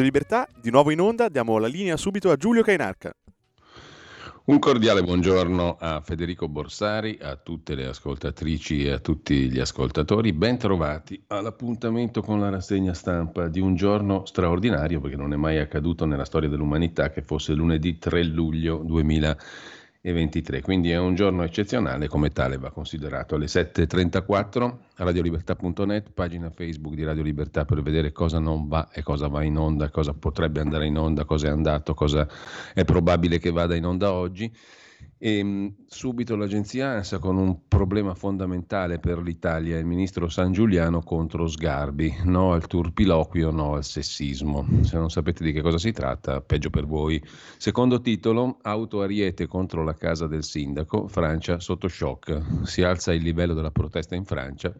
Radio Libertà, di nuovo in onda, diamo la linea subito a Giulio Cainarca. Un cordiale buongiorno a Federico Borsari, a tutte le ascoltatrici e a tutti gli ascoltatori. Bentrovati all'appuntamento con la rassegna stampa di un giorno straordinario, perché non è mai accaduto nella storia dell'umanità che fosse lunedì 3 luglio 2020 e 23, quindi è un giorno eccezionale, come tale va considerato. Alle 7.34, radiolibertà.net, pagina Facebook di Radio Libertà per vedere cosa non va e cosa va in onda, cosa potrebbe andare in onda, cosa è andato, cosa è probabile che vada in onda oggi. E ehm, subito l'agenzia ANSA con un problema fondamentale per l'Italia, il ministro San Giuliano contro Sgarbi, no al turpiloquio, no al sessismo. Se non sapete di che cosa si tratta, peggio per voi. Secondo titolo, auto Ariete contro la casa del sindaco, Francia sotto shock, si alza il livello della protesta in Francia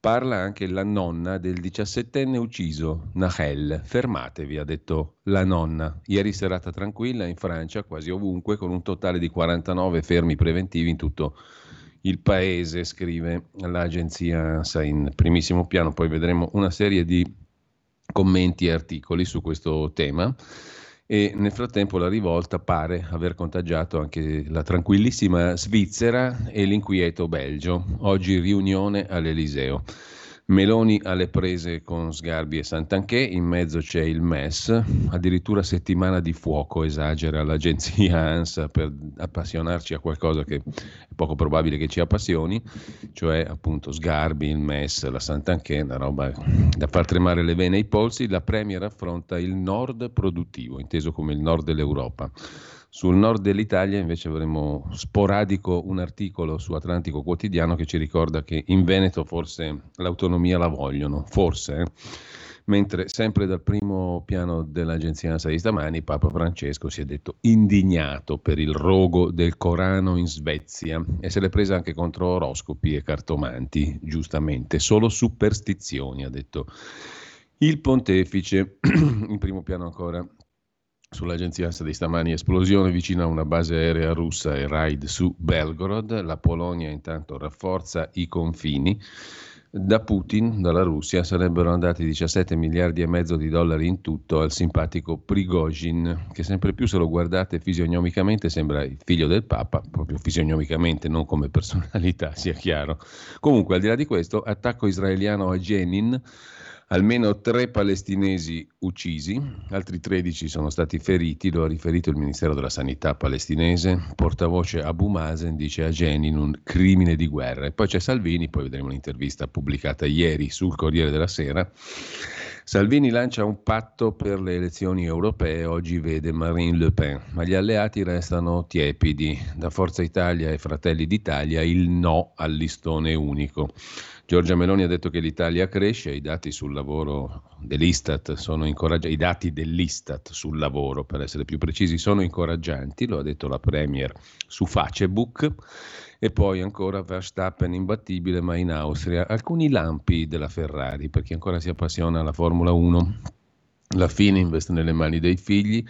parla anche la nonna del 17enne ucciso, Nahel. Fermatevi, ha detto la nonna. Ieri serata tranquilla in Francia, quasi ovunque, con un totale di 49 fermi preventivi in tutto il paese, scrive l'agenzia ANSA in primissimo piano. Poi vedremo una serie di commenti e articoli su questo tema e nel frattempo la rivolta pare aver contagiato anche la tranquillissima Svizzera e l'inquieto Belgio. Oggi riunione all'Eliseo. Meloni alle prese con Sgarbi e Santanché, in mezzo c'è il MES, addirittura settimana di fuoco, esagera l'agenzia ANSA per appassionarci a qualcosa che è poco probabile che ci appassioni, cioè appunto Sgarbi, il MES, la Santanché, una roba da far tremare le vene e i polsi, la Premier affronta il nord produttivo, inteso come il nord dell'Europa. Sul nord dell'Italia invece avremo sporadico un articolo su Atlantico Quotidiano che ci ricorda che in Veneto forse l'autonomia la vogliono, forse. Eh? Mentre sempre dal primo piano dell'agenzia ANSA di stamani Papa Francesco si è detto indignato per il rogo del Corano in Svezia e se l'è presa anche contro oroscopi e cartomanti, giustamente, solo superstizioni, ha detto il pontefice. in primo piano ancora Sull'agenzia ANSA di stamani esplosione vicino a una base aerea russa e raid su Belgorod. La Polonia intanto rafforza i confini. Da Putin, dalla Russia, sarebbero andati 17 miliardi e mezzo di dollari in tutto al simpatico Prigozhin, che sempre più se lo guardate fisionomicamente sembra il figlio del Papa, proprio fisionomicamente, non come personalità, sia chiaro. Comunque, al di là di questo, attacco israeliano a Jenin almeno tre palestinesi uccisi, altri 13 sono stati feriti, lo ha riferito il Ministero della Sanità palestinese, portavoce Abu Mazen dice a Jenin un crimine di guerra. E poi c'è Salvini, poi vedremo l'intervista pubblicata ieri sul Corriere della Sera. Salvini lancia un patto per le elezioni europee, oggi vede Marine Le Pen, ma gli alleati restano tiepidi. Da Forza Italia e Fratelli d'Italia il no al listone unico. Giorgia Meloni ha detto che l'Italia cresce, i dati sul lavoro dell'Istat sono incoraggianti, i dati dell'Istat sul lavoro per essere più precisi sono incoraggianti, lo ha detto la Premier su Facebook. E poi ancora Verstappen imbattibile ma in Austria, alcuni lampi della Ferrari per chi ancora si appassiona alla Formula 1, la fine investe nelle mani dei figli,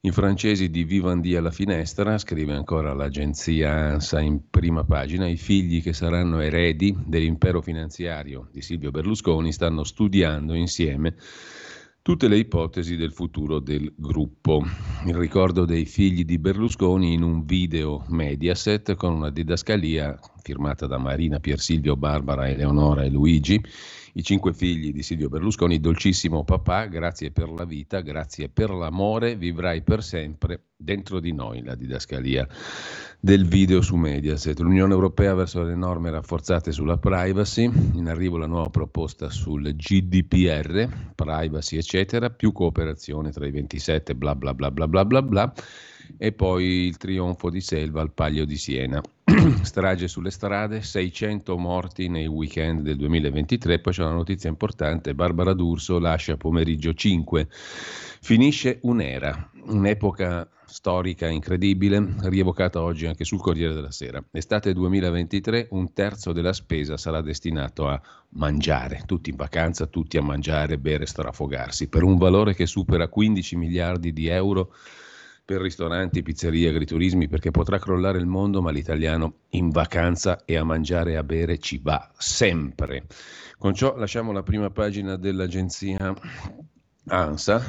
i francesi di Vivendi alla finestra, scrive ancora l'agenzia ANSA in prima pagina, i figli che saranno eredi dell'impero finanziario di Silvio Berlusconi stanno studiando insieme tutte le ipotesi del futuro del gruppo. Il ricordo dei figli di Berlusconi in un video Mediaset con una didascalia firmata da Marina, Pier Silvio, Barbara, Eleonora e Luigi, i cinque figli di Silvio Berlusconi, dolcissimo papà, grazie per la vita, grazie per l'amore, vivrai per sempre dentro di noi, la didascalia del video su Mediaset. L'Unione Europea verso le norme rafforzate sulla privacy, in arrivo la nuova proposta sul GDPR, privacy eccetera, più cooperazione tra i 27, bla bla bla bla bla bla bla e poi il trionfo di Selva al Paglio di Siena. Strage sulle strade, 600 morti nei weekend del 2023, poi c'è una notizia importante, Barbara D'Urso lascia pomeriggio 5. Finisce un'era, un'epoca storica incredibile, rievocata oggi anche sul Corriere della Sera. Estate 2023, un terzo della spesa sarà destinato a mangiare, tutti in vacanza, tutti a mangiare, bere, strafogarsi, per un valore che supera 15 miliardi di euro per ristoranti, pizzerie, agriturismi, perché potrà crollare il mondo, ma l'italiano in vacanza e a mangiare e a bere ci va sempre. Con ciò lasciamo la prima pagina dell'agenzia ANSA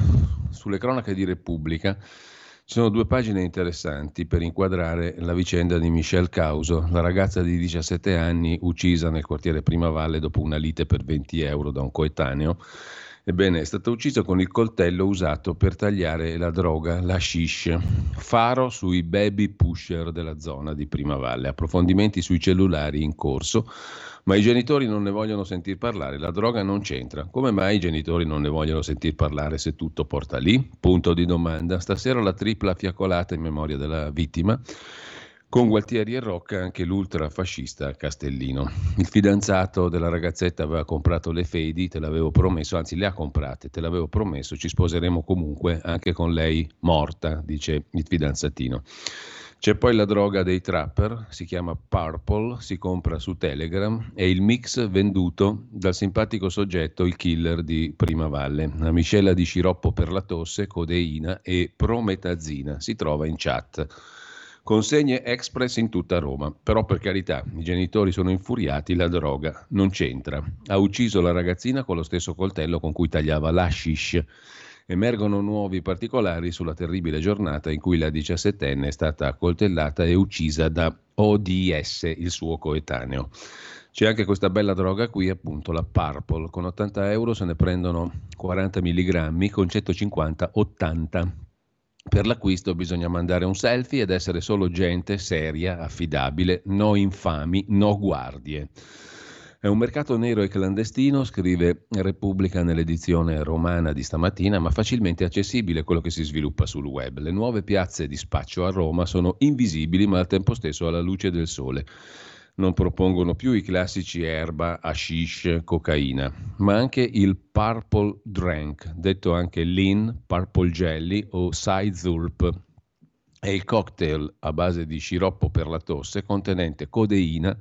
sulle cronache di Repubblica. Ci sono due pagine interessanti per inquadrare la vicenda di Michelle Causo, la ragazza di 17 anni uccisa nel quartiere Primavalle dopo una lite per 20 euro da un coetaneo Ebbene, è stata uccisa con il coltello usato per tagliare la droga, la shish. Faro sui baby pusher della zona di Primavalle. Approfondimenti sui cellulari in corso. Ma i genitori non ne vogliono sentir parlare, la droga non c'entra. Come mai i genitori non ne vogliono sentir parlare se tutto porta lì? Punto di domanda. Stasera la tripla fiaccolata in memoria della vittima con Gualtieri e Rocca anche l'ultrafascista Castellino. Il fidanzato della ragazzetta aveva comprato le fedi, te l'avevo promesso, anzi le ha comprate, te l'avevo promesso, ci sposeremo comunque anche con lei morta, dice il fidanzatino. C'è poi la droga dei trapper, si chiama Purple, si compra su Telegram, è il mix venduto dal simpatico soggetto, il killer di Prima Valle, una miscela di sciroppo per la tosse, codeina e prometazina, si trova in chat. Consegne express in tutta Roma. Però per carità, i genitori sono infuriati, la droga non c'entra. Ha ucciso la ragazzina con lo stesso coltello con cui tagliava l'ashish. Emergono nuovi particolari sulla terribile giornata in cui la diciassettenne è stata accoltellata e uccisa da ODS, il suo coetaneo. C'è anche questa bella droga qui, appunto la Purple. Con 80 euro se ne prendono 40 mg, con 150 80 per l'acquisto bisogna mandare un selfie ed essere solo gente seria, affidabile, no infami, no guardie. È un mercato nero e clandestino, scrive Repubblica nell'edizione romana di stamattina, ma facilmente accessibile quello che si sviluppa sul web. Le nuove piazze di spaccio a Roma sono invisibili ma al tempo stesso alla luce del sole non propongono più i classici erba, hashish, cocaina, ma anche il purple drank, detto anche lean, purple jelly o Sizulp. È il cocktail a base di sciroppo per la tosse contenente codeina,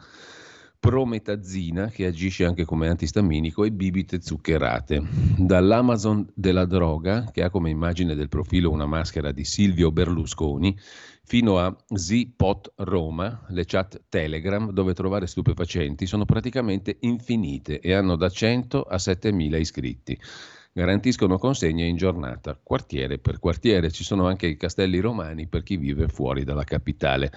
prometazina che agisce anche come antistaminico e bibite zuccherate. Dall'Amazon della droga, che ha come immagine del profilo una maschera di Silvio Berlusconi, fino a Zpot Roma, le chat Telegram dove trovare stupefacenti sono praticamente infinite e hanno da 100 a 7000 iscritti. Garantiscono consegne in giornata, quartiere per quartiere. Ci sono anche i castelli romani per chi vive fuori dalla capitale.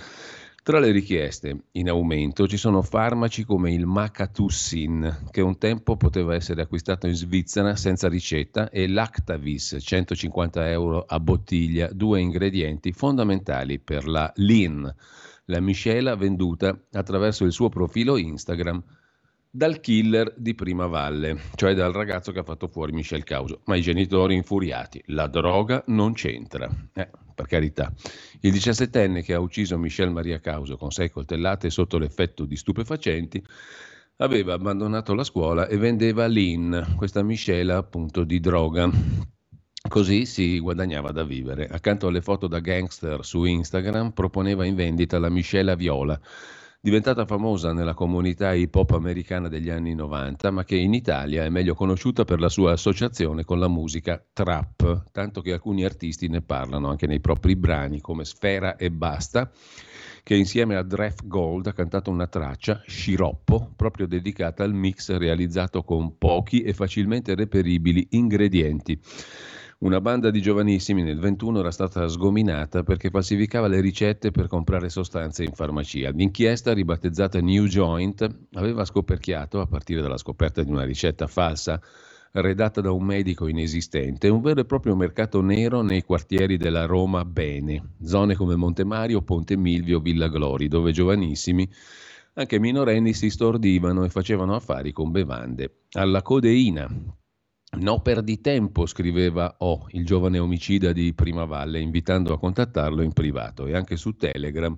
Tra le richieste in aumento ci sono farmaci come il Macatussin, che un tempo poteva essere acquistato in Svizzera senza ricetta, e l'Actavis, 150 euro a bottiglia, due ingredienti fondamentali per la Lean, la miscela venduta attraverso il suo profilo Instagram dal killer di Prima Valle, cioè dal ragazzo che ha fatto fuori Michel Causo. Ma i genitori infuriati, la droga non c'entra. Eh, per carità. Il 17enne che ha ucciso Michel Maria Causo con sei coltellate sotto l'effetto di stupefacenti aveva abbandonato la scuola e vendeva l'IN, questa miscela appunto di droga. Così si guadagnava da vivere. Accanto alle foto da gangster su Instagram proponeva in vendita la miscela viola diventata famosa nella comunità hip hop americana degli anni 90, ma che in Italia è meglio conosciuta per la sua associazione con la musica trap, tanto che alcuni artisti ne parlano anche nei propri brani come Sfera e Basta, che insieme a Dref Gold ha cantato una traccia, Sciroppo, proprio dedicata al mix realizzato con pochi e facilmente reperibili ingredienti. Una banda di giovanissimi nel 21 era stata sgominata perché falsificava le ricette per comprare sostanze in farmacia. L'inchiesta, ribattezzata New Joint, aveva scoperchiato, a partire dalla scoperta di una ricetta falsa, redatta da un medico inesistente, un vero e proprio mercato nero nei quartieri della Roma Bene, zone come Montemario, Ponte Milvio, Villa Glori, dove giovanissimi, anche minorenni, si stordivano e facevano affari con bevande. Alla codeina, No perdi tempo, scriveva O, il giovane omicida di Primavalle, invitando a contattarlo in privato e anche su Telegram.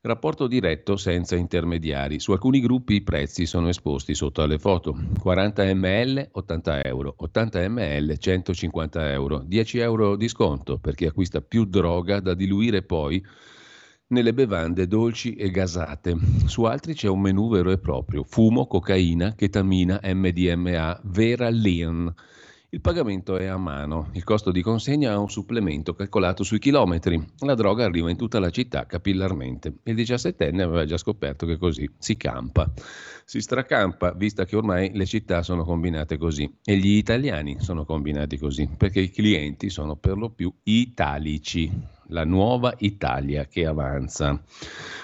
Rapporto diretto senza intermediari. Su alcuni gruppi i prezzi sono esposti sotto alle foto. 40 ml 80 euro, 80 ml 150 euro, 10 euro di sconto per chi acquista più droga da diluire poi nelle bevande dolci e gasate. Su altri c'è un menù vero e proprio: fumo, cocaina, chetamina, MDMA, Vera Lean. Il pagamento è a mano, il costo di consegna ha un supplemento calcolato sui chilometri. La droga arriva in tutta la città capillarmente. Il 17enne aveva già scoperto che così si campa. Si stracampa, vista che ormai le città sono combinate così e gli italiani sono combinati così, perché i clienti sono per lo più italici. La nuova Italia che avanza.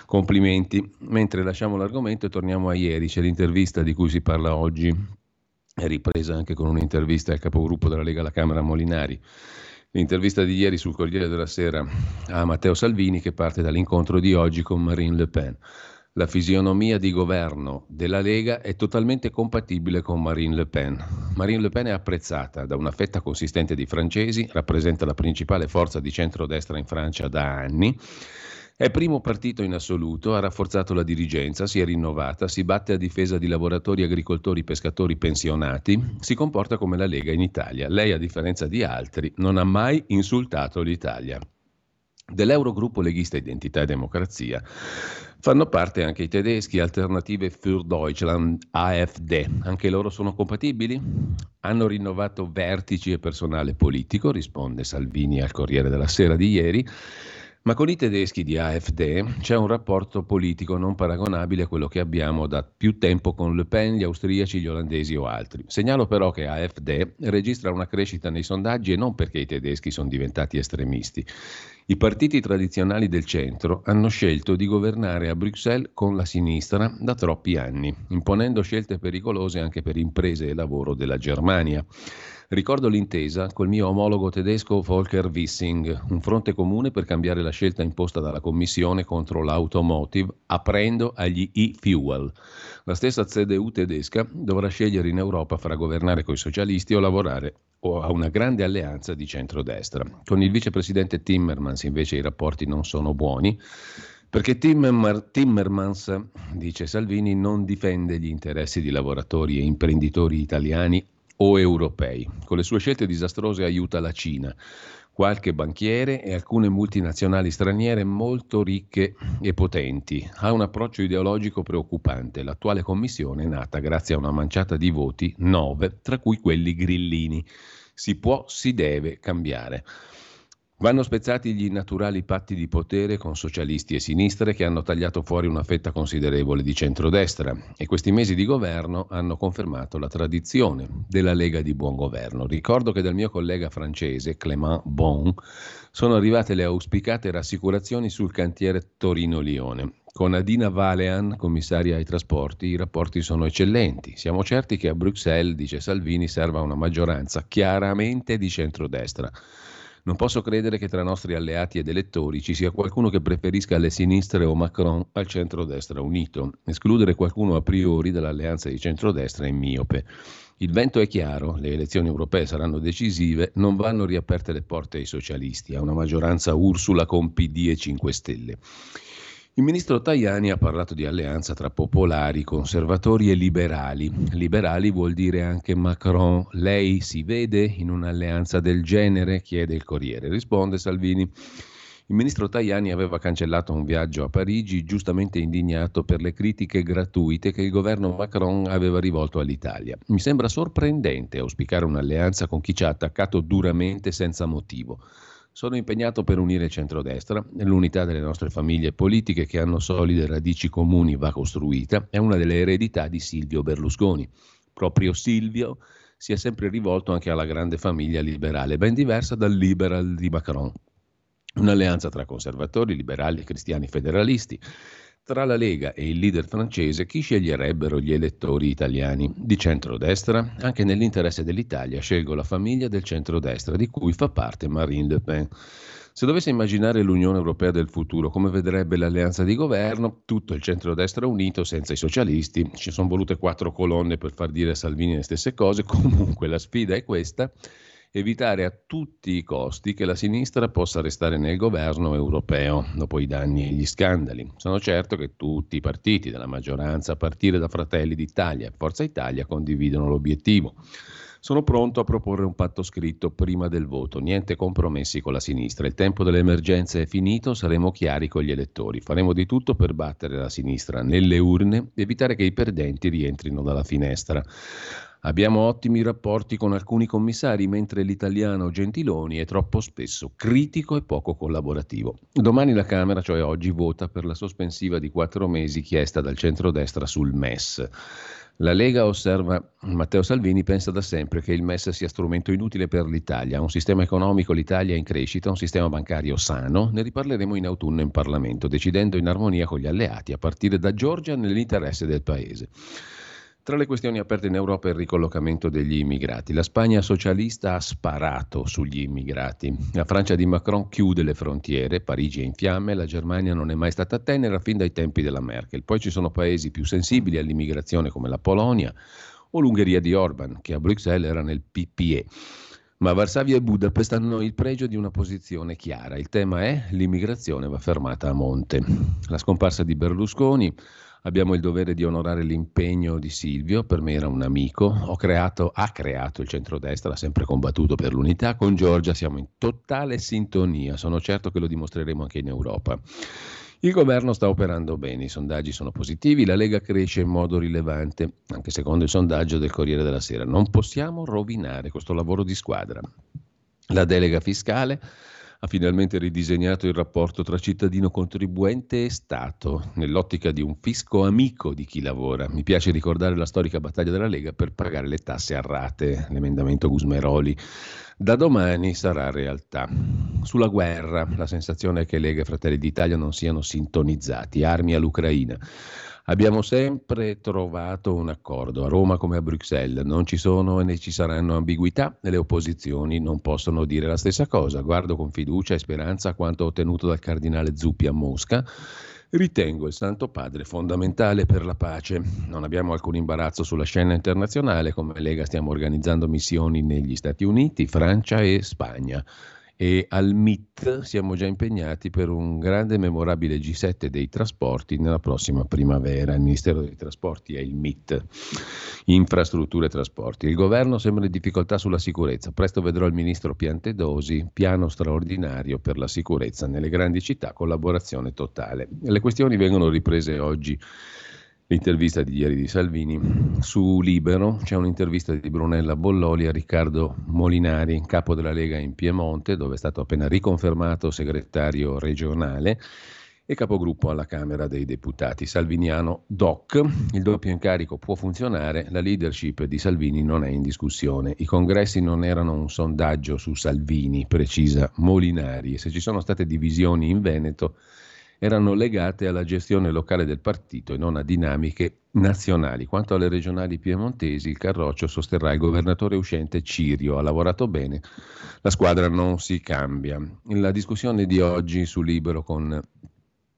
Complimenti. Mentre lasciamo l'argomento e torniamo a ieri, c'è l'intervista di cui si parla oggi è ripresa anche con un'intervista al capogruppo della Lega alla Camera Molinari. L'intervista di ieri sul Corriere della Sera a Matteo Salvini che parte dall'incontro di oggi con Marine Le Pen. La fisionomia di governo della Lega è totalmente compatibile con Marine Le Pen. Marine Le Pen è apprezzata da una fetta consistente di francesi, rappresenta la principale forza di centrodestra in Francia da anni è primo partito in assoluto, ha rafforzato la dirigenza, si è rinnovata, si batte a difesa di lavoratori, agricoltori, pescatori pensionati, si comporta come la Lega in Italia. Lei, a differenza di altri, non ha mai insultato l'Italia. Dell'Eurogruppo leghista Identità e Democrazia fanno parte anche i tedeschi, Alternative für Deutschland, AfD. Anche loro sono compatibili? Hanno rinnovato vertici e personale politico, risponde Salvini al Corriere della Sera di ieri ma con i tedeschi di AfD c'è un rapporto politico non paragonabile a quello che abbiamo da più tempo con Le Pen, gli austriaci, gli olandesi o altri. Segnalo però che AfD registra una crescita nei sondaggi e non perché i tedeschi sono diventati estremisti. I partiti tradizionali del centro hanno scelto di governare a Bruxelles con la sinistra da troppi anni, imponendo scelte pericolose anche per imprese e lavoro della Germania. Ricordo l'intesa col mio omologo tedesco Volker Wissing, un fronte comune per cambiare la scelta imposta dalla Commissione contro l'automotive, aprendo agli e-fuel. La stessa CDU tedesca dovrà scegliere in Europa fra governare coi socialisti o lavorare o a una grande alleanza di centrodestra. Con il vicepresidente Timmermans invece i rapporti non sono buoni. Perché Timmermans, dice Salvini, non difende gli interessi di lavoratori e imprenditori italiani o europei. Con le sue scelte disastrose aiuta la Cina, qualche banchiere e alcune multinazionali straniere molto ricche e potenti. Ha un approccio ideologico preoccupante. L'attuale commissione è nata grazie a una manciata di voti, nove, tra cui quelli grillini. Si può, si deve cambiare. Vanno spezzati gli naturali patti di potere con socialisti e sinistre che hanno tagliato fuori una fetta considerevole di centrodestra e questi mesi di governo hanno confermato la tradizione della Lega di buon governo. Ricordo che dal mio collega francese Clément Bon sono arrivate le auspicate rassicurazioni sul cantiere Torino-Lione. Con Adina Valean, commissaria ai trasporti, i rapporti sono eccellenti. Siamo certi che a Bruxelles, dice Salvini, serva una maggioranza chiaramente di centrodestra. Non posso credere che tra nostri alleati ed elettori ci sia qualcuno che preferisca le sinistre o Macron al centrodestra unito. Escludere qualcuno a priori dall'alleanza di centrodestra è miope. Il vento è chiaro, le elezioni europee saranno decisive, non vanno riaperte le porte ai socialisti, a una maggioranza Ursula con PD e 5 Stelle. Il ministro Tajani ha parlato di alleanza tra popolari, conservatori e liberali. Liberali vuol dire anche Macron. Lei si vede in un'alleanza del genere? chiede il Corriere. Risponde Salvini. Il ministro Tajani aveva cancellato un viaggio a Parigi, giustamente indignato per le critiche gratuite che il governo Macron aveva rivolto all'Italia. Mi sembra sorprendente auspicare un'alleanza con chi ci ha attaccato duramente senza motivo. Sono impegnato per unire centrodestra. L'unità delle nostre famiglie politiche che hanno solide radici comuni va costruita. È una delle eredità di Silvio Berlusconi. Proprio Silvio si è sempre rivolto anche alla grande famiglia liberale, ben diversa dal liberal di Macron. Un'alleanza tra conservatori, liberali e cristiani federalisti. Tra la Lega e il leader francese, chi sceglierebbero gli elettori italiani? Di centrodestra? Anche nell'interesse dell'Italia scelgo la famiglia del centrodestra, di cui fa parte Marine Le Pen. Se dovesse immaginare l'Unione Europea del futuro, come vedrebbe l'alleanza di governo? Tutto il centrodestra unito senza i socialisti. Ci sono volute quattro colonne per far dire a Salvini le stesse cose. Comunque la sfida è questa evitare a tutti i costi che la sinistra possa restare nel governo europeo dopo i danni e gli scandali. Sono certo che tutti i partiti della maggioranza, a partire da Fratelli d'Italia e Forza Italia, condividono l'obiettivo. Sono pronto a proporre un patto scritto prima del voto, niente compromessi con la sinistra. Il tempo delle emergenze è finito, saremo chiari con gli elettori. Faremo di tutto per battere la sinistra nelle urne evitare che i perdenti rientrino dalla finestra. Abbiamo ottimi rapporti con alcuni commissari, mentre l'italiano Gentiloni è troppo spesso critico e poco collaborativo. Domani la Camera, cioè oggi, vota per la sospensiva di quattro mesi chiesta dal centrodestra sul MES. La Lega osserva Matteo Salvini pensa da sempre che il MES sia strumento inutile per l'Italia, un sistema economico l'Italia in crescita, un sistema bancario sano, ne riparleremo in autunno in Parlamento, decidendo in armonia con gli alleati, a partire da Giorgia nell'interesse del Paese. Tra le questioni aperte in Europa è il ricollocamento degli immigrati. La Spagna socialista ha sparato sugli immigrati. La Francia di Macron chiude le frontiere, Parigi è in fiamme, la Germania non è mai stata tenera fin dai tempi della Merkel. Poi ci sono paesi più sensibili all'immigrazione come la Polonia o l'Ungheria di Orban, che a Bruxelles era nel PPE. Ma Varsavia e Budapest hanno il pregio di una posizione chiara. Il tema è l'immigrazione va fermata a monte. La scomparsa di Berlusconi Abbiamo il dovere di onorare l'impegno di Silvio, per me era un amico, creato, ha creato il centrodestra, ha sempre combattuto per l'unità, con Giorgia siamo in totale sintonia, sono certo che lo dimostreremo anche in Europa. Il governo sta operando bene, i sondaggi sono positivi, la Lega cresce in modo rilevante, anche secondo il sondaggio del Corriere della Sera. Non possiamo rovinare questo lavoro di squadra. La delega fiscale ha finalmente ridisegnato il rapporto tra cittadino contribuente e Stato, nell'ottica di un fisco amico di chi lavora. Mi piace ricordare la storica battaglia della Lega per pagare le tasse a rate, l'emendamento Gusmeroli. Da domani sarà realtà. Sulla guerra, la sensazione è che Lega e Fratelli d'Italia non siano sintonizzati, armi all'Ucraina. Abbiamo sempre trovato un accordo, a Roma come a Bruxelles, non ci sono e né ci saranno ambiguità le opposizioni non possono dire la stessa cosa. Guardo con fiducia e speranza quanto ottenuto dal cardinale Zuppi a Mosca. Ritengo il Santo Padre fondamentale per la pace. Non abbiamo alcun imbarazzo sulla scena internazionale, come Lega stiamo organizzando missioni negli Stati Uniti, Francia e Spagna e al MIT siamo già impegnati per un grande e memorabile G7 dei trasporti nella prossima primavera. Il Ministero dei Trasporti è il MIT, Infrastrutture e Trasporti. Il governo sembra in difficoltà sulla sicurezza. Presto vedrò il ministro Piantedosi, piano straordinario per la sicurezza nelle grandi città, collaborazione totale. Le questioni vengono riprese oggi l'intervista di ieri di Salvini. Su Libero c'è un'intervista di Brunella Bolloli a Riccardo Molinari, capo della Lega in Piemonte, dove è stato appena riconfermato segretario regionale e capogruppo alla Camera dei Deputati. Salviniano DOC, il doppio incarico può funzionare, la leadership di Salvini non è in discussione. I congressi non erano un sondaggio su Salvini, precisa Molinari, e se ci sono state divisioni in Veneto erano legate alla gestione locale del partito e non a dinamiche nazionali. Quanto alle regionali piemontesi, il Carroccio sosterrà il governatore uscente Cirio. Ha lavorato bene, la squadra non si cambia. La discussione di oggi su Libero con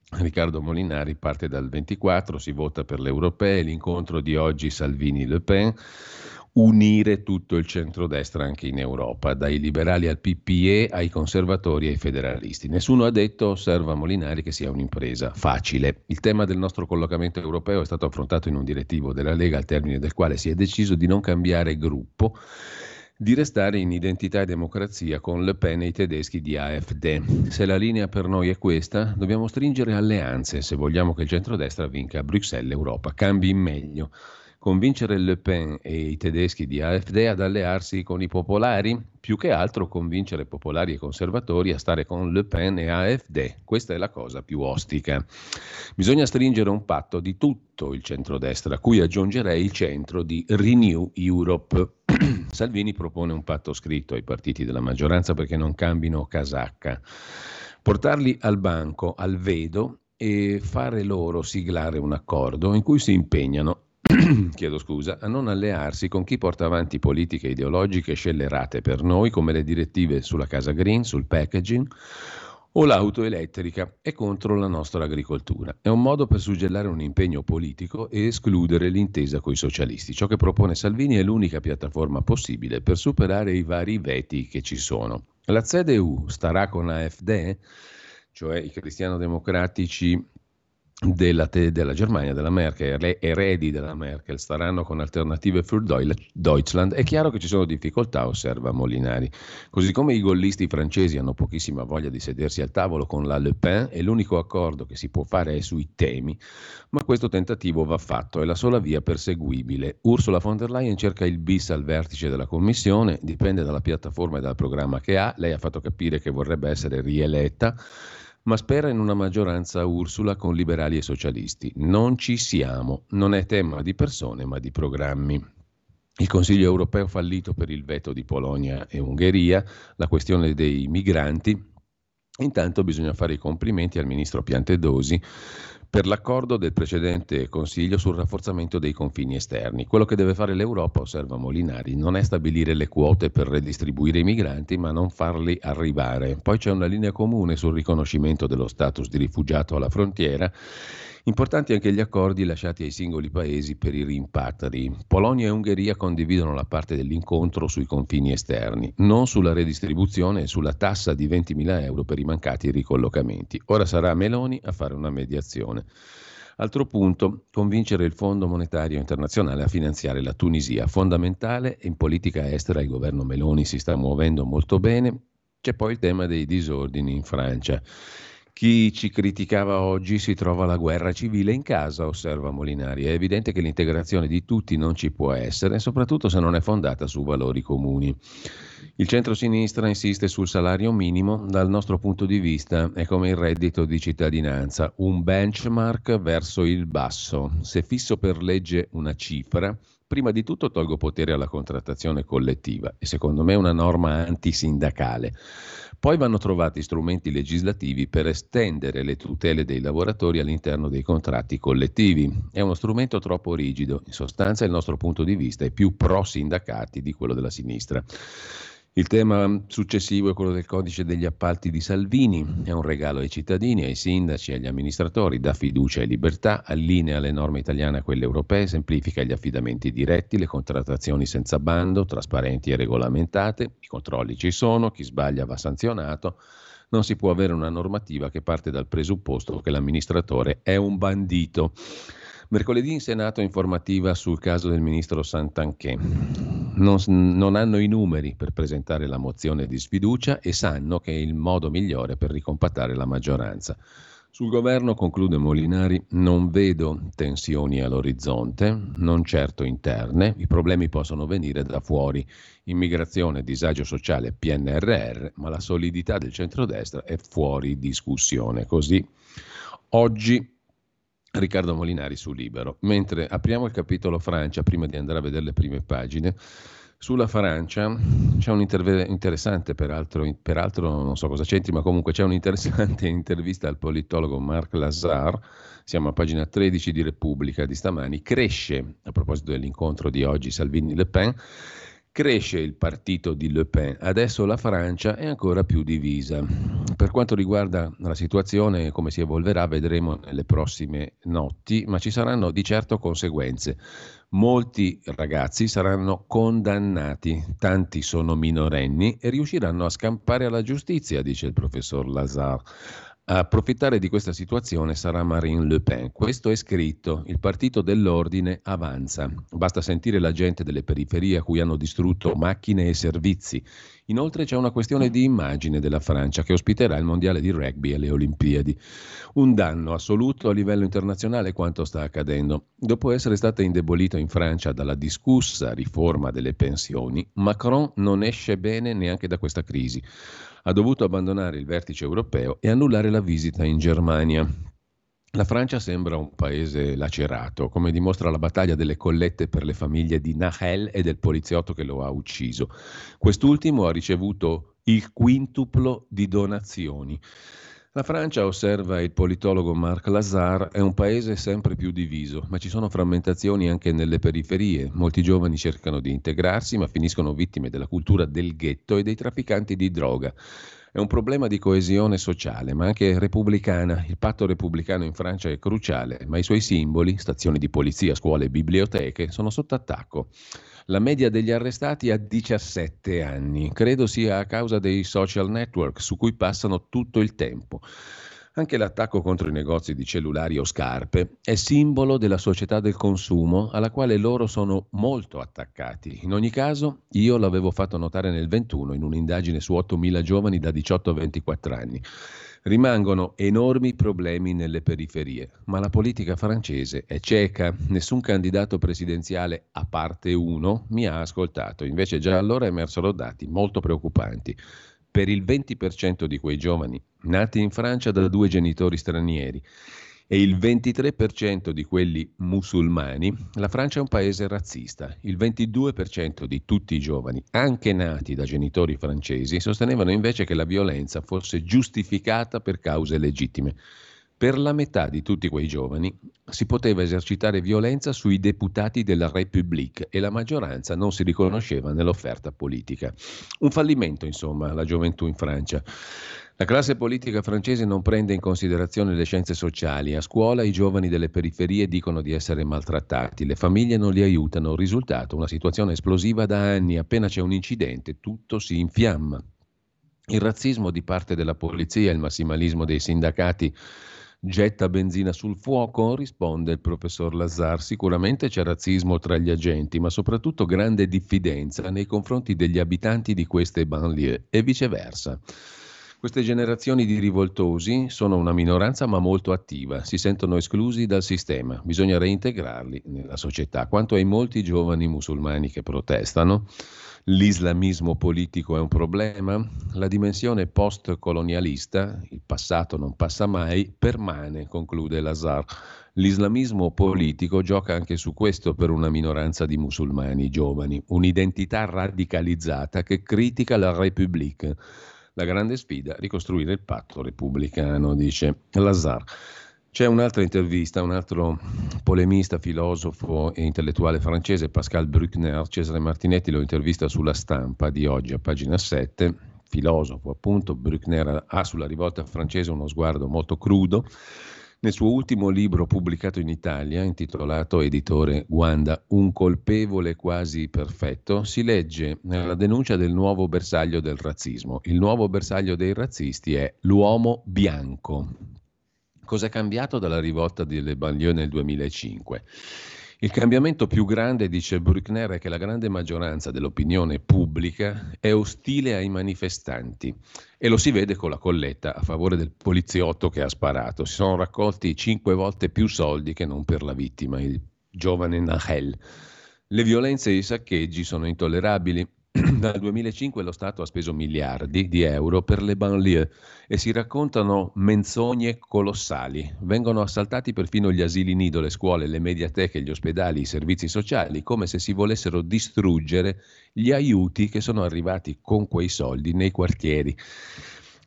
Riccardo Molinari parte dal 24, si vota per le europee, l'incontro di oggi Salvini-Le Pen unire tutto il centrodestra anche in Europa, dai liberali al PPE ai conservatori ai federalisti. Nessuno ha detto, osserva Molinari, che sia un'impresa facile. Il tema del nostro collocamento europeo è stato affrontato in un direttivo della Lega al termine del quale si è deciso di non cambiare gruppo di restare in identità e democrazia con Le Pen e i tedeschi di AfD. Se la linea per noi è questa, dobbiamo stringere alleanze se vogliamo che il centrodestra vinca a Bruxelles Europa, cambi in meglio convincere Le Pen e i tedeschi di AfD ad allearsi con i popolari, più che altro convincere popolari e conservatori a stare con Le Pen e AfD. Questa è la cosa più ostica. Bisogna stringere un patto di tutto il centrodestra, a cui aggiungerei il centro di Renew Europe. Salvini propone un patto scritto ai partiti della maggioranza perché non cambino casacca, portarli al banco, al vedo e fare loro siglare un accordo in cui si impegnano chiedo scusa, a non allearsi con chi porta avanti politiche ideologiche scellerate per noi come le direttive sulla casa green, sul packaging o l'auto elettrica e contro la nostra agricoltura. È un modo per suggellare un impegno politico e escludere l'intesa coi socialisti. Ciò che propone Salvini è l'unica piattaforma possibile per superare i vari veti che ci sono. La CDU starà con AfD, cioè i cristiano-democratici della, della, Germania, della Merkel, eredi della Merkel, staranno con alternative für Deutschland. È chiaro che ci sono difficoltà, osserva Molinari. Così come i gollisti francesi hanno pochissima voglia di sedersi al tavolo con la Le Pen e l'unico accordo che si può fare è sui temi, ma questo tentativo va fatto, è la sola via perseguibile. Ursula von der Leyen cerca il bis al vertice della Commissione, dipende dalla piattaforma e dal programma che ha. Lei ha fatto capire che vorrebbe essere rieletta ma spera in una maggioranza Ursula con liberali e socialisti. Non ci siamo, non è tema di persone ma di programmi. Il Consiglio europeo fallito per il veto di Polonia e Ungheria, la questione dei migranti. Intanto bisogna fare i complimenti al ministro Piantedosi per l'accordo del precedente Consiglio sul rafforzamento dei confini esterni. Quello che deve fare l'Europa, osserva Molinari, non è stabilire le quote per redistribuire i migranti, ma non farli arrivare. Poi c'è una linea comune sul riconoscimento dello status di rifugiato alla frontiera Importanti anche gli accordi lasciati ai singoli paesi per i rimpatri. Polonia e Ungheria condividono la parte dell'incontro sui confini esterni, non sulla redistribuzione e sulla tassa di 20.000 euro per i mancati ricollocamenti. Ora sarà Meloni a fare una mediazione. Altro punto, convincere il Fondo Monetario Internazionale a finanziare la Tunisia. Fondamentale, in politica estera il governo Meloni si sta muovendo molto bene. C'è poi il tema dei disordini in Francia. Chi ci criticava oggi si trova la guerra civile in casa, osserva Molinari. È evidente che l'integrazione di tutti non ci può essere, soprattutto se non è fondata su valori comuni. Il centro-sinistra insiste sul salario minimo, dal nostro punto di vista è come il reddito di cittadinanza, un benchmark verso il basso. Se fisso per legge una cifra, prima di tutto tolgo potere alla contrattazione collettiva e secondo me è una norma antisindacale. Poi vanno trovati strumenti legislativi per estendere le tutele dei lavoratori all'interno dei contratti collettivi. È uno strumento troppo rigido, in sostanza il nostro punto di vista è più pro-sindacati di quello della sinistra. Il tema successivo è quello del codice degli appalti di Salvini, è un regalo ai cittadini, ai sindaci, agli amministratori, dà fiducia e libertà, allinea le norme italiane a quelle europee, semplifica gli affidamenti diretti, le contrattazioni senza bando, trasparenti e regolamentate, i controlli ci sono, chi sbaglia va sanzionato, non si può avere una normativa che parte dal presupposto che l'amministratore è un bandito. Mercoledì in Senato informativa sul caso del ministro Santanché. Non, non, hanno i numeri per presentare la mozione di sfiducia e sanno che è il modo migliore per ricompattare la maggioranza. Sul governo, conclude Molinari, non vedo tensioni all'orizzonte, non certo interne, i problemi possono venire da fuori, immigrazione, disagio sociale, PNRR, ma la solidità del centrodestra è fuori discussione. Così oggi Riccardo Molinari su Libero. Mentre apriamo il capitolo Francia, prima di andare a vedere le prime pagine, sulla Francia c'è un interessante, peraltro, peraltro non so cosa c'entri, ma comunque c'è un'interessante intervista al politologo Marc Lazar, siamo a pagina 13 di Repubblica di stamani, cresce, a proposito dell'incontro di oggi Salvini-Le Pen, Cresce il partito di Le Pen, adesso la Francia è ancora più divisa. Per quanto riguarda la situazione, come si evolverà, vedremo nelle prossime notti, ma ci saranno di certo conseguenze. Molti ragazzi saranno condannati, tanti sono minorenni e riusciranno a scampare alla giustizia, dice il professor Lazar. A approfittare di questa situazione sarà Marine Le Pen. Questo è scritto. Il partito dell'ordine avanza. Basta sentire la gente delle periferie a cui hanno distrutto macchine e servizi. Inoltre c'è una questione di immagine della Francia che ospiterà il mondiale di rugby e le Olimpiadi. Un danno assoluto a livello internazionale quanto sta accadendo. Dopo essere stata indebolita in Francia dalla discussa riforma delle pensioni, Macron non esce bene neanche da questa crisi ha dovuto abbandonare il vertice europeo e annullare la visita in Germania. La Francia sembra un paese lacerato, come dimostra la battaglia delle collette per le famiglie di Nahel e del poliziotto che lo ha ucciso. Quest'ultimo ha ricevuto il quintuplo di donazioni. La Francia, osserva il politologo Marc Lazar, è un paese sempre più diviso, ma ci sono frammentazioni anche nelle periferie. Molti giovani cercano di integrarsi, ma finiscono vittime della cultura del ghetto e dei trafficanti di droga. È un problema di coesione sociale, ma anche repubblicana. Il patto repubblicano in Francia è cruciale, ma i suoi simboli, stazioni di polizia, scuole e biblioteche, sono sotto attacco. La media degli arrestati è a 17 anni. Credo sia a causa dei social network su cui passano tutto il tempo. Anche l'attacco contro i negozi di cellulari o scarpe è simbolo della società del consumo alla quale loro sono molto attaccati. In ogni caso, io l'avevo fatto notare nel 21 in un'indagine su 8.000 giovani da 18 a 24 anni. Rimangono enormi problemi nelle periferie, ma la politica francese è cieca. Nessun candidato presidenziale, a parte uno, mi ha ascoltato. Invece già allora emersero dati molto preoccupanti per il 20% di quei giovani nati in Francia da due genitori stranieri e il 23% di quelli musulmani, la Francia è un paese razzista. Il 22% di tutti i giovani, anche nati da genitori francesi, sostenevano invece che la violenza fosse giustificata per cause legittime per la metà di tutti quei giovani si poteva esercitare violenza sui deputati della République e la maggioranza non si riconosceva nell'offerta politica. Un fallimento, insomma, la gioventù in Francia. La classe politica francese non prende in considerazione le scienze sociali. A scuola i giovani delle periferie dicono di essere maltrattati, le famiglie non li aiutano. Risultato, una situazione esplosiva da anni. Appena c'è un incidente, tutto si infiamma. Il razzismo di parte della polizia, il massimalismo dei sindacati Getta benzina sul fuoco? risponde il professor Lazar. Sicuramente c'è razzismo tra gli agenti, ma soprattutto grande diffidenza nei confronti degli abitanti di queste banlieue e viceversa. Queste generazioni di rivoltosi sono una minoranza ma molto attiva, si sentono esclusi dal sistema, bisogna reintegrarli nella società. Quanto ai molti giovani musulmani che protestano, l'islamismo politico è un problema, la dimensione post-colonialista, il passato non passa mai, permane, conclude Lazar. L'islamismo politico gioca anche su questo per una minoranza di musulmani giovani, un'identità radicalizzata che critica la République. La grande sfida, ricostruire il patto repubblicano, dice Lazar. C'è un'altra intervista, un altro polemista, filosofo e intellettuale francese, Pascal Bruckner, Cesare Martinetti lo intervista sulla stampa di oggi a pagina 7, filosofo appunto, Bruckner ha sulla rivolta francese uno sguardo molto crudo. Nel suo ultimo libro pubblicato in Italia, intitolato Editore Guanda, Un colpevole quasi perfetto, si legge nella denuncia del nuovo bersaglio del razzismo. Il nuovo bersaglio dei razzisti è l'uomo bianco, Cosa è cambiato dalla rivolta delle banlieue nel 2005? Il cambiamento più grande, dice Bruckner, è che la grande maggioranza dell'opinione pubblica è ostile ai manifestanti e lo si vede con la colletta a favore del poliziotto che ha sparato. Si sono raccolti cinque volte più soldi che non per la vittima, il giovane Nahel. Le violenze e i saccheggi sono intollerabili dal 2005 lo Stato ha speso miliardi di euro per le banlieue e si raccontano menzogne colossali. Vengono assaltati perfino gli asili nido, le scuole, le mediateche, gli ospedali, i servizi sociali, come se si volessero distruggere gli aiuti che sono arrivati con quei soldi nei quartieri.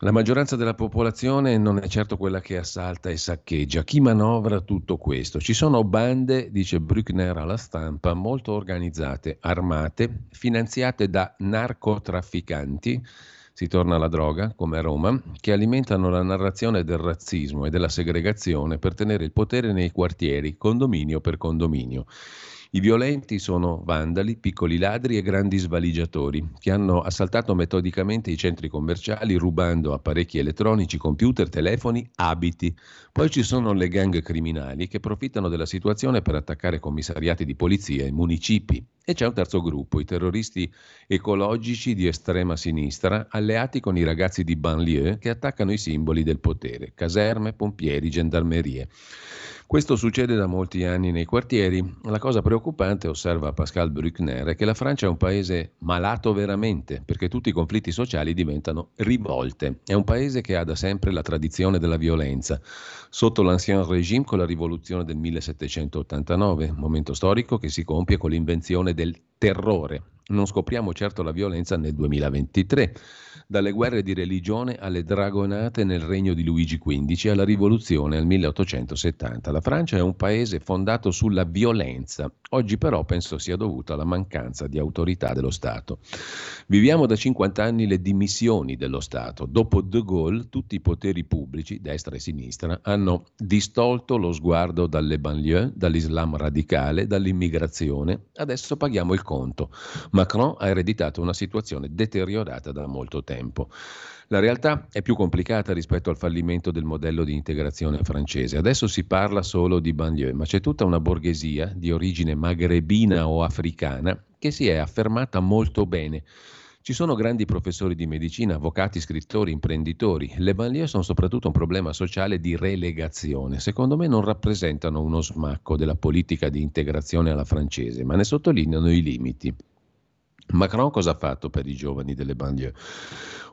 La maggioranza della popolazione non è certo quella che assalta e saccheggia. Chi manovra tutto questo? Ci sono bande, dice Bruckner alla stampa, molto organizzate, armate, finanziate da narcotrafficanti, si torna alla droga, come a Roma, che alimentano la narrazione del razzismo e della segregazione per tenere il potere nei quartieri, condominio per condominio. I violenti sono vandali, piccoli ladri e grandi svaligiatori che hanno assaltato metodicamente i centri commerciali rubando apparecchi elettronici, computer, telefoni, abiti. Poi ci sono le gang criminali che approfittano della situazione per attaccare commissariati di polizia e municipi E c'è un terzo gruppo, i terroristi ecologici di estrema sinistra, alleati con i ragazzi di banlieue che attaccano i simboli del potere, caserme, pompieri, gendarmerie. Questo succede da molti anni nei quartieri. La cosa preoccupante, osserva Pascal Bruckner, è che la Francia è un paese malato veramente, perché tutti i conflitti sociali diventano rivolte. È un paese che ha da sempre la tradizione della violenza. Sotto l'Ancien Régime con la rivoluzione del 1789, momento storico che si compie con l'invenzione del terrore. Non scopriamo certo la violenza nel 2023 dalle guerre di religione alle dragonate nel regno di Luigi XV alla rivoluzione al 1870. La Francia è un paese fondato sulla violenza, oggi però penso sia dovuta alla mancanza di autorità dello Stato. Viviamo da 50 anni le dimissioni dello Stato. Dopo De Gaulle tutti i poteri pubblici, destra e sinistra, hanno distolto lo sguardo dalle banlieue, dall'Islam radicale, dall'immigrazione. Adesso paghiamo il conto. Macron ha ereditato una situazione deteriorata da molto tempo tempo. La realtà è più complicata rispetto al fallimento del modello di integrazione francese. Adesso si parla solo di banlieue, ma c'è tutta una borghesia di origine magrebina o africana che si è affermata molto bene. Ci sono grandi professori di medicina, avvocati, scrittori, imprenditori. Le banlieue sono soprattutto un problema sociale di relegazione. Secondo me non rappresentano uno smacco della politica di integrazione alla francese, ma ne sottolineano i limiti. Macron cosa ha fatto per i giovani delle banlieue?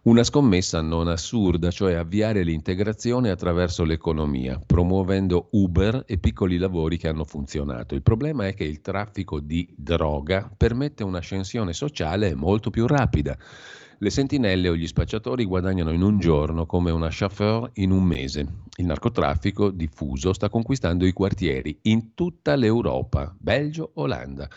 Una scommessa non assurda, cioè avviare l'integrazione attraverso l'economia, promuovendo Uber e piccoli lavori che hanno funzionato. Il problema è che il traffico di droga permette un'ascensione sociale molto più rapida. Le sentinelle o gli spacciatori guadagnano in un giorno come una chauffeur in un mese. Il narcotraffico diffuso sta conquistando i quartieri in tutta l'Europa, Belgio, Olanda.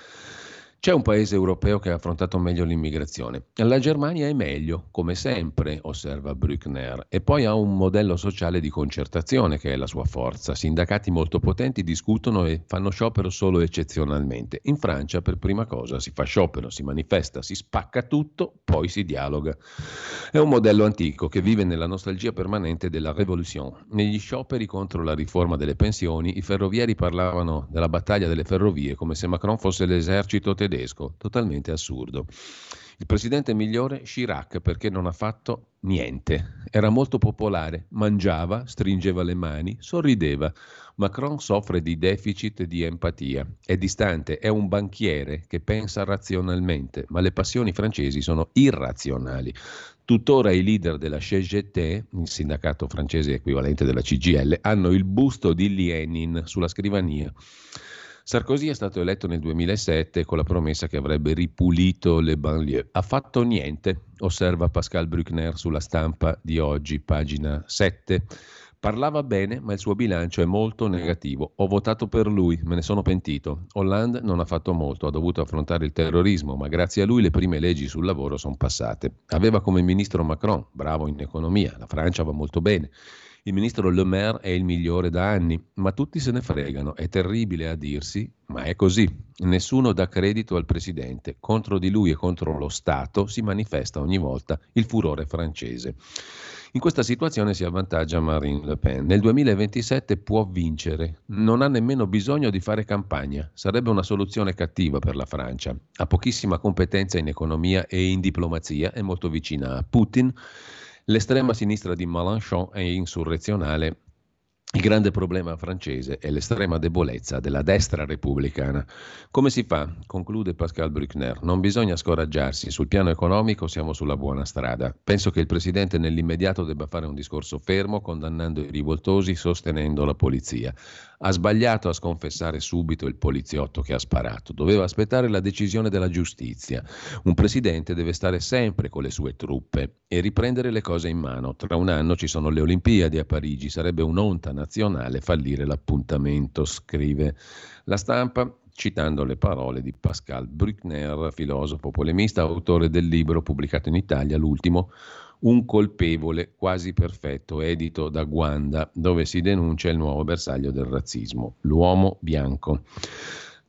C'è un paese europeo che ha affrontato meglio l'immigrazione. La Germania è meglio, come sempre, osserva Brückner, e poi ha un modello sociale di concertazione che è la sua forza. Sindacati molto potenti discutono e fanno sciopero solo eccezionalmente. In Francia, per prima cosa, si fa sciopero, si manifesta, si spacca tutto, poi si dialoga. È un modello antico che vive nella nostalgia permanente della Révolution. Negli scioperi contro la riforma delle pensioni, i ferrovieri parlavano della battaglia delle ferrovie come se Macron fosse l'esercito tedesco tedesco, totalmente assurdo. Il presidente migliore Chirac perché non ha fatto niente. Era molto popolare, mangiava, stringeva le mani, sorrideva. Macron soffre di deficit di empatia, è distante, è un banchiere che pensa razionalmente, ma le passioni francesi sono irrazionali. Tuttora i leader della CGT, il sindacato francese equivalente della CGL, hanno il busto di Lenin sulla scrivania. Sarkozy è stato eletto nel 2007 con la promessa che avrebbe ripulito le banlieue. Ha fatto niente, osserva Pascal Bruckner sulla stampa di oggi, pagina 7. Parlava bene, ma il suo bilancio è molto negativo. Ho votato per lui, me ne sono pentito. Hollande non ha fatto molto, ha dovuto affrontare il terrorismo, ma grazie a lui le prime leggi sul lavoro sono passate. Aveva come ministro Macron, bravo in economia, la Francia va molto bene. Il ministro Le Maire è il migliore da anni, ma tutti se ne fregano. È terribile a dirsi, ma è così. Nessuno dà credito al presidente. Contro di lui e contro lo Stato si manifesta ogni volta il furore francese. In questa situazione si avvantaggia Marine Le Pen. Nel 2027 può vincere, non ha nemmeno bisogno di fare campagna. Sarebbe una soluzione cattiva per la Francia. Ha pochissima competenza in economia e in diplomazia, è molto vicina a Putin L'estrema sinistra di Mélenchon è insurrezionale il grande problema francese è l'estrema debolezza della destra repubblicana. Come si fa? Conclude Pascal Bruckner. Non bisogna scoraggiarsi. Sul piano economico siamo sulla buona strada. Penso che il Presidente nell'immediato debba fare un discorso fermo, condannando i rivoltosi, sostenendo la polizia. Ha sbagliato a sconfessare subito il poliziotto che ha sparato. Doveva aspettare la decisione della giustizia. Un Presidente deve stare sempre con le sue truppe e riprendere le cose in mano. Tra un anno ci sono le Olimpiadi a Parigi. Sarebbe un'onta nazionale fallire l'appuntamento, scrive la stampa citando le parole di Pascal Bruckner, filosofo polemista, autore del libro pubblicato in Italia, l'ultimo, Un colpevole quasi perfetto, edito da Guanda, dove si denuncia il nuovo bersaglio del razzismo, l'uomo bianco.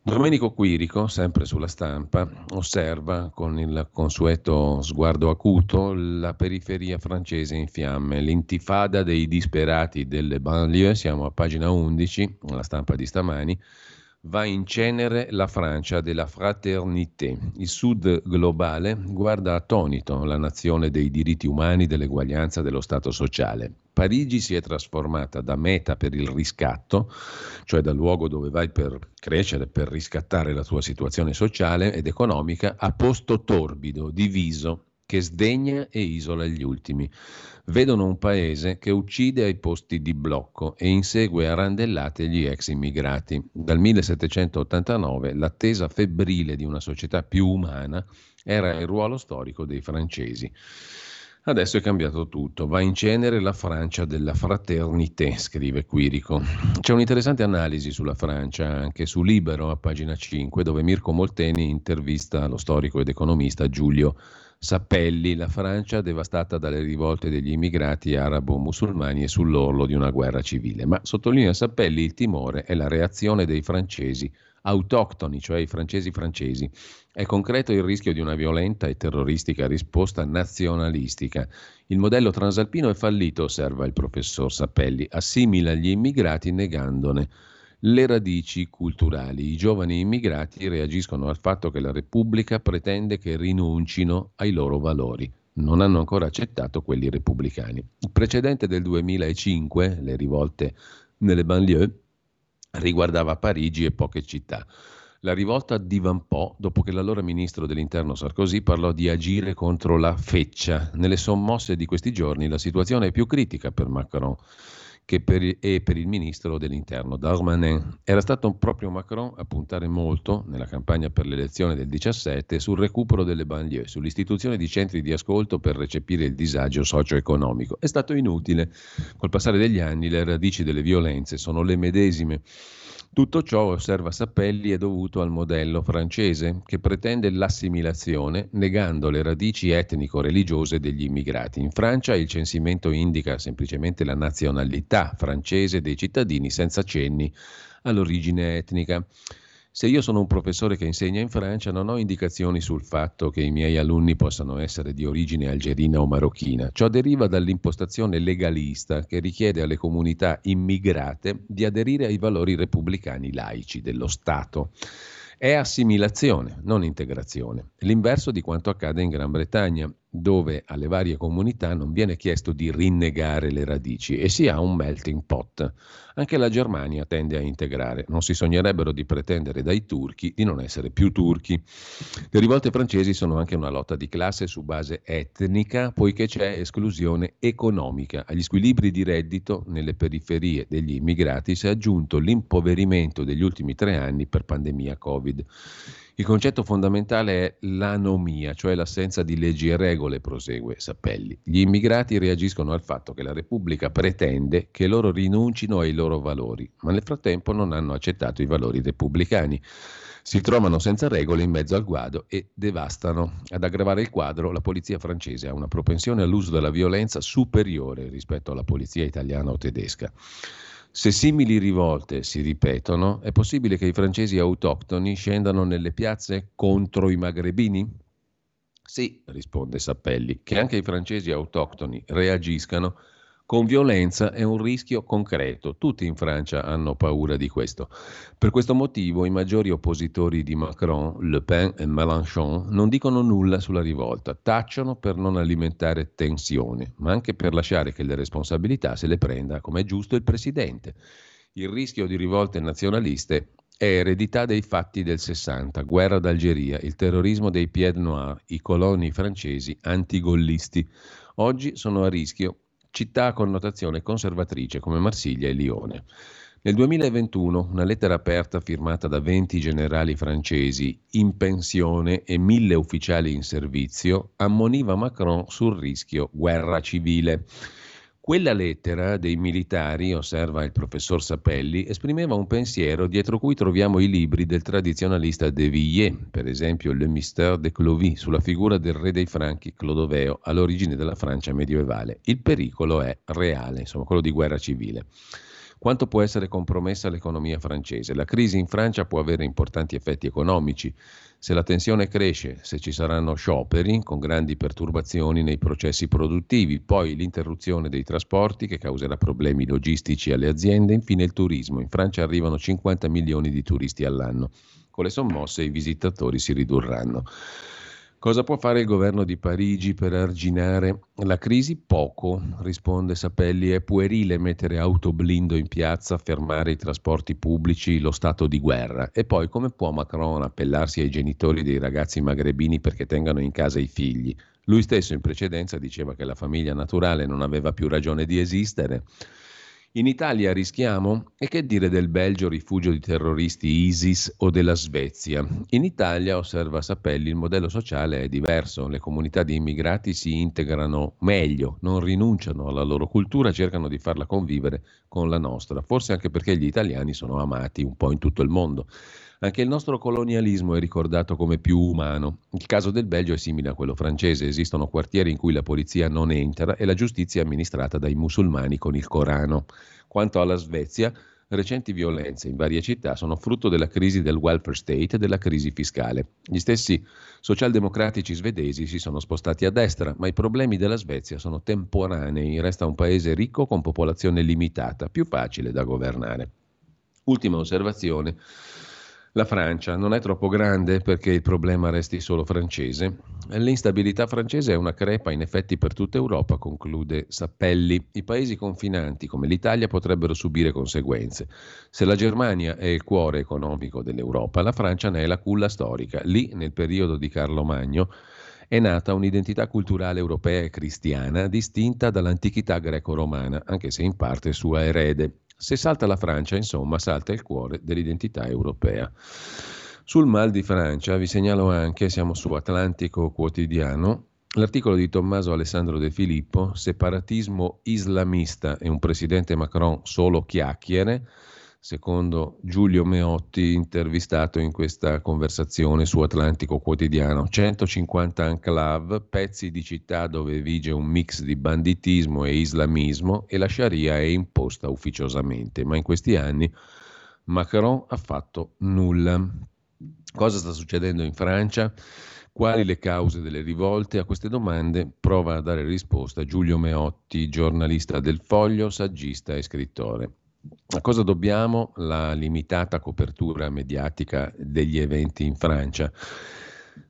Domenico Quirico, sempre sulla stampa, osserva con il consueto sguardo acuto la periferia francese in fiamme, l'intifada dei disperati delle banlieue, siamo a pagina 11, la stampa di stamani, va in cenere la Francia della fraternité. Il Sud globale guarda attonito la nazione dei diritti umani, dell'eguaglianza, dello Stato sociale. Parigi si è trasformata da meta per il riscatto, cioè da luogo dove vai per crescere, per riscattare la tua situazione sociale ed economica, a posto torbido, diviso, che sdegna e isola gli ultimi. Vedono un paese che uccide ai posti di blocco e insegue a randellate gli ex immigrati. Dal 1789 l'attesa febbrile di una società più umana era il ruolo storico dei francesi. Adesso è cambiato tutto, va in cenere la Francia della fraternité, scrive Quirico. C'è un'interessante analisi sulla Francia, anche su Libero, a pagina 5, dove Mirko Molteni intervista lo storico ed economista Giulio Sappelli, la Francia devastata dalle rivolte degli immigrati arabo-musulmani e sull'orlo di una guerra civile. Ma sottolinea Sappelli il timore è la reazione dei francesi autoctoni, cioè i francesi francesi. È concreto il rischio di una violenta e terroristica risposta nazionalistica. Il modello transalpino è fallito, osserva il professor Sappelli, assimila gli immigrati negandone le radici culturali. I giovani immigrati reagiscono al fatto che la Repubblica pretende che rinuncino ai loro valori. Non hanno ancora accettato quelli repubblicani. Il precedente del 2005, le rivolte nelle banlieue, riguardava Parigi e poche città. La rivolta divampò dopo che l'allora ministro dell'interno Sarkozy parlò di agire contro la feccia. Nelle sommosse di questi giorni la situazione è più critica per Macron che per, e per il ministro dell'interno Darmanin. Era stato proprio Macron a puntare molto nella campagna per l'elezione del 17 sul recupero delle banlieue, sull'istituzione di centri di ascolto per recepire il disagio socio-economico. È stato inutile. Col passare degli anni le radici delle violenze sono le medesime. Tutto ciò, osserva Sappelli, è dovuto al modello francese, che pretende l'assimilazione negando le radici etnico-religiose degli immigrati. In Francia il censimento indica semplicemente la nazionalità francese dei cittadini senza cenni all'origine etnica. Se io sono un professore che insegna in Francia, non ho indicazioni sul fatto che i miei alunni possano essere di origine algerina o marocchina. Ciò deriva dall'impostazione legalista che richiede alle comunità immigrate di aderire ai valori repubblicani laici dello Stato. È assimilazione, non integrazione. L'inverso di quanto accade in Gran Bretagna, dove alle varie comunità non viene chiesto di rinnegare le radici e si ha un melting pot. Anche la Germania tende a integrare, non si sognerebbero di pretendere dai turchi di non essere più turchi. Le rivolte francesi sono anche una lotta di classe su base etnica, poiché c'è esclusione economica. Agli squilibri di reddito nelle periferie degli immigrati si è aggiunto l'impoverimento degli ultimi tre anni per pandemia Covid. Il concetto fondamentale è l'anomia, cioè l'assenza di leggi e regole, prosegue Sappelli. Gli immigrati reagiscono al fatto che la Repubblica pretende che loro rinuncino ai loro valori, ma nel frattempo non hanno accettato i valori repubblicani. Si trovano senza regole in mezzo al guado e devastano. Ad aggravare il quadro, la polizia francese ha una propensione all'uso della violenza superiore rispetto alla polizia italiana o tedesca. Se simili rivolte si ripetono, è possibile che i francesi autoctoni scendano nelle piazze contro i magrebini? Sì, risponde Sappelli, che anche i francesi autoctoni reagiscano con violenza è un rischio concreto. Tutti in Francia hanno paura di questo. Per questo motivo i maggiori oppositori di Macron, Le Pen e Mélenchon, non dicono nulla sulla rivolta, tacciono per non alimentare tensione, ma anche per lasciare che le responsabilità se le prenda, come è giusto, il Presidente. Il rischio di rivolte nazionaliste è eredità dei fatti del 60, guerra d'Algeria, il terrorismo dei Pied Noir, i coloni francesi antigollisti. Oggi sono a rischio città a connotazione conservatrice come Marsiglia e Lione. Nel 2021 una lettera aperta firmata da 20 generali francesi in pensione e mille ufficiali in servizio ammoniva Macron sul rischio guerra civile. Quella lettera dei militari, osserva il professor Sapelli, esprimeva un pensiero dietro cui troviamo i libri del tradizionalista De Villiers, per esempio Le Mystère de Clovis, sulla figura del re dei Franchi Clodoveo, all'origine della Francia medievale. Il pericolo è reale, insomma, quello di guerra civile. Quanto può essere compromessa l'economia francese? La crisi in Francia può avere importanti effetti economici. Se la tensione cresce, se ci saranno scioperi con grandi perturbazioni nei processi produttivi, poi l'interruzione dei trasporti che causerà problemi logistici alle aziende, infine il turismo. In Francia arrivano 50 milioni di turisti all'anno. Con le sommosse i visitatori si ridurranno. Cosa può fare il governo di Parigi per arginare la crisi? Poco, risponde Sapelli. È puerile mettere autoblindo in piazza, fermare i trasporti pubblici, lo stato di guerra. E poi come può Macron appellarsi ai genitori dei ragazzi magrebini perché tengano in casa i figli? Lui stesso in precedenza diceva che la famiglia naturale non aveva più ragione di esistere. In Italia rischiamo? E che dire del Belgio rifugio di terroristi ISIS o della Svezia? In Italia, osserva Sapelli, il modello sociale è diverso, le comunità di immigrati si integrano meglio, non rinunciano alla loro cultura, cercano di farla convivere con la nostra, forse anche perché gli italiani sono amati un po' in tutto il mondo. Anche il nostro colonialismo è ricordato come più umano. Il caso del Belgio è simile a quello francese. Esistono quartieri in cui la polizia non entra e la giustizia è amministrata dai musulmani con il Corano. Quanto alla Svezia, recenti violenze in varie città sono frutto della crisi del welfare state e della crisi fiscale. Gli stessi socialdemocratici svedesi si sono spostati a destra, ma i problemi della Svezia sono temporanei. Resta un paese ricco con popolazione limitata, più facile da governare. Ultima osservazione la Francia non è troppo grande perché il problema resti solo francese. L'instabilità francese è una crepa in effetti per tutta Europa, conclude Sappelli. I paesi confinanti come l'Italia potrebbero subire conseguenze. Se la Germania è il cuore economico dell'Europa, la Francia ne è la culla storica. Lì, nel periodo di Carlo Magno, è nata un'identità culturale europea e cristiana distinta dall'antichità greco-romana, anche se in parte sua erede. Se salta la Francia, insomma, salta il cuore dell'identità europea. Sul mal di Francia vi segnalo anche, siamo su Atlantico Quotidiano, l'articolo di Tommaso Alessandro De Filippo, Separatismo islamista e un presidente Macron solo chiacchiere, secondo Giulio Meotti, intervistato in questa conversazione su Atlantico Quotidiano. 150 enclave, pezzi di città dove vige un mix di banditismo e islamismo e la Sharia è imposta ufficiosamente, ma in questi anni Macron ha fatto nulla. Cosa sta succedendo in Francia? Quali le cause delle rivolte? A queste domande prova a dare risposta Giulio Meotti, giornalista del Foglio, saggista e scrittore. A cosa dobbiamo la limitata copertura mediatica degli eventi in Francia?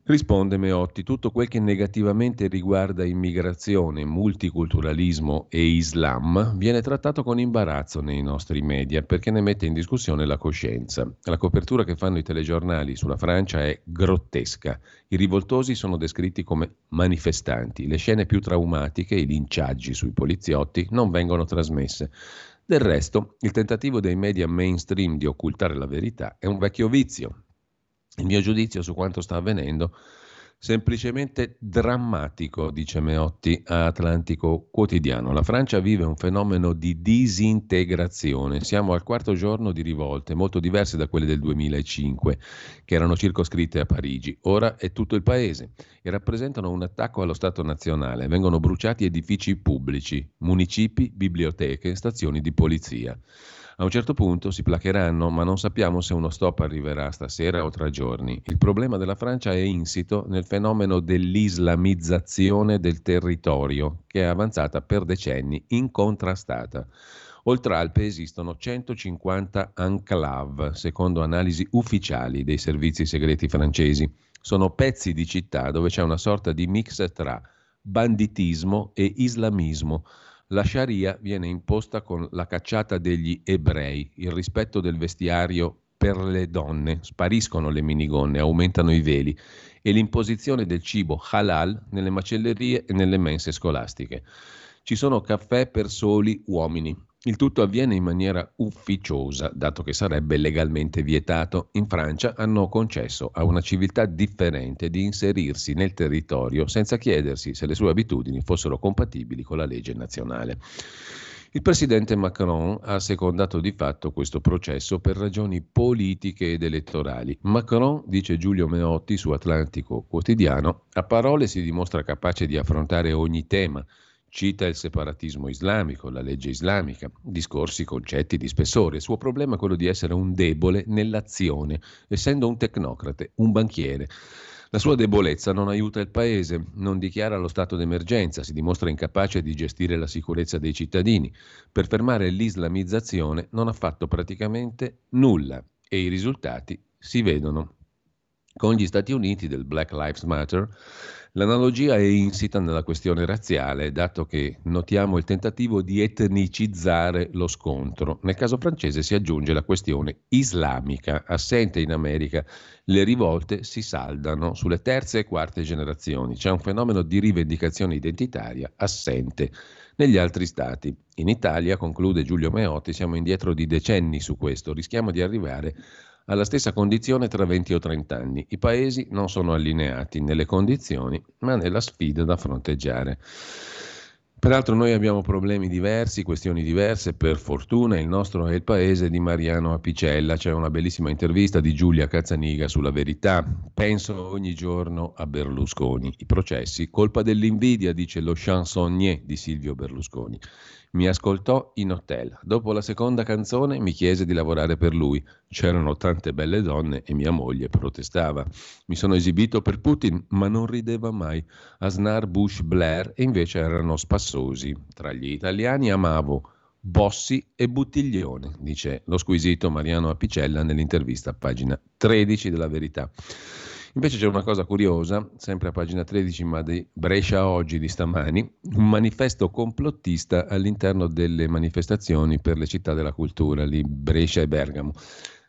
Risponde Meotti, tutto quel che negativamente riguarda immigrazione, multiculturalismo e Islam viene trattato con imbarazzo nei nostri media perché ne mette in discussione la coscienza. La copertura che fanno i telegiornali sulla Francia è grottesca. I rivoltosi sono descritti come manifestanti. Le scene più traumatiche, i linciaggi sui poliziotti, non vengono trasmesse. Del resto, il tentativo dei media mainstream di occultare la verità è un vecchio vizio. Il mio giudizio su quanto sta avvenendo Semplicemente drammatico, dice Meotti a Atlantico Quotidiano. La Francia vive un fenomeno di disintegrazione. Siamo al quarto giorno di rivolte, molto diverse da quelle del 2005, che erano circoscritte a Parigi. Ora è tutto il paese e rappresentano un attacco allo Stato nazionale. Vengono bruciati edifici pubblici, municipi, biblioteche, stazioni di polizia. A un certo punto si placheranno, ma non sappiamo se uno stop arriverà stasera o tra giorni. Il problema della Francia è insito nel fenomeno dell'islamizzazione del territorio, che è avanzata per decenni, incontrastata. Oltre Alpe esistono 150 enclave, secondo analisi ufficiali dei servizi segreti francesi. Sono pezzi di città dove c'è una sorta di mix tra banditismo e islamismo la Sharia viene imposta con la cacciata degli ebrei, il rispetto del vestiario per le donne, spariscono le minigonne, aumentano i veli e l'imposizione del cibo halal nelle macellerie e nelle mense scolastiche. Ci sono caffè per soli uomini, il tutto avviene in maniera ufficiosa, dato che sarebbe legalmente vietato. In Francia hanno concesso a una civiltà differente di inserirsi nel territorio senza chiedersi se le sue abitudini fossero compatibili con la legge nazionale. Il presidente Macron ha secondato di fatto questo processo per ragioni politiche ed elettorali. Macron, dice Giulio Meotti su Atlantico Quotidiano, a parole si dimostra capace di affrontare ogni tema Cita il separatismo islamico, la legge islamica, discorsi, concetti di spessore. Il suo problema è quello di essere un debole nell'azione, essendo un tecnocrate, un banchiere. La sua debolezza non aiuta il paese, non dichiara lo stato d'emergenza, si dimostra incapace di gestire la sicurezza dei cittadini. Per fermare l'islamizzazione non ha fatto praticamente nulla e i risultati si vedono. Con gli Stati Uniti del Black Lives Matter L'analogia è insita nella questione razziale, dato che notiamo il tentativo di etnicizzare lo scontro. Nel caso francese si aggiunge la questione islamica, assente in America. Le rivolte si saldano sulle terze e quarte generazioni. C'è un fenomeno di rivendicazione identitaria assente negli altri stati. In Italia, conclude Giulio Meotti, siamo indietro di decenni su questo. Rischiamo di arrivare alla stessa condizione tra 20 o 30 anni. I paesi non sono allineati nelle condizioni, ma nella sfida da fronteggiare. Peraltro noi abbiamo problemi diversi, questioni diverse, per fortuna il nostro è il paese di Mariano Apicella, c'è una bellissima intervista di Giulia Cazzaniga sulla verità, penso ogni giorno a Berlusconi, i processi, colpa dell'invidia, dice lo chansonnier di Silvio Berlusconi. Mi ascoltò in hotel. Dopo la seconda canzone mi chiese di lavorare per lui. C'erano tante belle donne e mia moglie protestava. Mi sono esibito per Putin, ma non rideva mai. Asnar, Bush, Blair e invece erano spassosi. Tra gli italiani amavo Bossi e Buttiglione, dice lo squisito Mariano Apicella nell'intervista a pagina 13 della Verità. Invece c'è una cosa curiosa, sempre a pagina 13, ma di Brescia Oggi di stamani, un manifesto complottista all'interno delle manifestazioni per le città della cultura, lì Brescia e Bergamo.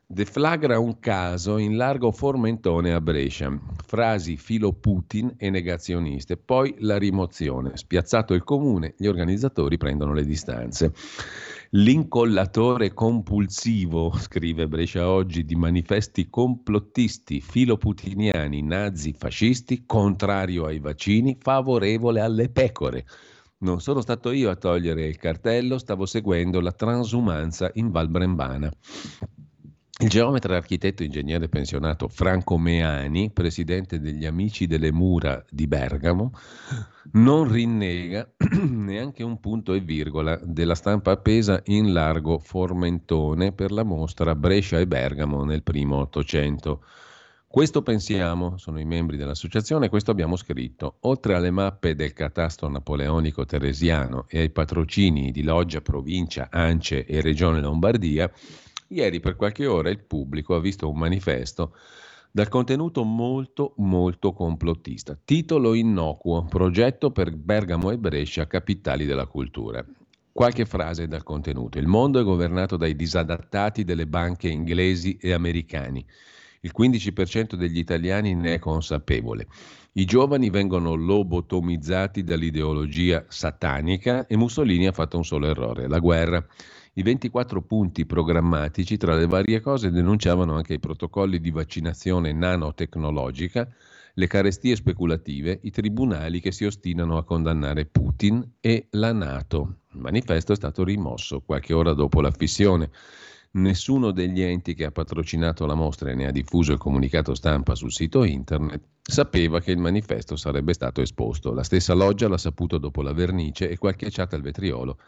Deflagra un caso in largo Formentone a Brescia. Frasi filo Putin e negazioniste, poi la rimozione. Spiazzato il comune, gli organizzatori prendono le distanze. L'incollatore compulsivo, scrive Brescia oggi, di manifesti complottisti, filoputiniani, nazi, fascisti, contrario ai vaccini, favorevole alle pecore. Non sono stato io a togliere il cartello, stavo seguendo la transumanza in Val Brembana. Il geometra architetto ingegnere pensionato Franco Meani, presidente degli Amici delle Mura di Bergamo, non rinnega neanche un punto e virgola della stampa appesa in largo Formentone per la mostra Brescia e Bergamo nel primo Ottocento. Questo pensiamo, sono i membri dell'associazione, questo abbiamo scritto. Oltre alle mappe del catasto napoleonico teresiano e ai patrocini di Loggia, Provincia, Ance e Regione Lombardia, Ieri per qualche ora il pubblico ha visto un manifesto dal contenuto molto molto complottista. Titolo innocuo, progetto per Bergamo e Brescia, capitali della cultura. Qualche frase dal contenuto. Il mondo è governato dai disadattati delle banche inglesi e americani. Il 15% degli italiani ne è consapevole. I giovani vengono lobotomizzati dall'ideologia satanica e Mussolini ha fatto un solo errore, la guerra. I 24 punti programmatici, tra le varie cose, denunciavano anche i protocolli di vaccinazione nanotecnologica, le carestie speculative, i tribunali che si ostinano a condannare Putin e la Nato. Il manifesto è stato rimosso qualche ora dopo la fissione. Nessuno degli enti che ha patrocinato la mostra e ne ha diffuso il comunicato stampa sul sito internet sapeva che il manifesto sarebbe stato esposto. La stessa loggia l'ha saputo dopo la vernice e qualche chat al vetriolo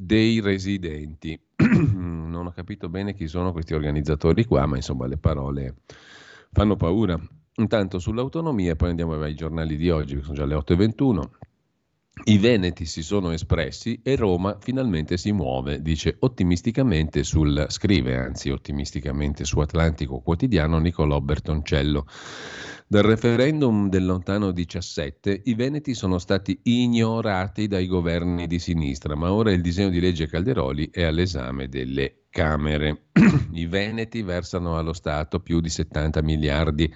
dei residenti. non ho capito bene chi sono questi organizzatori qua, ma insomma le parole fanno paura. Intanto sull'autonomia, poi andiamo ai giornali di oggi, sono già le 8.21. I Veneti si sono espressi e Roma finalmente si muove, dice ottimisticamente sul, scrive anzi ottimisticamente su Atlantico Quotidiano Nicolò Bertoncello. Dal referendum del lontano 17 i veneti sono stati ignorati dai governi di sinistra, ma ora il disegno di legge Calderoli è all'esame delle Camere. I veneti versano allo Stato più di 70 miliardi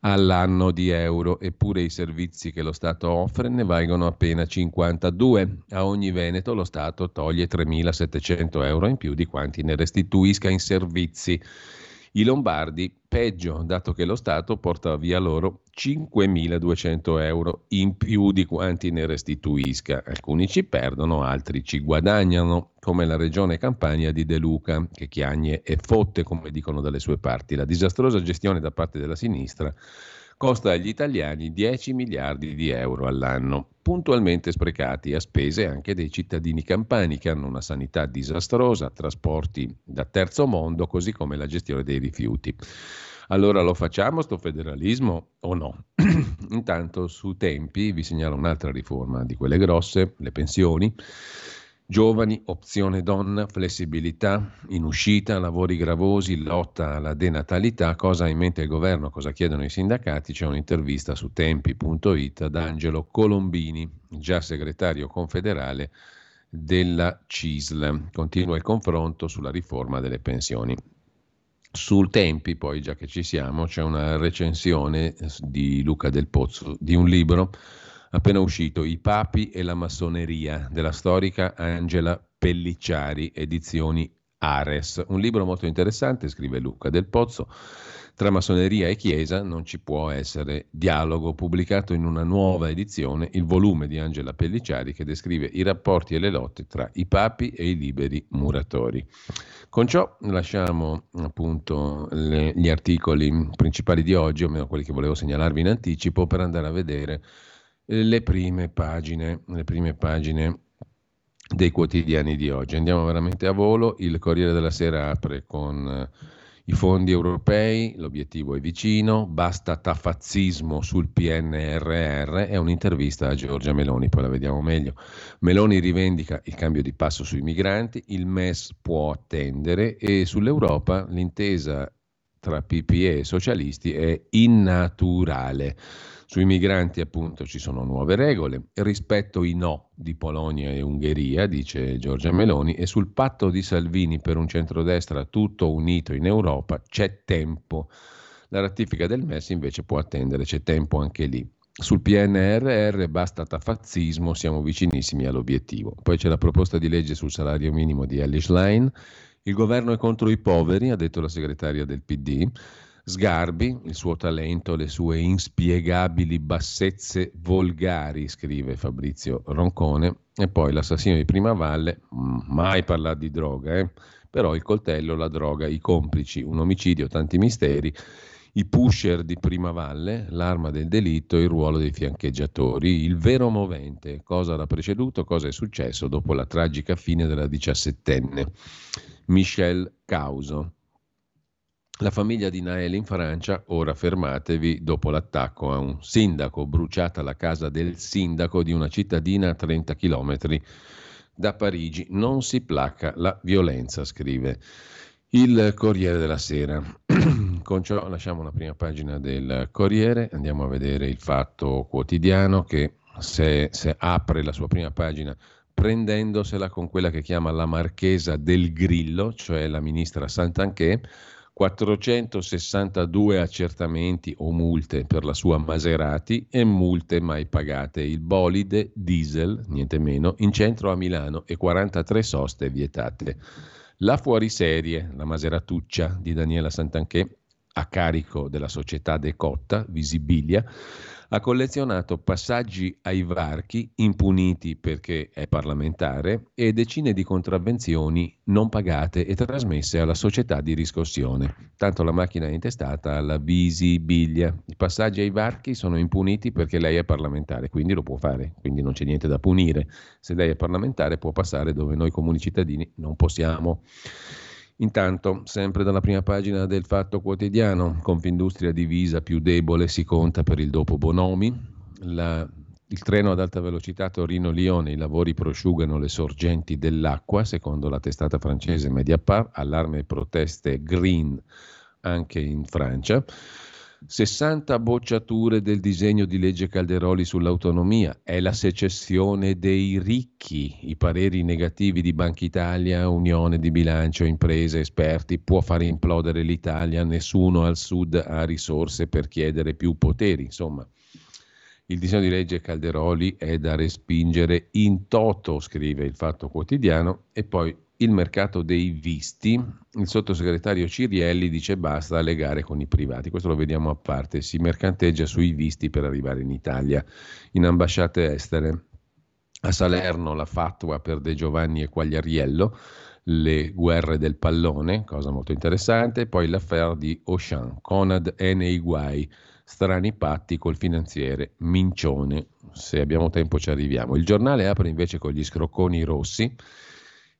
all'anno di euro, eppure i servizi che lo Stato offre ne valgono appena 52. A ogni veneto lo Stato toglie 3.700 euro in più di quanti ne restituisca in servizi. I lombardi peggio, dato che lo Stato porta via loro 5.200 euro in più di quanti ne restituisca. Alcuni ci perdono, altri ci guadagnano, come la regione Campania di De Luca, che chiagne e fotte, come dicono dalle sue parti. La disastrosa gestione da parte della sinistra costa agli italiani 10 miliardi di euro all'anno, puntualmente sprecati a spese anche dei cittadini campani che hanno una sanità disastrosa, trasporti da terzo mondo, così come la gestione dei rifiuti. Allora lo facciamo sto federalismo o no? Intanto su tempi vi segnalo un'altra riforma di quelle grosse, le pensioni. Giovani, opzione donna, flessibilità, in uscita, lavori gravosi, lotta alla denatalità. Cosa ha in mente il governo? Cosa chiedono i sindacati? C'è un'intervista su tempi.it ad Angelo Colombini, già segretario confederale della CISL. Continua il confronto sulla riforma delle pensioni. Sul Tempi, poi, già che ci siamo, c'è una recensione di Luca Del Pozzo di un libro appena uscito, I papi e la massoneria, della storica Angela Pellicciari, edizioni Ares. Un libro molto interessante, scrive Luca Del Pozzo. Tra massoneria e chiesa non ci può essere dialogo, pubblicato in una nuova edizione il volume di Angela Pellicciari che descrive i rapporti e le lotte tra i papi e i liberi muratori. Con ciò lasciamo appunto le, gli articoli principali di oggi, o almeno quelli che volevo segnalarvi in anticipo, per andare a vedere le prime pagine, le prime pagine dei quotidiani di oggi. Andiamo veramente a volo. Il Corriere della Sera apre con eh, i fondi europei, l'obiettivo è vicino, basta tafazzismo sul PNRR, è un'intervista a Giorgia Meloni, poi la vediamo meglio. Meloni rivendica il cambio di passo sui migranti, il MES può attendere e sull'Europa l'intesa tra PPE e socialisti è innaturale. Sui migranti appunto ci sono nuove regole, rispetto i no di Polonia e Ungheria, dice Giorgia Meloni, e sul patto di Salvini per un centrodestra tutto unito in Europa c'è tempo. La ratifica del MES invece può attendere, c'è tempo anche lì. Sul PNRR basta tafazzismo, siamo vicinissimi all'obiettivo. Poi c'è la proposta di legge sul salario minimo di Ellis Line. Il governo è contro i poveri, ha detto la segretaria del PD. Sgarbi, il suo talento, le sue inspiegabili bassezze volgari, scrive Fabrizio Roncone, e poi l'assassino di Prima Valle, mm, mai parlare di droga, eh? però il coltello, la droga, i complici, un omicidio, tanti misteri, i pusher di Prima Valle, l'arma del delitto, il ruolo dei fiancheggiatori, il vero movente, cosa l'ha preceduto, cosa è successo dopo la tragica fine della diciassettenne. Michel Causo. La famiglia di Nael in Francia, ora fermatevi, dopo l'attacco a un sindaco, bruciata la casa del sindaco di una cittadina a 30 km da Parigi. Non si placca la violenza, scrive il Corriere della Sera. Con ciò lasciamo la prima pagina del Corriere, andiamo a vedere il fatto quotidiano che se, se apre la sua prima pagina prendendosela con quella che chiama la marchesa del Grillo, cioè la ministra Santanchè, 462 accertamenti o multe per la sua Maserati e multe mai pagate. Il bolide diesel, niente meno, in centro a Milano e 43 soste vietate. La fuoriserie, la Maseratuccia di Daniela Santanchè, a carico della società Decotta, Visibilia, ha collezionato passaggi ai varchi impuniti perché è parlamentare e decine di contravvenzioni non pagate e trasmesse alla società di riscossione. Tanto la macchina è intestata alla visibilia. I passaggi ai varchi sono impuniti perché lei è parlamentare, quindi lo può fare, quindi non c'è niente da punire. Se lei è parlamentare può passare dove noi comuni cittadini non possiamo. Intanto, sempre dalla prima pagina del Fatto Quotidiano, Confindustria divisa più debole si conta per il dopo Bonomi. La, il treno ad alta velocità Torino-Lione, i lavori prosciugano le sorgenti dell'acqua, secondo la testata francese Mediapart, allarme e proteste green anche in Francia. 60 bocciature del disegno di legge Calderoli sull'autonomia, è la secessione dei ricchi, i pareri negativi di Banca Italia, Unione di Bilancio, imprese, esperti, può fare implodere l'Italia, nessuno al sud ha risorse per chiedere più poteri, insomma. Il disegno di legge Calderoli è da respingere in toto, scrive il Fatto Quotidiano, e poi il mercato dei visti, il sottosegretario Cirielli dice basta alle gare con i privati, questo lo vediamo a parte, si mercanteggia sui visti per arrivare in Italia, in ambasciate estere. A Salerno la fatua per De Giovanni e Quagliariello, le guerre del pallone, cosa molto interessante, poi l'affaire di Auchan, Conad è nei guai, strani patti col finanziere Mincione, se abbiamo tempo ci arriviamo. Il giornale apre invece con gli scrocconi rossi,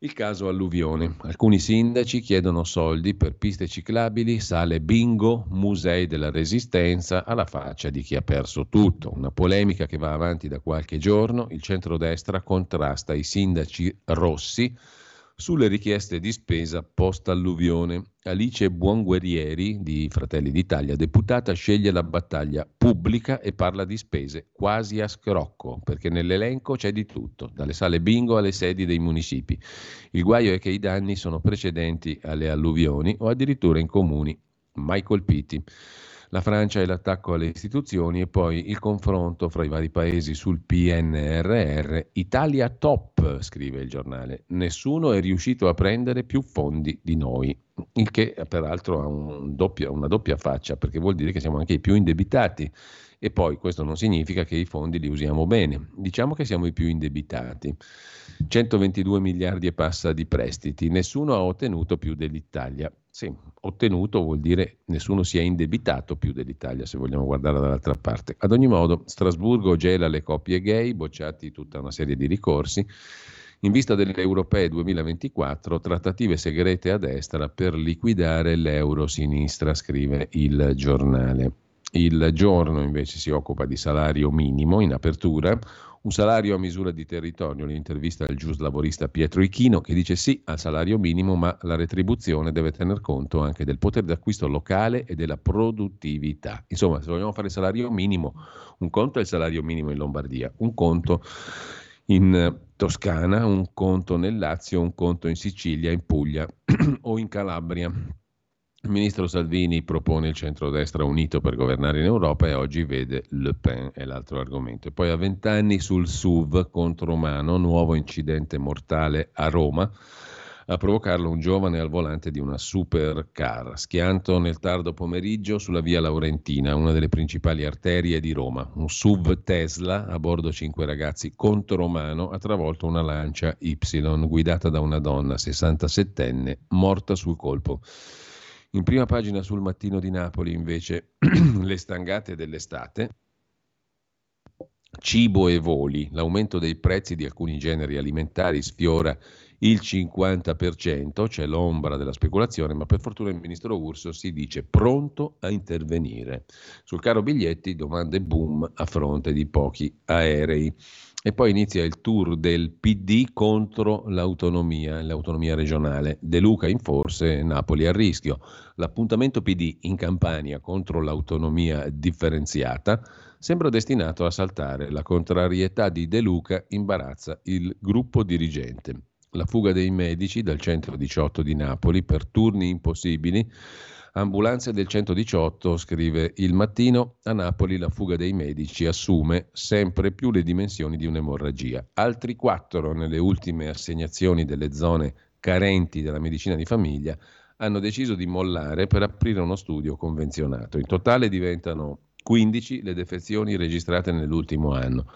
il caso alluvione. Alcuni sindaci chiedono soldi per piste ciclabili, sale bingo, musei della resistenza, alla faccia di chi ha perso tutto. Una polemica che va avanti da qualche giorno. Il centrodestra contrasta i sindaci rossi sulle richieste di spesa post-alluvione. Alice Buonguerrieri di Fratelli d'Italia, deputata, sceglie la battaglia pubblica e parla di spese quasi a scrocco, perché nell'elenco c'è di tutto, dalle sale bingo alle sedi dei municipi. Il guaio è che i danni sono precedenti alle alluvioni o addirittura in comuni mai colpiti la Francia e l'attacco alle istituzioni e poi il confronto fra i vari paesi sul PNRR. Italia top, scrive il giornale. Nessuno è riuscito a prendere più fondi di noi, il che peraltro ha un doppia, una doppia faccia, perché vuol dire che siamo anche i più indebitati. E poi questo non significa che i fondi li usiamo bene. Diciamo che siamo i più indebitati. 122 miliardi e passa di prestiti, nessuno ha ottenuto più dell'Italia. Sì, ottenuto vuol dire nessuno si è indebitato più dell'Italia, se vogliamo guardare dall'altra parte. Ad ogni modo, Strasburgo gela le coppie gay, bocciati tutta una serie di ricorsi. In vista delle europee 2024, trattative segrete a destra per liquidare l'euro sinistra, scrive il giornale. Il giorno invece si occupa di salario minimo in apertura, un salario a misura di territorio, l'intervista al giuslavorista Pietro Ichino che dice sì al salario minimo, ma la retribuzione deve tener conto anche del potere d'acquisto locale e della produttività. Insomma, se vogliamo fare salario minimo, un conto è il salario minimo in Lombardia, un conto in Toscana, un conto nel Lazio, un conto in Sicilia, in Puglia o in Calabria. Il ministro Salvini propone il centrodestra unito per governare in Europa e oggi vede Le Pen, è l'altro argomento. E poi a vent'anni sul SUV contro mano, nuovo incidente mortale a Roma. A provocarlo un giovane al volante di una supercar, schianto nel tardo pomeriggio sulla via Laurentina, una delle principali arterie di Roma. Un SUV Tesla, a bordo cinque ragazzi, contro mano, ha travolto una lancia Y, guidata da una donna 67enne, morta sul colpo. In prima pagina sul mattino di Napoli invece le stangate dell'estate, cibo e voli, l'aumento dei prezzi di alcuni generi alimentari sfiora il 50%, c'è l'ombra della speculazione, ma per fortuna il ministro Urso si dice pronto a intervenire. Sul caro biglietti domande boom a fronte di pochi aerei. E poi inizia il tour del PD contro l'autonomia, l'autonomia regionale. De Luca in forse, Napoli a rischio. L'appuntamento PD in Campania contro l'autonomia differenziata sembra destinato a saltare. La contrarietà di De Luca imbarazza il gruppo dirigente. La fuga dei medici dal centro 18 di Napoli per turni impossibili Ambulanze del 118, scrive il mattino, a Napoli la fuga dei medici assume sempre più le dimensioni di un'emorragia. Altri quattro nelle ultime assegnazioni delle zone carenti della medicina di famiglia hanno deciso di mollare per aprire uno studio convenzionato. In totale diventano 15 le defezioni registrate nell'ultimo anno,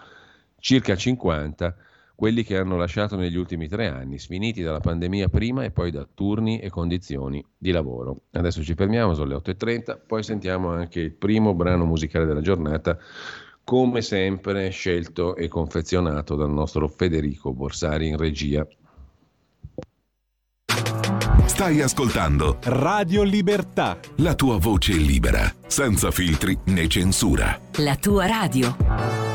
circa 50 quelli che hanno lasciato negli ultimi tre anni, sfiniti dalla pandemia prima e poi da turni e condizioni di lavoro. Adesso ci fermiamo, sono le 8.30, poi sentiamo anche il primo brano musicale della giornata, come sempre scelto e confezionato dal nostro Federico Borsari in regia. Stai ascoltando Radio Libertà. La tua voce libera, senza filtri né censura. La tua radio.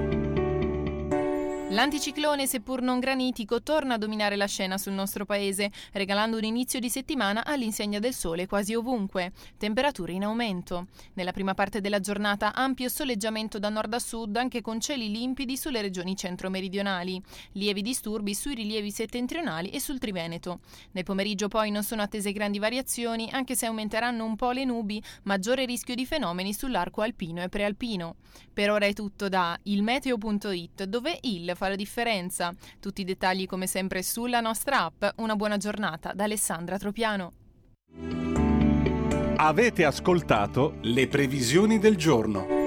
L'anticiclone, seppur non granitico, torna a dominare la scena sul nostro paese, regalando un inizio di settimana all'insegna del sole quasi ovunque. Temperature in aumento. Nella prima parte della giornata ampio soleggiamento da nord a sud, anche con cieli limpidi sulle regioni centro-meridionali. Lievi disturbi sui rilievi settentrionali e sul Triveneto. Nel pomeriggio poi non sono attese grandi variazioni, anche se aumenteranno un po' le nubi, maggiore rischio di fenomeni sull'arco alpino e prealpino. Per ora è tutto da ilmeteo.it, dove il fa la differenza. Tutti i dettagli come sempre sulla nostra app. Una buona giornata da Alessandra Tropiano. Avete ascoltato le previsioni del giorno.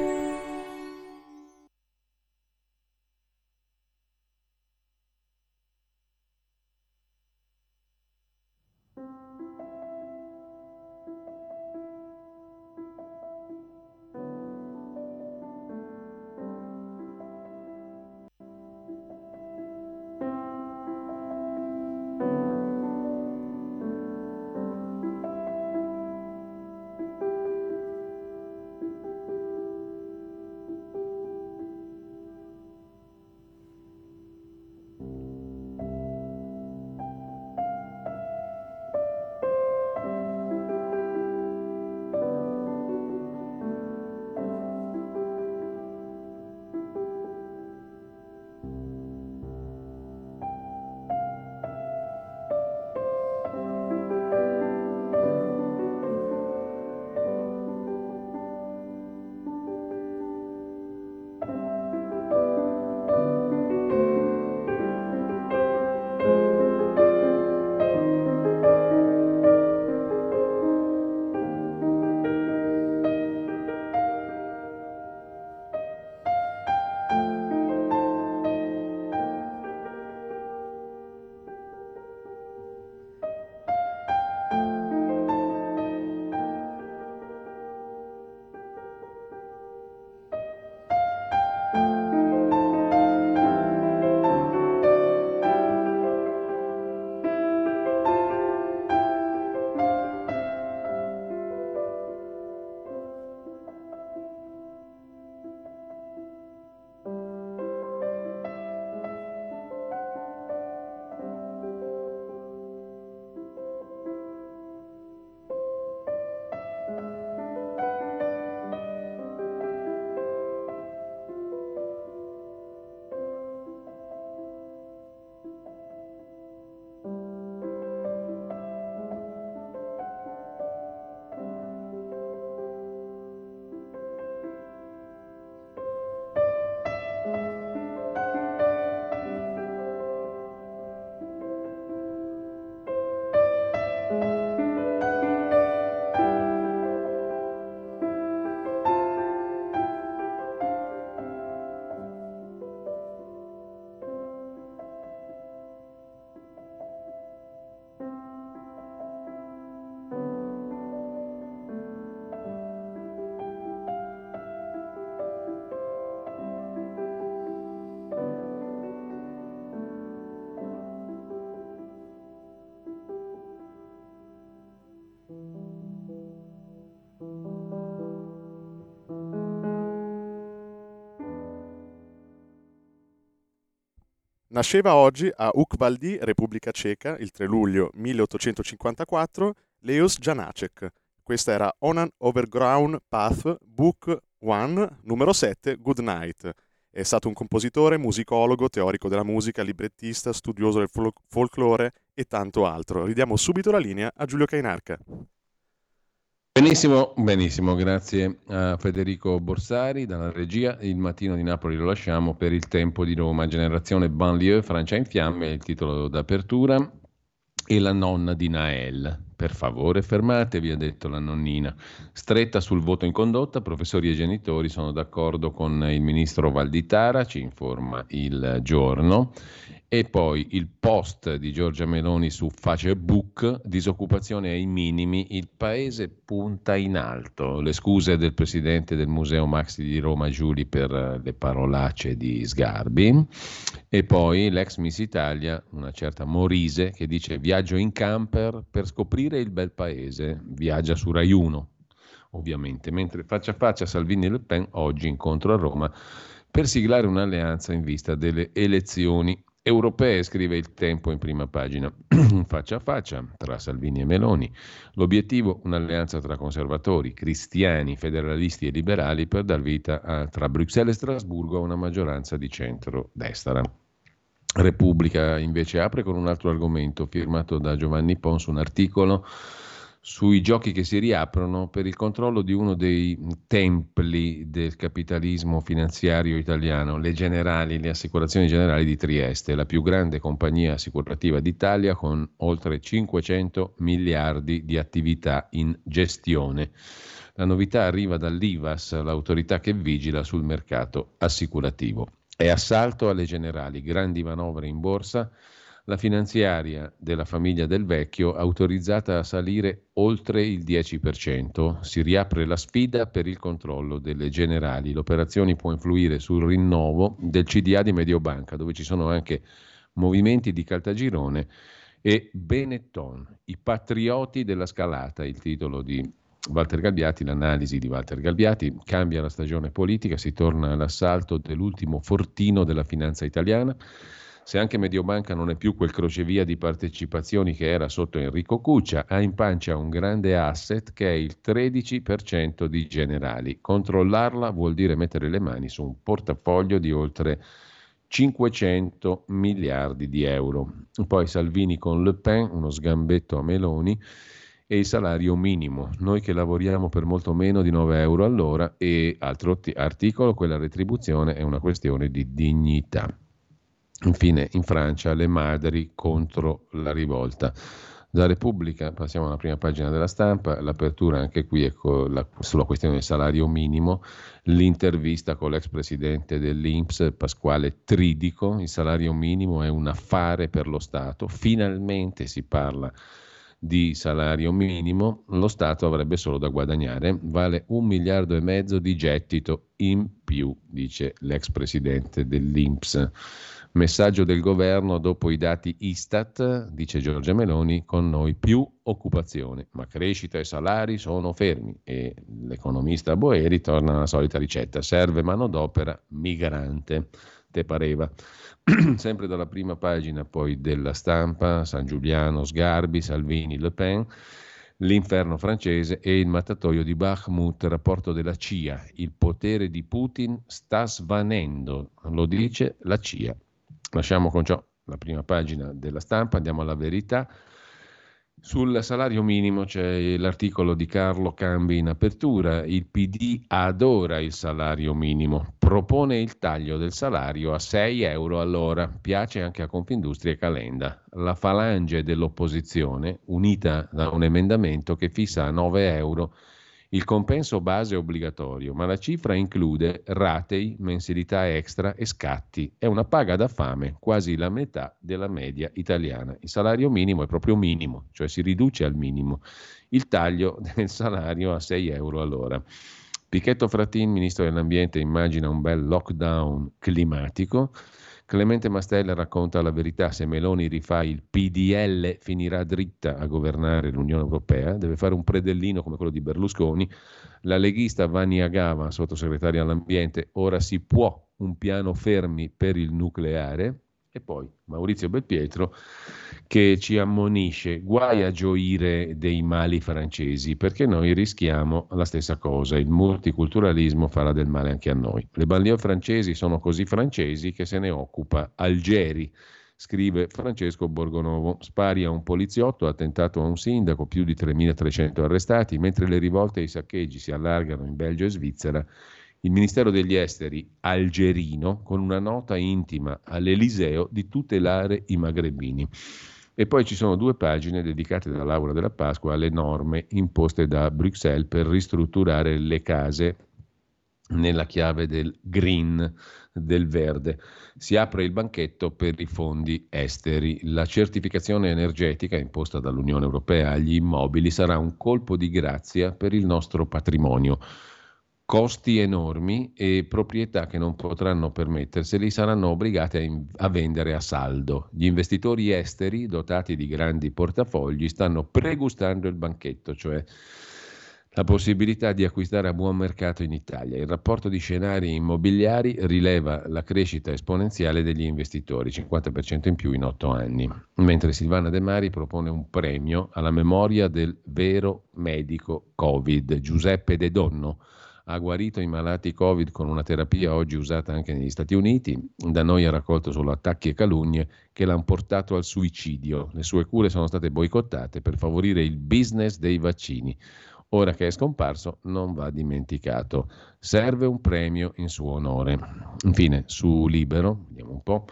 Nasceva oggi a Ukvaldi, Repubblica Ceca, il 3 luglio 1854, Leos Janacek. Questa era On an Overground Path, Book 1, numero 7, Good Night. È stato un compositore, musicologo, teorico della musica, librettista, studioso del fol- folklore e tanto altro. Ridiamo subito la linea a Giulio Cainarca. Benissimo, benissimo, grazie a Federico Borsari dalla regia. Il mattino di Napoli lo lasciamo per il tempo di Roma. Generazione banlieue, Francia in fiamme, il titolo d'apertura. E la nonna di Nael. Per favore fermatevi, ha detto la nonnina. Stretta sul voto in condotta, professori e genitori sono d'accordo con il ministro Valditara, ci informa il giorno. E poi il post di Giorgia Meloni su Facebook, disoccupazione ai minimi, il paese punta in alto. Le scuse del presidente del Museo Maxi di Roma Giuli per le parolacce di Sgarbi. E poi l'ex Miss Italia, una certa Morise, che dice viaggio in camper per scoprire il bel paese, viaggia su Rai 1 ovviamente, mentre faccia a faccia Salvini e Le Pen oggi incontro a Roma per siglare un'alleanza in vista delle elezioni europee, scrive il tempo in prima pagina, faccia a faccia tra Salvini e Meloni. L'obiettivo, un'alleanza tra conservatori, cristiani, federalisti e liberali per dar vita a, tra Bruxelles e Strasburgo a una maggioranza di centro-destra. Repubblica invece apre con un altro argomento firmato da Giovanni Pons, un articolo sui giochi che si riaprono per il controllo di uno dei templi del capitalismo finanziario italiano, le generali, le assicurazioni generali di Trieste, la più grande compagnia assicurativa d'Italia con oltre 500 miliardi di attività in gestione. La novità arriva dall'IVAS, l'autorità che vigila sul mercato assicurativo. È assalto alle generali, grandi manovre in borsa la finanziaria della famiglia del vecchio autorizzata a salire oltre il 10%. Si riapre la sfida per il controllo delle generali. L'operazione può influire sul rinnovo del CDA di Mediobanca, dove ci sono anche movimenti di Caltagirone e Benetton, i patrioti della scalata, il titolo di Walter Galbiati, l'analisi di Walter Galbiati, cambia la stagione politica, si torna all'assalto dell'ultimo fortino della finanza italiana se anche Mediobanca non è più quel crocevia di partecipazioni che era sotto Enrico Cuccia, ha in pancia un grande asset che è il 13% di generali. Controllarla vuol dire mettere le mani su un portafoglio di oltre 500 miliardi di euro. Poi Salvini con Le Pen, uno sgambetto a Meloni e il salario minimo. Noi che lavoriamo per molto meno di 9 euro all'ora e altro articolo, quella retribuzione è una questione di dignità. Infine, in Francia, le madri contro la rivolta. Da Repubblica, passiamo alla prima pagina della stampa, l'apertura anche qui è la, sulla questione del salario minimo, l'intervista con l'ex presidente dell'Inps Pasquale Tridico, il salario minimo è un affare per lo Stato, finalmente si parla di salario minimo, lo Stato avrebbe solo da guadagnare, vale un miliardo e mezzo di gettito in più, dice l'ex presidente dell'Inps. Messaggio del governo dopo i dati Istat, dice Giorgia Meloni, con noi più occupazione, ma crescita e salari sono fermi e l'economista Boeri torna alla solita ricetta, serve manodopera migrante, te pareva. Sempre dalla prima pagina poi della stampa, San Giuliano, Sgarbi, Salvini, Le Pen, l'inferno francese e il mattatoio di Bakhmut, rapporto della CIA. Il potere di Putin sta svanendo, lo dice la CIA. Lasciamo con ciò la prima pagina della stampa, andiamo alla verità. Sul salario minimo c'è l'articolo di Carlo Cambi in apertura. Il PD adora il salario minimo, propone il taglio del salario a 6 euro all'ora. Piace anche a Confindustria e Calenda. La falange dell'opposizione, unita da un emendamento che fissa a 9 euro il compenso base è obbligatorio, ma la cifra include ratei, mensilità extra e scatti. È una paga da fame, quasi la metà della media italiana. Il salario minimo è proprio minimo, cioè si riduce al minimo. Il taglio del salario a 6 euro all'ora. Picchetto Fratin, ministro dell'Ambiente, immagina un bel lockdown climatico. Clemente Mastella racconta la verità, se Meloni rifà il PDL finirà dritta a governare l'Unione Europea, deve fare un predellino come quello di Berlusconi. La leghista Vanni Agava, sottosegretaria all'ambiente, ora si può un piano fermi per il nucleare, e poi Maurizio Belpietro che ci ammonisce, guai a gioire dei mali francesi, perché noi rischiamo la stessa cosa, il multiculturalismo farà del male anche a noi. Le banlieue francesi sono così francesi che se ne occupa Algeri, scrive Francesco Borgonovo. Spari a un poliziotto, attentato a un sindaco, più di 3.300 arrestati, mentre le rivolte e i saccheggi si allargano in Belgio e Svizzera il Ministero degli Esteri algerino con una nota intima all'Eliseo di tutelare i magrebini. E poi ci sono due pagine dedicate dall'Aula della Pasqua alle norme imposte da Bruxelles per ristrutturare le case nella chiave del green, del verde. Si apre il banchetto per i fondi esteri. La certificazione energetica imposta dall'Unione Europea agli immobili sarà un colpo di grazia per il nostro patrimonio costi enormi e proprietà che non potranno permetterseli saranno obbligate a, in- a, vendere a saldo. Gli investitori esteri dotati di grandi portafogli stanno pregustando il banchetto, cioè la possibilità di acquistare a buon mercato in Italia. Il rapporto di scenari immobiliari rileva la crescita esponenziale degli investitori, 50% in più in 8 anni, mentre Silvana De Mari propone un premio alla memoria del vero medico Covid, Giuseppe De Donno. Ha guarito i malati Covid con una terapia oggi usata anche negli Stati Uniti. Da noi ha raccolto solo attacchi e calunnie che l'hanno portato al suicidio. Le sue cure sono state boicottate per favorire il business dei vaccini ora che è scomparso non va dimenticato. Serve un premio in suo onore. Infine, su Libero, vediamo un po'.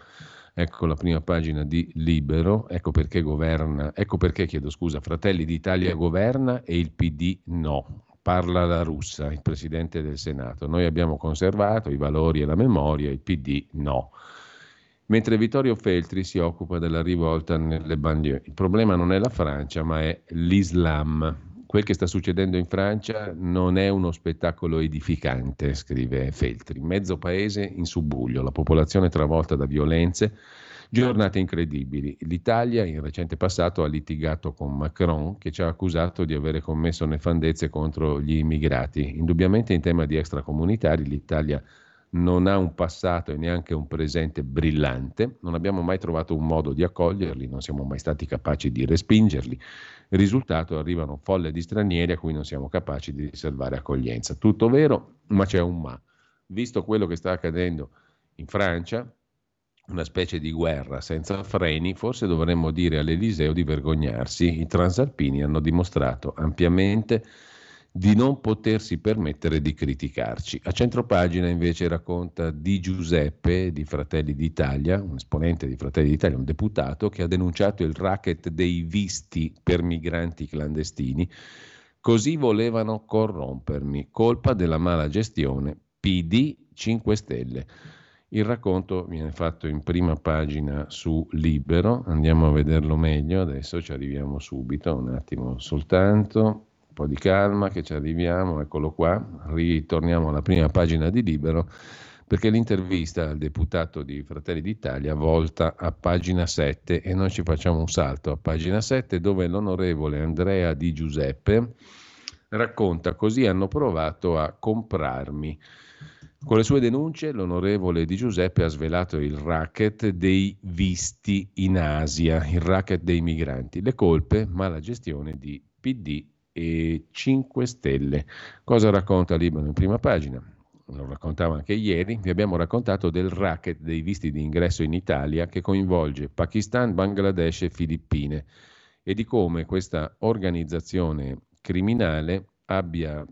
Ecco la prima pagina di Libero, ecco perché governa, ecco perché chiedo scusa, Fratelli d'Italia governa e il PD no. Parla la russa, il presidente del Senato. Noi abbiamo conservato i valori e la memoria, il PD no. Mentre Vittorio Feltri si occupa della rivolta nelle banlieue. Il problema non è la Francia, ma è l'Islam Quel che sta succedendo in Francia non è uno spettacolo edificante, scrive Feltri. Mezzo paese in subbuglio, la popolazione travolta da violenze, giornate incredibili. L'Italia in recente passato ha litigato con Macron che ci ha accusato di avere commesso nefandezze contro gli immigrati. Indubbiamente in tema di extracomunitari l'Italia non ha un passato e neanche un presente brillante, non abbiamo mai trovato un modo di accoglierli, non siamo mai stati capaci di respingerli. Il risultato arrivano folle di stranieri a cui non siamo capaci di riservare accoglienza. Tutto vero, ma c'è un ma. Visto quello che sta accadendo in Francia, una specie di guerra senza freni, forse dovremmo dire all'Eliseo di vergognarsi. I transalpini hanno dimostrato ampiamente di non potersi permettere di criticarci. A centropagina invece racconta di Giuseppe di Fratelli d'Italia, un esponente di Fratelli d'Italia, un deputato che ha denunciato il racket dei visti per migranti clandestini. Così volevano corrompermi, colpa della mala gestione PD 5 Stelle. Il racconto viene fatto in prima pagina su Libero, andiamo a vederlo meglio, adesso ci arriviamo subito, un attimo soltanto un po' di calma che ci arriviamo, eccolo qua, ritorniamo alla prima pagina di Libero perché l'intervista al deputato di Fratelli d'Italia volta a pagina 7 e noi ci facciamo un salto a pagina 7 dove l'onorevole Andrea Di Giuseppe racconta così hanno provato a comprarmi. Con le sue denunce l'onorevole Di Giuseppe ha svelato il racket dei visti in Asia, il racket dei migranti. Le colpe, mala gestione di PD e 5 Stelle. Cosa racconta Libano in prima pagina? Lo raccontavo anche ieri, vi abbiamo raccontato del racket dei visti di ingresso in Italia che coinvolge Pakistan, Bangladesh e Filippine e di come questa organizzazione criminale abbia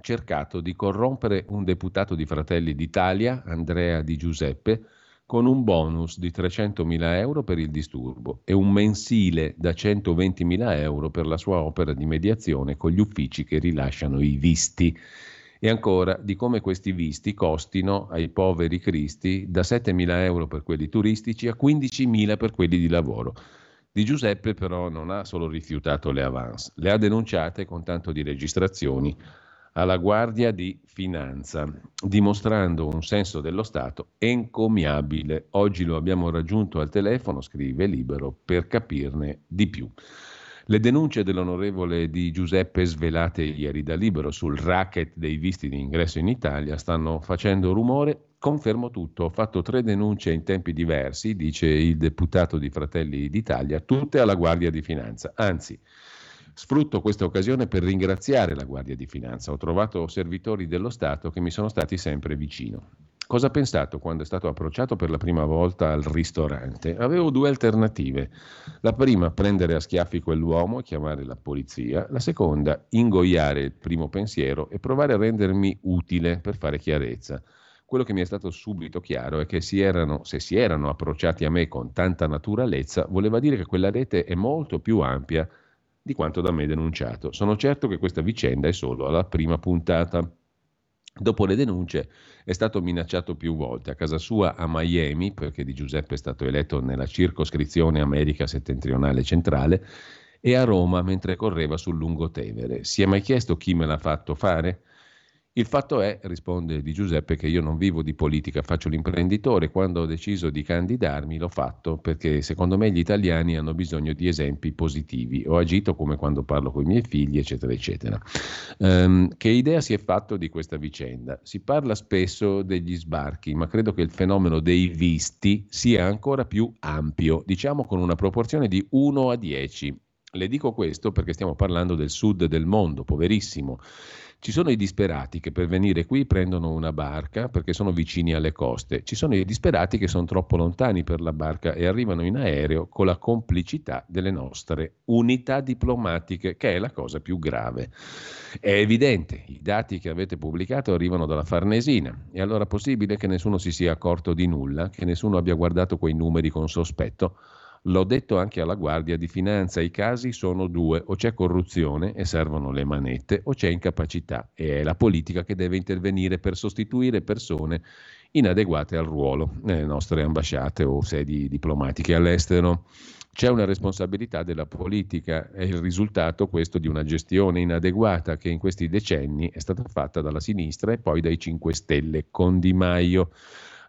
cercato di corrompere un deputato di Fratelli d'Italia, Andrea Di Giuseppe, con un bonus di 300.000 euro per il disturbo e un mensile da 120.000 euro per la sua opera di mediazione con gli uffici che rilasciano i visti. E ancora di come questi visti costino ai poveri cristi da 7.000 euro per quelli turistici a 15.000 per quelli di lavoro. Di Giuseppe però non ha solo rifiutato le avance, le ha denunciate con tanto di registrazioni alla Guardia di Finanza, dimostrando un senso dello Stato encomiabile. Oggi lo abbiamo raggiunto al telefono, scrive Libero, per capirne di più. Le denunce dell'onorevole di Giuseppe svelate ieri da Libero sul racket dei visti di ingresso in Italia stanno facendo rumore. Confermo tutto, ho fatto tre denunce in tempi diversi, dice il deputato di Fratelli d'Italia, tutte alla Guardia di Finanza. Anzi, Sfrutto questa occasione per ringraziare la Guardia di Finanza. Ho trovato servitori dello Stato che mi sono stati sempre vicino. Cosa ha pensato quando è stato approcciato per la prima volta al ristorante? Avevo due alternative. La prima, prendere a schiaffi quell'uomo e chiamare la polizia. La seconda, ingoiare il primo pensiero e provare a rendermi utile per fare chiarezza. Quello che mi è stato subito chiaro è che si erano, se si erano approcciati a me con tanta naturalezza, voleva dire che quella rete è molto più ampia di quanto da me denunciato. Sono certo che questa vicenda è solo alla prima puntata. Dopo le denunce è stato minacciato più volte a casa sua a Miami, perché di Giuseppe è stato eletto nella circoscrizione America settentrionale centrale, e a Roma mentre correva sul lungotevere. Si è mai chiesto chi me l'ha fatto fare? Il fatto è, risponde Di Giuseppe, che io non vivo di politica, faccio l'imprenditore. Quando ho deciso di candidarmi l'ho fatto perché secondo me gli italiani hanno bisogno di esempi positivi. Ho agito come quando parlo con i miei figli, eccetera, eccetera. Um, che idea si è fatto di questa vicenda? Si parla spesso degli sbarchi, ma credo che il fenomeno dei visti sia ancora più ampio, diciamo con una proporzione di 1 a 10. Le dico questo perché stiamo parlando del sud del mondo, poverissimo ci sono i disperati che per venire qui prendono una barca perché sono vicini alle coste. Ci sono i disperati che sono troppo lontani per la barca e arrivano in aereo con la complicità delle nostre unità diplomatiche, che è la cosa più grave. È evidente, i dati che avete pubblicato arrivano dalla Farnesina. È allora possibile che nessuno si sia accorto di nulla, che nessuno abbia guardato quei numeri con sospetto? L'ho detto anche alla Guardia di Finanza, i casi sono due, o c'è corruzione e servono le manette, o c'è incapacità e è la politica che deve intervenire per sostituire persone inadeguate al ruolo nelle nostre ambasciate o sedi diplomatiche all'estero. C'è una responsabilità della politica, è il risultato questo di una gestione inadeguata che in questi decenni è stata fatta dalla sinistra e poi dai 5 Stelle con Di Maio.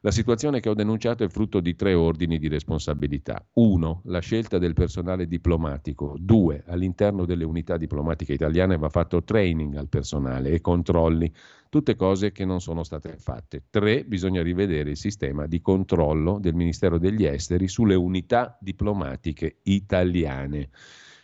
La situazione che ho denunciato è frutto di tre ordini di responsabilità. Uno, la scelta del personale diplomatico. Due, all'interno delle unità diplomatiche italiane va fatto training al personale e controlli, tutte cose che non sono state fatte. Tre, bisogna rivedere il sistema di controllo del Ministero degli Esteri sulle unità diplomatiche italiane.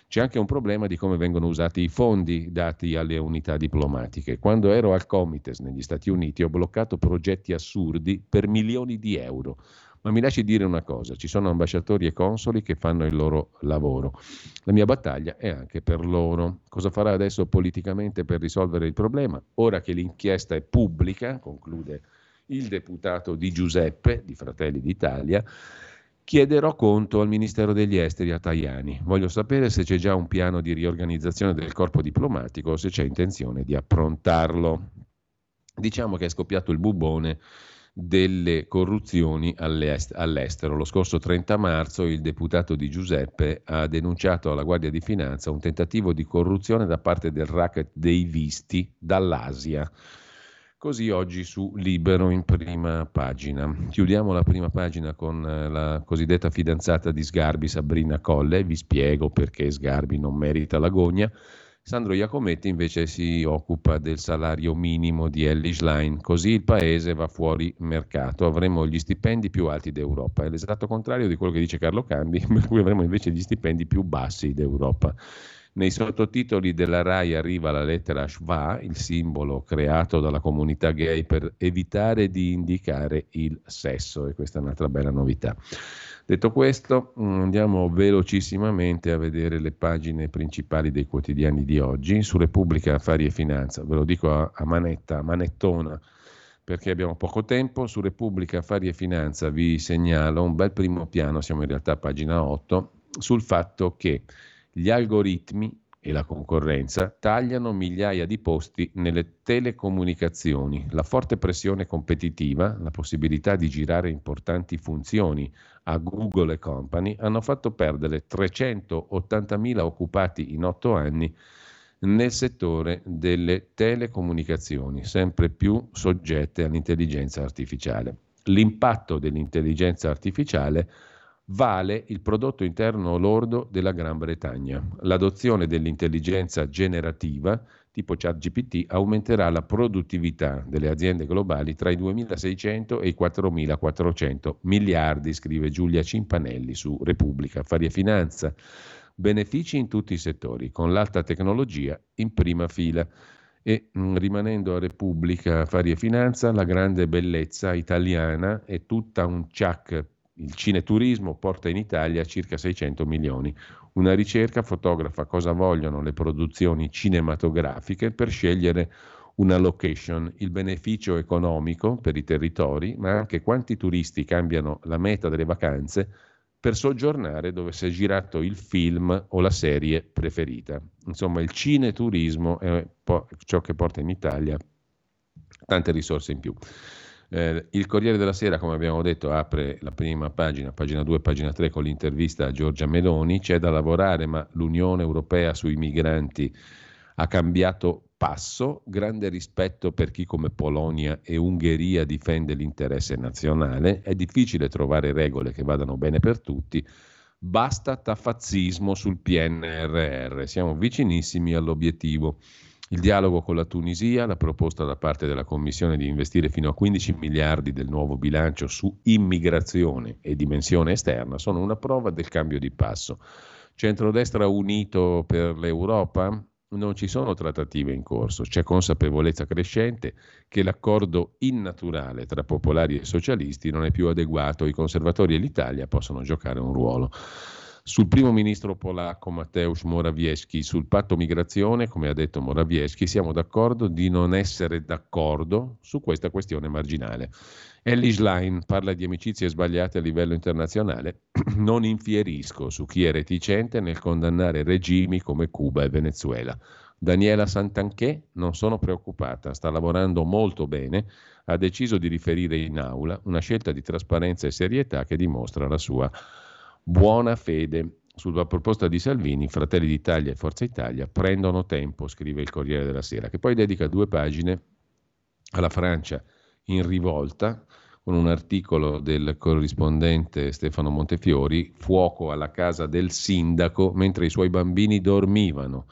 C'è anche un problema di come vengono usati i fondi dati alle unità diplomatiche. Quando ero al Comites negli Stati Uniti ho bloccato progetti assurdi per milioni di euro. Ma mi lasci dire una cosa, ci sono ambasciatori e consoli che fanno il loro lavoro. La mia battaglia è anche per loro. Cosa farà adesso politicamente per risolvere il problema? Ora che l'inchiesta è pubblica, conclude il deputato Di Giuseppe di Fratelli d'Italia, Chiederò conto al Ministero degli Esteri a Tajani. Voglio sapere se c'è già un piano di riorganizzazione del corpo diplomatico o se c'è intenzione di approntarlo. Diciamo che è scoppiato il bubone delle corruzioni all'estero. Lo scorso 30 marzo il deputato di Giuseppe ha denunciato alla Guardia di Finanza un tentativo di corruzione da parte del racket dei visti dall'Asia. Così oggi su Libero in prima pagina. Chiudiamo la prima pagina con eh, la cosiddetta fidanzata di Sgarbi, Sabrina Colle. Vi spiego perché Sgarbi non merita l'agonia. Sandro Iacometti invece si occupa del salario minimo di Ellis Line, così il paese va fuori mercato, avremo gli stipendi più alti d'Europa. È l'esatto contrario di quello che dice Carlo Cambi, per cui avremo invece gli stipendi più bassi d'Europa. Nei sottotitoli della RAI arriva la lettera Shva, il simbolo creato dalla comunità gay per evitare di indicare il sesso e questa è un'altra bella novità. Detto questo, mm, andiamo velocissimamente a vedere le pagine principali dei quotidiani di oggi. Su Repubblica Affari e Finanza, ve lo dico a, manetta, a manettona, perché abbiamo poco tempo. Su Repubblica Affari e Finanza vi segnalo un bel primo piano, siamo in realtà a pagina 8, sul fatto che gli algoritmi e la concorrenza tagliano migliaia di posti nelle telecomunicazioni. La forte pressione competitiva, la possibilità di girare importanti funzioni a Google e Company hanno fatto perdere 380.000 occupati in otto anni nel settore delle telecomunicazioni, sempre più soggette all'intelligenza artificiale. L'impatto dell'intelligenza artificiale vale il prodotto interno lordo della Gran Bretagna. L'adozione dell'intelligenza generativa tipo ChatGPT aumenterà la produttività delle aziende globali tra i 2.600 e i 4.400 miliardi, scrive Giulia Cimpanelli su Repubblica Affari e Finanza. Benefici in tutti i settori, con l'alta tecnologia in prima fila. E mm, rimanendo a Repubblica Affari e Finanza, la grande bellezza italiana è tutta un ciak il cineturismo porta in Italia circa 600 milioni. Una ricerca fotografa cosa vogliono le produzioni cinematografiche per scegliere una location, il beneficio economico per i territori, ma anche quanti turisti cambiano la meta delle vacanze per soggiornare dove si è girato il film o la serie preferita. Insomma, il cineturismo è ciò che porta in Italia tante risorse in più. Eh, il Corriere della Sera, come abbiamo detto, apre la prima pagina, pagina 2 pagina 3, con l'intervista a Giorgia Meloni. C'è da lavorare, ma l'Unione Europea sui migranti ha cambiato passo, grande rispetto per chi come Polonia e Ungheria difende l'interesse nazionale, è difficile trovare regole che vadano bene per tutti, basta tafazzismo sul PNRR, siamo vicinissimi all'obiettivo. Il dialogo con la Tunisia, la proposta da parte della Commissione di investire fino a 15 miliardi del nuovo bilancio su immigrazione e dimensione esterna sono una prova del cambio di passo. Centrodestra unito per l'Europa? Non ci sono trattative in corso, c'è consapevolezza crescente che l'accordo innaturale tra popolari e socialisti non è più adeguato, i conservatori e l'Italia possono giocare un ruolo. Sul primo ministro polacco Mateusz Morawiecki, sul patto migrazione, come ha detto Morawiecki, siamo d'accordo di non essere d'accordo su questa questione marginale. Ellie Schlein parla di amicizie sbagliate a livello internazionale. non infierisco su chi è reticente nel condannare regimi come Cuba e Venezuela. Daniela Santanché, non sono preoccupata, sta lavorando molto bene, ha deciso di riferire in aula una scelta di trasparenza e serietà che dimostra la sua buona fede. Sulla proposta di Salvini, Fratelli d'Italia e Forza Italia prendono tempo, scrive il Corriere della Sera, che poi dedica due pagine alla Francia in rivolta con un articolo del corrispondente Stefano Montefiori, fuoco alla casa del sindaco mentre i suoi bambini dormivano.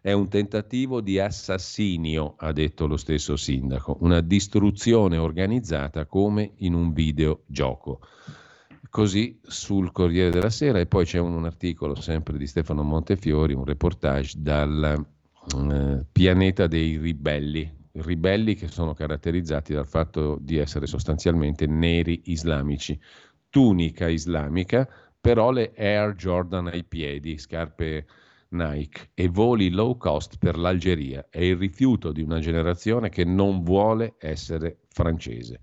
È un tentativo di assassinio, ha detto lo stesso sindaco, una distruzione organizzata come in un videogioco così sul Corriere della Sera e poi c'è un, un articolo sempre di Stefano Montefiori, un reportage dal eh, pianeta dei ribelli, ribelli che sono caratterizzati dal fatto di essere sostanzialmente neri islamici, tunica islamica, però le Air Jordan ai piedi, scarpe Nike e voli low cost per l'Algeria, è il rifiuto di una generazione che non vuole essere francese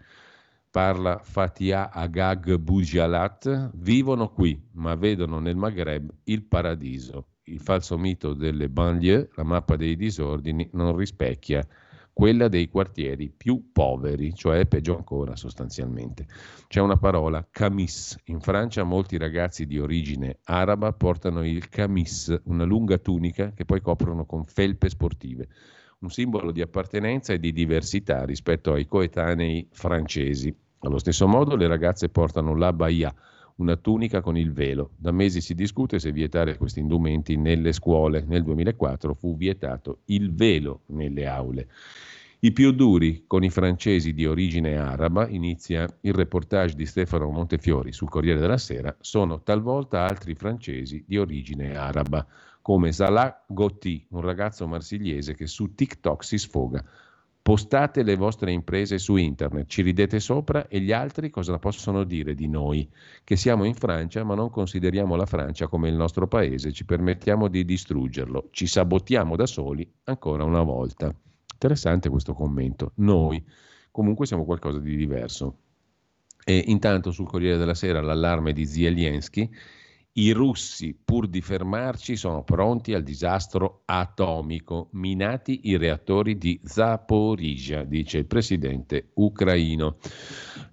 parla Fatia Agag Bujalat, vivono qui, ma vedono nel Maghreb il paradiso. Il falso mito delle banlieue, la mappa dei disordini, non rispecchia quella dei quartieri più poveri, cioè peggio ancora sostanzialmente. C'è una parola, camis. In Francia molti ragazzi di origine araba portano il camis, una lunga tunica che poi coprono con felpe sportive un simbolo di appartenenza e di diversità rispetto ai coetanei francesi. Allo stesso modo le ragazze portano la baia, una tunica con il velo. Da mesi si discute se vietare questi indumenti nelle scuole. Nel 2004 fu vietato il velo nelle aule. I più duri con i francesi di origine araba, inizia il reportage di Stefano Montefiori sul Corriere della Sera, sono talvolta altri francesi di origine araba, come Salah Gotti, un ragazzo marsigliese che su TikTok si sfoga Postate le vostre imprese su internet, ci ridete sopra e gli altri cosa possono dire di noi? Che siamo in Francia ma non consideriamo la Francia come il nostro paese, ci permettiamo di distruggerlo, ci sabotiamo da soli ancora una volta. Interessante questo commento. Noi comunque siamo qualcosa di diverso. E intanto sul Corriere della Sera l'allarme di Zelensky i russi, pur di fermarci, sono pronti al disastro atomico, minati i reattori di Zaporizhia, dice il presidente ucraino.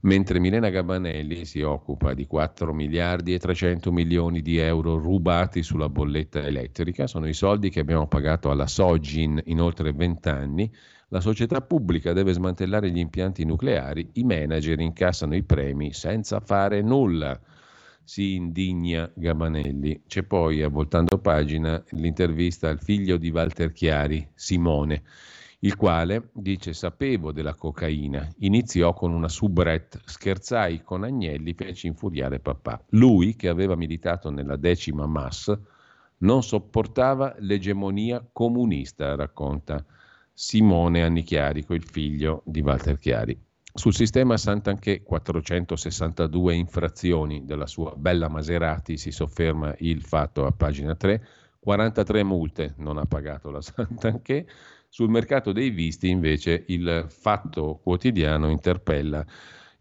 Mentre Milena Gabanelli si occupa di 4 miliardi e 300 milioni di euro rubati sulla bolletta elettrica, sono i soldi che abbiamo pagato alla Sogin in oltre 20 anni. La società pubblica deve smantellare gli impianti nucleari, i manager incassano i premi senza fare nulla si indigna Gabanelli. C'è poi, avvoltando pagina, l'intervista al figlio di Walter Chiari, Simone, il quale dice sapevo della cocaina, iniziò con una soubrette, scherzai con Agnelli, feci infuriare papà. Lui, che aveva militato nella decima MAS, non sopportava l'egemonia comunista, racconta Simone Annichiarico, il figlio di Walter Chiari. Sul sistema Sant'Anché 462 infrazioni della sua bella Maserati si sofferma il fatto a pagina 3, 43 multe non ha pagato la Sant'Anché. Sul mercato dei visti invece il fatto quotidiano interpella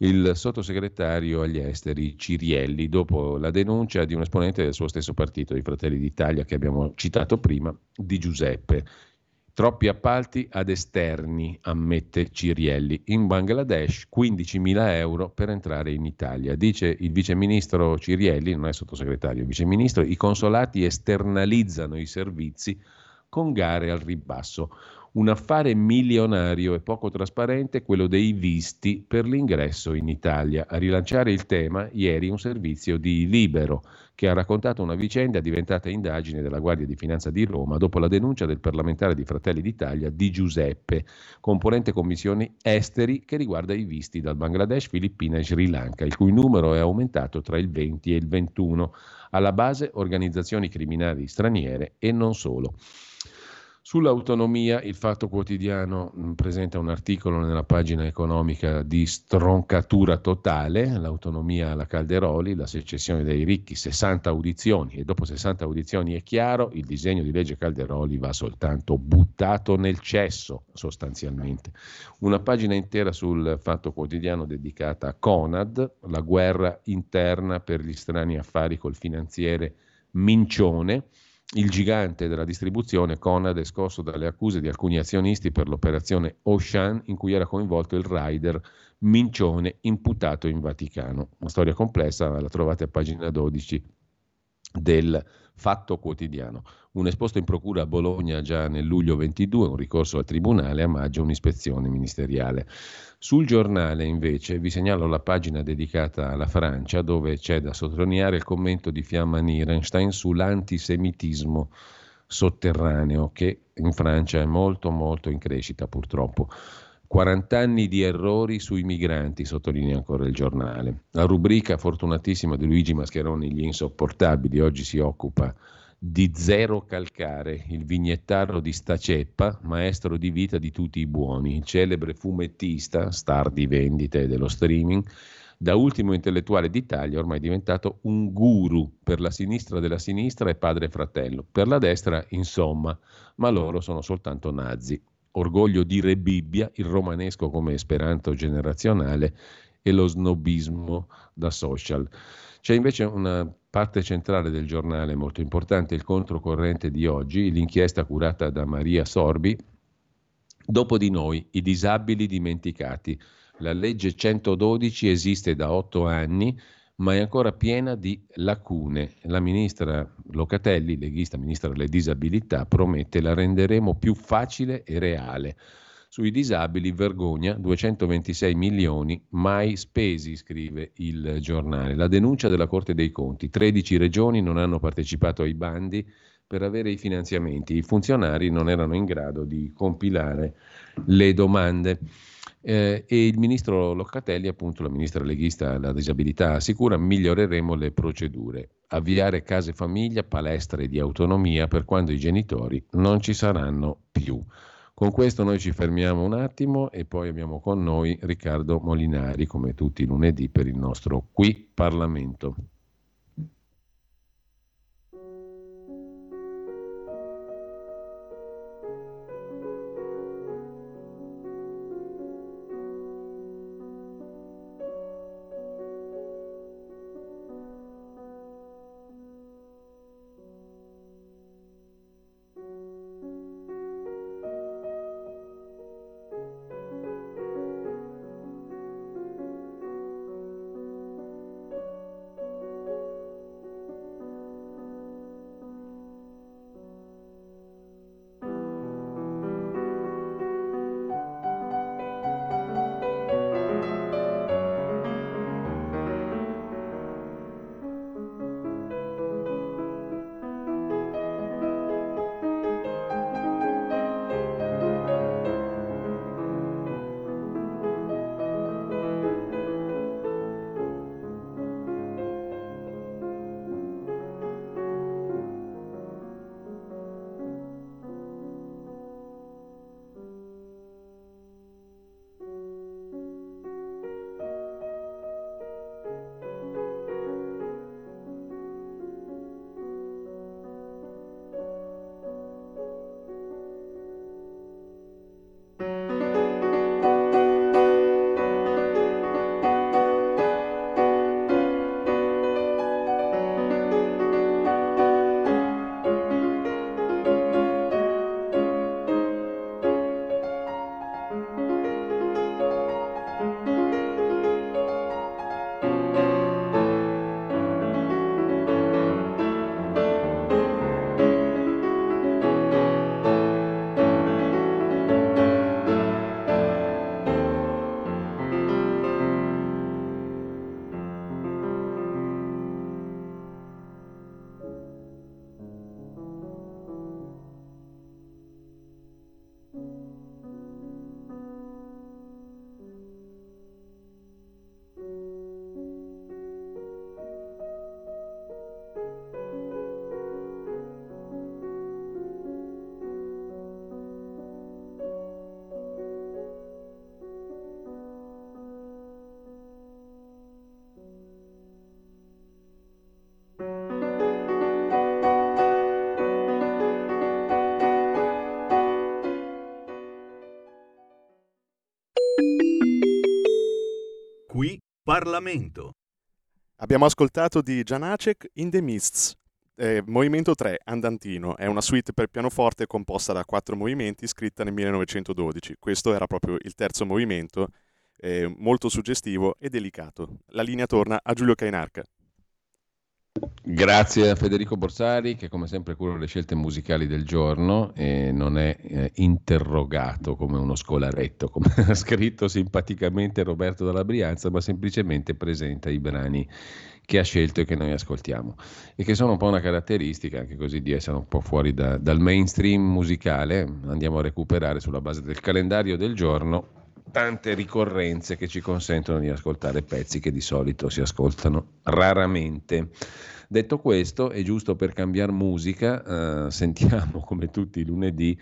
il sottosegretario agli esteri Cirielli dopo la denuncia di un esponente del suo stesso partito, i Fratelli d'Italia che abbiamo citato prima, di Giuseppe. Troppi appalti ad esterni, ammette Cirielli. In Bangladesh 15.000 euro per entrare in Italia. Dice il viceministro Cirielli, non è sottosegretario, viceministro, i consolati esternalizzano i servizi con gare al ribasso. Un affare milionario e poco trasparente quello dei visti per l'ingresso in Italia. A rilanciare il tema ieri un servizio di Libero che ha raccontato una vicenda diventata indagine della Guardia di Finanza di Roma dopo la denuncia del parlamentare di Fratelli d'Italia Di Giuseppe, componente commissioni esteri che riguarda i visti dal Bangladesh, Filippina e Sri Lanka, il cui numero è aumentato tra il 20 e il 21. Alla base organizzazioni criminali straniere e non solo. Sull'autonomia il Fatto Quotidiano mm, presenta un articolo nella pagina economica di stroncatura totale, l'autonomia alla Calderoli, la secessione dei ricchi, 60 audizioni e dopo 60 audizioni è chiaro, il disegno di legge Calderoli va soltanto buttato nel cesso sostanzialmente. Una pagina intera sul Fatto Quotidiano dedicata a Conad, la guerra interna per gli strani affari col finanziere Mincione il gigante della distribuzione Conad è scosso dalle accuse di alcuni azionisti per l'operazione Ocean in cui era coinvolto il rider Mincione imputato in Vaticano. Una storia complessa, la trovate a pagina 12 del Fatto Quotidiano. Un esposto in procura a Bologna già nel luglio 22, un ricorso al tribunale, a maggio un'ispezione ministeriale. Sul giornale invece vi segnalo la pagina dedicata alla Francia dove c'è da sottolineare il commento di Fiamma Nierenstein sull'antisemitismo sotterraneo che in Francia è molto molto in crescita purtroppo. 40 anni di errori sui migranti, sottolinea ancora il giornale. La rubrica fortunatissima di Luigi Mascheroni, Gli insopportabili, oggi si occupa di Zero Calcare, il vignettaro di Staceppa, maestro di vita di tutti i buoni, il celebre fumettista, star di vendite dello streaming, da ultimo intellettuale d'Italia, ormai diventato un guru per la sinistra della sinistra e padre e fratello, per la destra insomma, ma loro sono soltanto nazi orgoglio di Re Bibbia, il romanesco come esperanto generazionale e lo snobismo da social. C'è invece una parte centrale del giornale molto importante, il controcorrente di oggi, l'inchiesta curata da Maria Sorbi, Dopo di noi, i disabili dimenticati. La legge 112 esiste da otto anni, ma è ancora piena di lacune. La ministra Locatelli, leghista ministra delle disabilità, promette la renderemo più facile e reale. Sui disabili, vergogna, 226 milioni mai spesi, scrive il giornale. La denuncia della Corte dei Conti. 13 regioni non hanno partecipato ai bandi per avere i finanziamenti. I funzionari non erano in grado di compilare le domande. Eh, e il ministro Locatelli, appunto la ministra leghista della disabilità, assicura miglioreremo le procedure, avviare case famiglia, palestre di autonomia per quando i genitori non ci saranno più. Con questo noi ci fermiamo un attimo e poi abbiamo con noi Riccardo Molinari, come tutti i lunedì, per il nostro Qui Parlamento. Parlamento. Abbiamo ascoltato di Janacek In the Mists, eh, Movimento 3, Andantino, è una suite per pianoforte composta da quattro movimenti, scritta nel 1912. Questo era proprio il terzo movimento, eh, molto suggestivo e delicato. La linea torna a Giulio Cainarca. Grazie a Federico Borsari che come sempre cura le scelte musicali del giorno e non è eh, interrogato come uno scolaretto, come ha scritto simpaticamente Roberto dalla Brianza, ma semplicemente presenta i brani che ha scelto e che noi ascoltiamo e che sono un po' una caratteristica anche così di essere un po' fuori da, dal mainstream musicale. Andiamo a recuperare sulla base del calendario del giorno tante ricorrenze che ci consentono di ascoltare pezzi che di solito si ascoltano raramente. Detto questo, è giusto per cambiare musica, eh, sentiamo come tutti i lunedì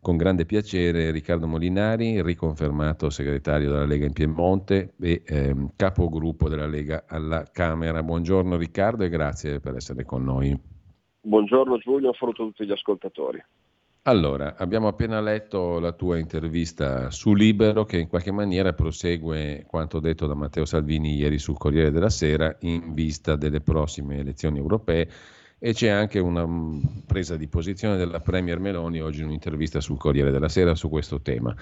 con grande piacere Riccardo Molinari, riconfermato segretario della Lega in Piemonte e eh, capogruppo della Lega alla Camera. Buongiorno Riccardo e grazie per essere con noi. Buongiorno Giulio, saluto tutti gli ascoltatori. Allora, abbiamo appena letto la tua intervista su Libero che in qualche maniera prosegue quanto detto da Matteo Salvini ieri sul Corriere della Sera in vista delle prossime elezioni europee e c'è anche una mm, presa di posizione della Premier Meloni oggi in un'intervista sul Corriere della Sera su questo tema.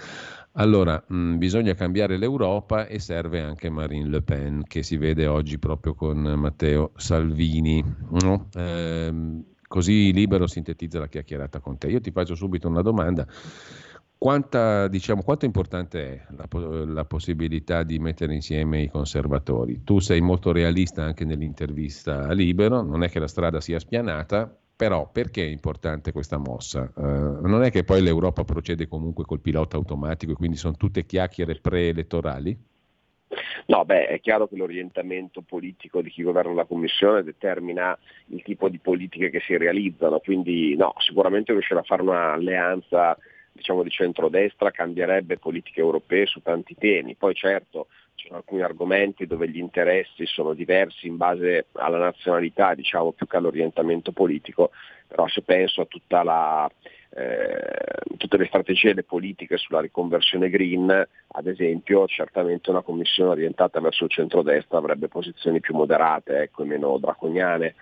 Allora, mh, mm, bisogna cambiare l'Europa e serve anche Marine Le Pen che si vede oggi proprio con Matteo Salvini. No? Ehm, Così libero sintetizza la chiacchierata con te. Io ti faccio subito una domanda. Quanta, diciamo, quanto importante è la, la, possibilità di mettere insieme i conservatori? Tu sei molto realista anche nell'intervista a Libero, non è che la strada sia spianata, però perché è importante questa mossa? Uh, non è che poi l'Europa procede comunque col pilota automatico e quindi sono tutte chiacchiere preelettorali? No, beh, è chiaro che l'orientamento politico di chi governa la Commissione determina il tipo di politiche che si realizzano, quindi no, sicuramente riuscire a fare un'alleanza diciamo, di centrodestra cambierebbe politiche europee su tanti temi. Poi certo ci sono alcuni argomenti dove gli interessi sono diversi in base alla nazionalità, diciamo, più che all'orientamento politico, però se penso a tutta la, eh, tutte le strategie e le politiche sulla riconversione green, ad esempio, certamente una commissione orientata verso il centrodestra avrebbe posizioni più moderate ecco, e meno draconiane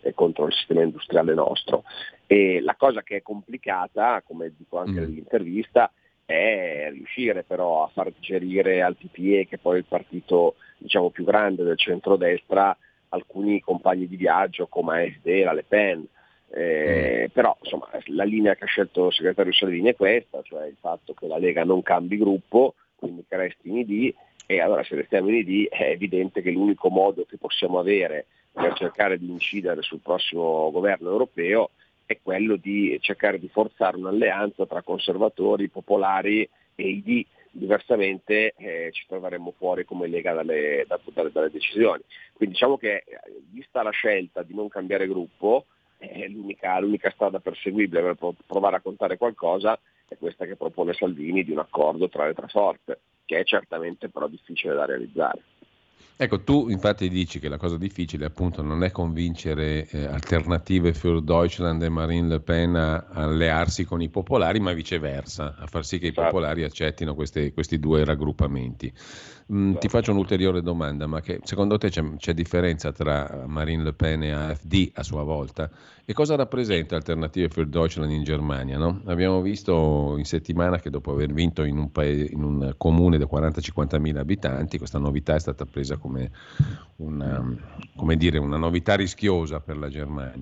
eh, contro il sistema industriale nostro. E la cosa che è complicata, come dico anche mm. nell'intervista, è riuscire però a far digerire al PPE, che poi è il partito diciamo, più grande del centrodestra, alcuni compagni di viaggio come ASD, la Le Pen, eh, mm. però insomma, la linea che ha scelto il segretario Salvini è questa, cioè il fatto che la Lega non cambi gruppo, quindi che resti in ID e allora se restiamo in ID è evidente che l'unico modo che possiamo avere per cercare di incidere sul prossimo governo europeo è quello di cercare di forzare un'alleanza tra conservatori, popolari e ID, diversamente eh, ci troveremmo fuori come Lega dalle, dalle, dalle decisioni. Quindi diciamo che vista la scelta di non cambiare gruppo, è l'unica, l'unica strada perseguibile per provare a contare qualcosa è questa che propone Salvini di un accordo tra le tre forze, che è certamente però difficile da realizzare. Ecco, tu infatti dici che la cosa difficile appunto non è convincere eh, alternative für Deutschland e Marine Le Pen a, allearsi con i popolari, ma viceversa, a far sì che i certo. popolari accettino queste, questi due raggruppamenti. Mm, ti faccio un'ulteriore domanda, ma che, secondo te c'è, c'è, differenza tra Marine Le Pen e AfD a sua volta? E cosa rappresenta Alternative für Deutschland in Germania? No? Abbiamo visto in settimana che dopo aver vinto in un, paese, in un comune da 40-50 mila abitanti, questa novità è stata presa come una, come dire, una novità rischiosa per la Germania.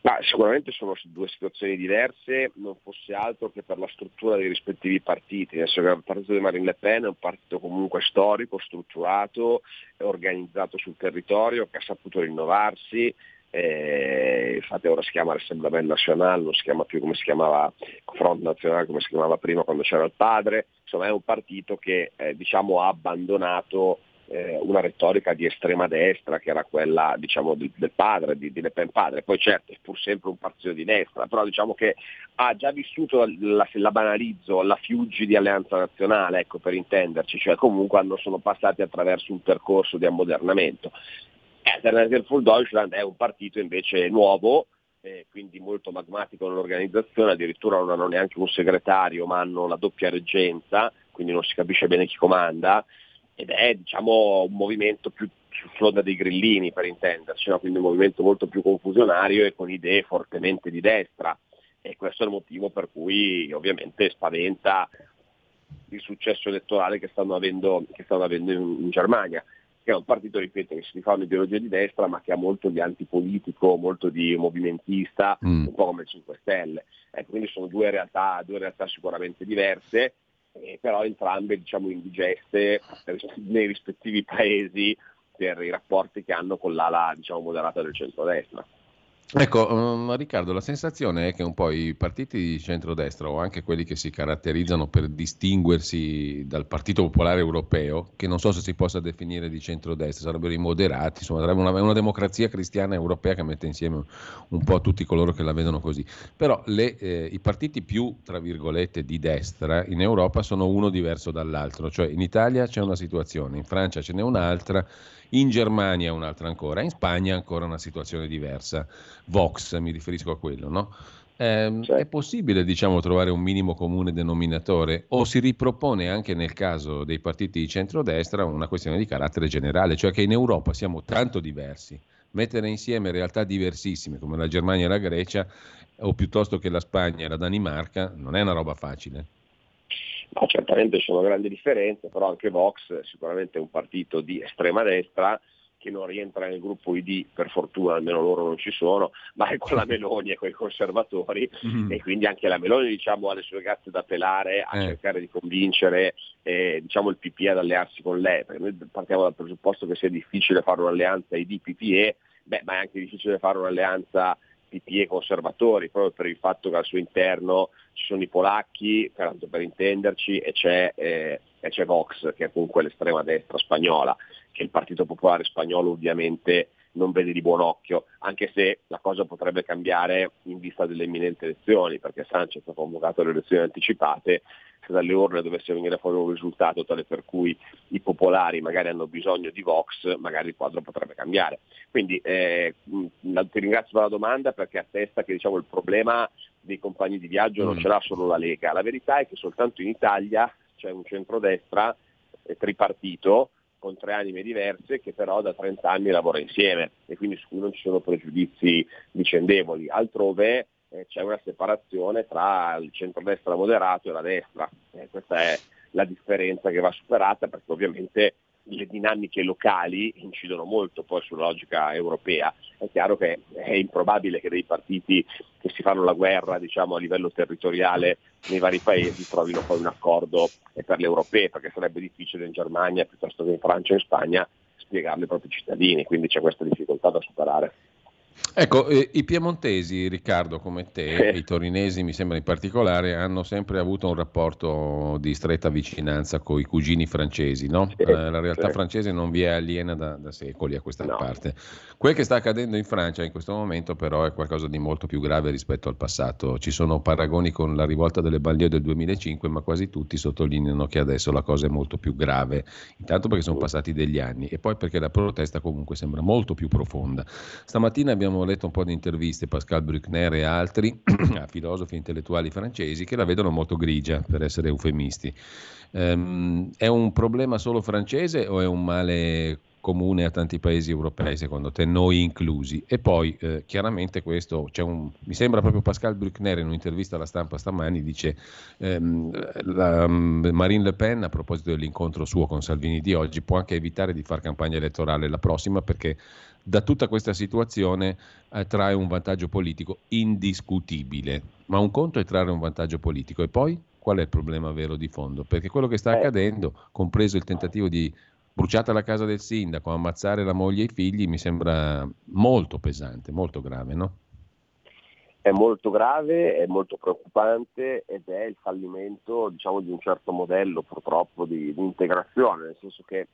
Ma sicuramente sono due situazioni diverse, non fosse altro che per la struttura dei rispettivi partiti. Adesso il partito di Marine Le Pen è un partito comunque storico, strutturato, organizzato sul territorio, che ha saputo rinnovarsi, eh, infatti ora si chiama Rassemblement National, non si chiama più come si chiamava Front Nazionale, come si chiamava prima quando c'era il padre, insomma è un partito che eh, diciamo, ha abbandonato eh, una retorica di estrema destra che era quella diciamo, del, del, padre, di, di Le Pen padre, poi certo è pur sempre un partito di destra, però diciamo che ha già vissuto, la, se la banalizzo, la fiuggi di alleanza nazionale, ecco per intenderci, cioè comunque hanno, sono passati attraverso un percorso di ammodernamento. Alternative for Deutschland è un partito invece nuovo, eh, quindi molto magmatico nell'organizzazione, addirittura non hanno neanche un segretario ma hanno la doppia reggenza, quindi non si capisce bene chi comanda ed è diciamo, un movimento più sull'onda dei grillini per intenderci, no? quindi un movimento molto più confusionario e con idee fortemente di destra e questo è il motivo per cui ovviamente spaventa il successo elettorale che stanno avendo, che stanno avendo in, in, Germania, che è un partito, ripeto, che si fa un'ideologia di destra ma che ha molto di antipolitico, molto di movimentista, mm. un po' come il 5 Stelle. Ecco, quindi sono due realtà, due realtà sicuramente diverse, eh, però entrambe diciamo, indigeste nei rispettivi paesi per i rapporti che hanno con l'ala diciamo, moderata del centrodestra. Ecco, um, Riccardo, la sensazione è che un po' i partiti di centrodestra o anche quelli che si caratterizzano per distinguersi dal Partito Popolare Europeo, che non so se si possa definire di centrodestra, sarebbero i moderati, insomma, sarebbe una, una democrazia cristiana europea che mette insieme un po' tutti coloro che la vedono così. Però le, eh, i partiti più, tra virgolette, di destra in Europa sono uno diverso dall'altro, cioè in Italia c'è una situazione, in Francia ce n'è un'altra in Germania un'altra ancora, in Spagna ancora una situazione diversa. Vox, mi riferisco a quello, no? Eh. È possibile diciamo, trovare un minimo comune denominatore o si ripropone anche nel caso dei partiti di centrodestra una questione di carattere generale, cioè che in Europa siamo tanto diversi, mettere insieme realtà diversissime come la Germania e la Grecia o piuttosto che la Spagna e la Danimarca non è una roba facile. No, certamente ci sono grandi differenze, però anche Vox sicuramente è un partito di estrema destra che non rientra nel gruppo ID, per fortuna almeno loro non ci sono, ma è con la Meloni e con i conservatori mm-hmm. e quindi anche la Meloni diciamo, ha le sue gatte da pelare a eh. cercare di convincere eh, diciamo, il PPE ad allearsi con lei, perché noi partiamo dal presupposto che sia difficile fare un'alleanza ID-PPE, beh, ma è anche difficile fare un'alleanza PPE conservatori, proprio per il fatto che al suo interno ci sono i polacchi, tanto per intenderci, e c'è, eh, e c'è Vox, che è comunque l'estrema destra spagnola, che il Partito Popolare spagnolo ovviamente non vede di buon occhio, anche se la cosa potrebbe cambiare in vista delle imminenti elezioni, perché Sanchez ha convocato le elezioni anticipate, se dalle urne dovesse venire fuori un risultato tale per cui i popolari magari hanno bisogno di Vox, magari il quadro potrebbe cambiare. Quindi eh, ti ringrazio per la domanda perché attesta che diciamo, il problema dei compagni di viaggio non mm. ce l'ha solo la Lega, la verità è che soltanto in Italia c'è un centrodestra eh, tripartito con tre anime diverse che però da 30 anni lavora insieme e quindi su cui non ci sono pregiudizi vicendevoli. Altrove eh, c'è una separazione tra il centrodestra moderato e la destra. Eh, questa è la differenza che va superata perché ovviamente le dinamiche locali incidono molto poi sulla logica europea. È chiaro che è improbabile che dei partiti che si fanno la guerra diciamo, a livello territoriale nei vari paesi trovino poi un accordo per le europee, perché sarebbe difficile in Germania piuttosto che in Francia e in Spagna spiegarlo ai propri cittadini, quindi c'è questa difficoltà da superare. Ecco, eh, i piemontesi, Riccardo, come te, i torinesi mi sembra in particolare, hanno sempre avuto un rapporto di stretta vicinanza con i cugini francesi, no? eh, la realtà francese non vi è aliena da, da secoli a questa no. parte. Quel che sta accadendo in Francia in questo momento però è qualcosa di molto più grave rispetto al passato. Ci sono paragoni con la rivolta delle banlieue del 2005, ma quasi tutti sottolineano che adesso la cosa è molto più grave, intanto perché sono passati degli anni e poi perché la protesta comunque sembra molto più profonda. Stamattina abbiamo letto un po' di interviste, Pascal Bruckner e altri, a filosofi intellettuali francesi, che la vedono molto grigia, per essere eufemisti. Um, è un problema solo francese o è un male comune a tanti paesi europei, secondo te, noi inclusi? E poi, eh, chiaramente questo, un, mi sembra proprio Pascal Bruckner in un'intervista alla stampa stamani, dice ehm, la, um, Marine Le Pen, a proposito dell'incontro suo con Salvini di oggi, può anche evitare di fare campagna elettorale la prossima perché da tutta questa situazione eh, trae un vantaggio politico indiscutibile. Ma un conto è trarre un vantaggio politico e poi qual è il problema vero di fondo? Perché quello che sta eh. accadendo, compreso il tentativo di bruciata la casa del sindaco, ammazzare la moglie e i figli, mi sembra molto pesante, molto grave, no? È molto grave, è molto preoccupante ed è il fallimento diciamo, di un certo modello purtroppo di, di integrazione, nel senso che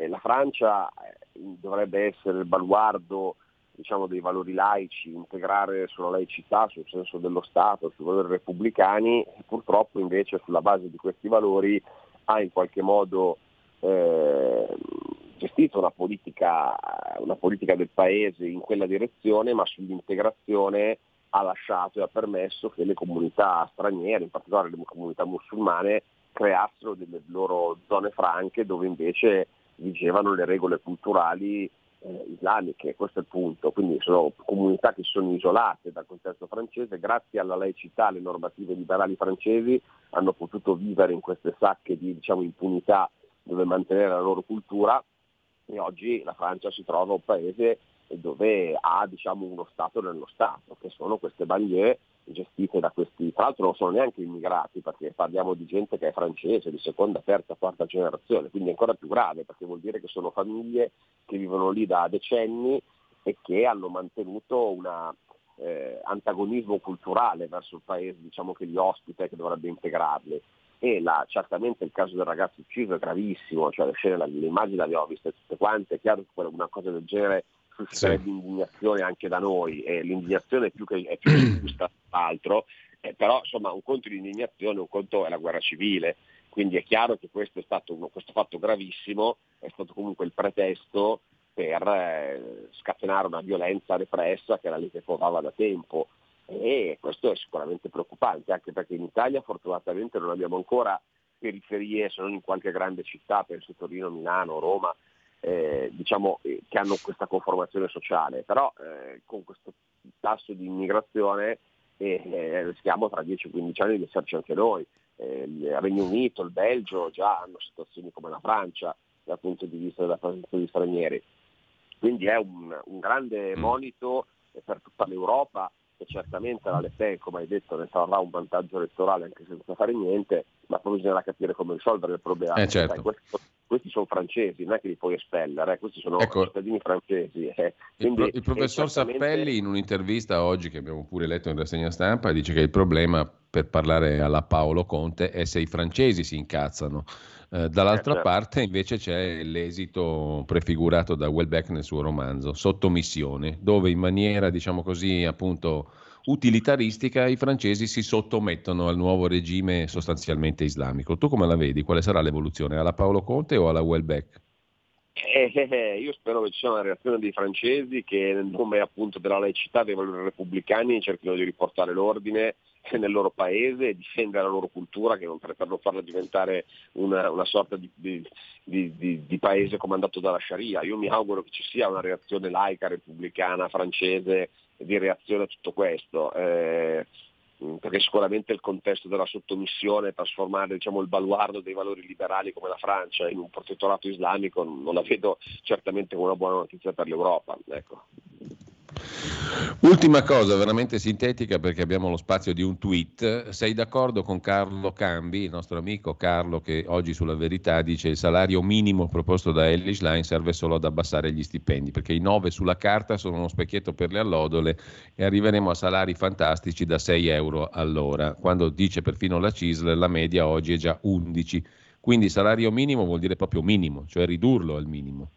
eh, la Francia eh, dovrebbe essere il baluardo diciamo, dei valori laici, integrare sulla laicità, sul senso dello Stato, sui valori repubblicani purtroppo invece sulla base di questi valori ha in qualche modo eh, gestito una politica, una politica del Paese in quella direzione, ma sull'integrazione ha lasciato e ha permesso che le comunità straniere, in particolare le comunità musulmane, creassero delle loro zone franche dove invece vigevano le regole culturali eh, islamiche, questo è il punto, quindi sono comunità che sono isolate dal contesto francese, grazie alla laicità, alle normative liberali francesi hanno potuto vivere in queste sacche di diciamo, impunità dove mantenere la loro cultura. E oggi la Francia si trova un paese dove ha diciamo, uno Stato nello Stato, che sono queste banlieue gestite da questi, tra l'altro non sono neanche immigrati perché parliamo di gente che è francese di seconda, terza, quarta generazione, quindi è ancora più grave perché vuol dire che sono famiglie che vivono lì da decenni e che hanno mantenuto un eh, antagonismo culturale verso il paese diciamo, che li ospita e che dovrebbe integrarli. E la, certamente il caso del ragazzo ucciso è gravissimo, cioè le scene, le immagini le abbiamo viste tutte quante, è chiaro che una cosa del genere susciterebbe sì. indignazione anche da noi e l'indignazione è più che, è più che giusta altro, eh, però insomma un conto di indignazione, un conto è la guerra civile, quindi è chiaro che questo, è stato uno, questo fatto gravissimo è stato comunque il pretesto per eh, scatenare una violenza repressa che era lì che covava da tempo e questo è sicuramente preoccupante anche perché in Italia fortunatamente non abbiamo ancora periferie se non in qualche grande città, penso Torino, Milano, Roma, eh, diciamo, eh, che hanno questa conformazione sociale, però eh, con questo tasso di immigrazione eh, rischiamo tra 10-15 anni di esserci anche noi. Eh, il Regno Unito, il Belgio già hanno situazioni come la Francia dal punto di vista della presenza di stranieri. Quindi è un, un grande mm. monito per tutta l'Europa e certamente la Le Pen, come hai detto, ne trarrà un vantaggio elettorale anche senza fare niente, ma poi bisognerà capire come risolvere il problema. Eh, certo. Dai, questo, questi sono francesi, non è che li puoi espellere, eh, questi sono ecco, cittadini francesi. Eh. Quindi, il, professor certamente... Sappelli in un'intervista oggi che abbiamo pure letto in rassegna stampa dice che il problema per parlare alla Paolo Conte è se i francesi si incazzano. Eh, dall'altra eh, certo. parte invece c'è l'esito prefigurato da Welbeck nel suo romanzo, Sottomissione, dove in maniera diciamo così appunto utilitaristica i francesi si sottomettono al nuovo regime sostanzialmente islamico. Tu come la vedi? Quale sarà l'evoluzione? Alla Paolo Conte o alla Welbeck? Eh, eh, eh, io spero che ci sia una reazione dei francesi che nel nome appunto della laicità dei valori repubblicani cerchino di riportare l'ordine nel loro paese e difendere la loro cultura che non, per farla diventare una, una sorta di, di, di, di, paese comandato dalla Sharia. Io mi auguro che ci sia una reazione laica, repubblicana, francese di reazione a tutto questo. Eh, perché sicuramente il contesto della sottomissione, trasformare diciamo, il baluardo dei valori liberali come la Francia in un protettorato islamico non la vedo certamente come una buona notizia per l'Europa. Ecco. Ultima cosa, veramente sintetica perché abbiamo lo spazio di un tweet. Sei d'accordo con Carlo Cambi, il nostro amico Carlo, che oggi sulla verità dice il salario minimo proposto da Ellis Line serve solo ad abbassare gli stipendi, perché i 9 sulla carta sono uno specchietto per le allodole e arriveremo a salari fantastici da 6 euro all'ora, quando dice perfino la CISL la media oggi è già 11. Quindi salario minimo vuol dire proprio minimo, cioè ridurlo al minimo.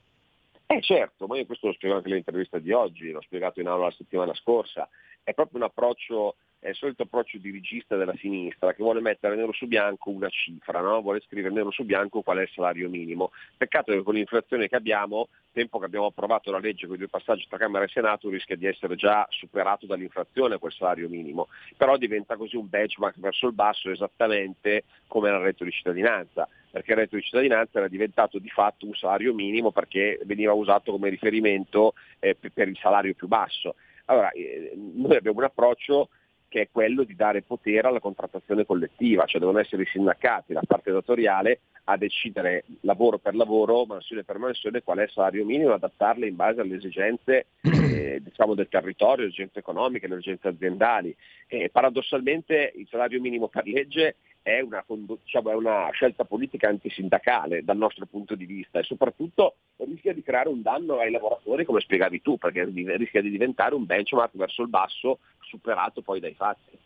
Eh certo, ma io questo l'ho spiegato anche nell'intervista di oggi, l'ho spiegato in aula la settimana scorsa, è proprio un approccio, è il solito approccio dirigista della sinistra che vuole mettere nero su bianco una cifra, no? vuole scrivere nero su bianco qual è il salario minimo. Peccato che con l'inflazione che abbiamo, tempo che abbiamo approvato la legge con i due passaggi tra Camera e Senato, rischia di essere già superato dall'inflazione quel salario minimo, però diventa così un benchmark verso il basso esattamente come il reddito di cittadinanza perché il reddito di cittadinanza era diventato di fatto un salario minimo perché veniva usato come riferimento eh, per il salario più basso. Allora, eh, noi abbiamo un approccio che è quello di dare potere alla contrattazione collettiva, cioè devono essere i sindacati, la parte datoriale, a decidere lavoro per lavoro, mansione per mansione, qual è il salario minimo, adattarle in base alle esigenze eh, diciamo, del territorio, le esigenze economiche, le esigenze aziendali. E paradossalmente il salario minimo per legge è una, diciamo, è una, scelta politica antisindacale dal nostro punto di vista e soprattutto rischia di creare un danno ai lavoratori come spiegavi tu, perché rischia di diventare un benchmark verso il basso superato poi dai fatti.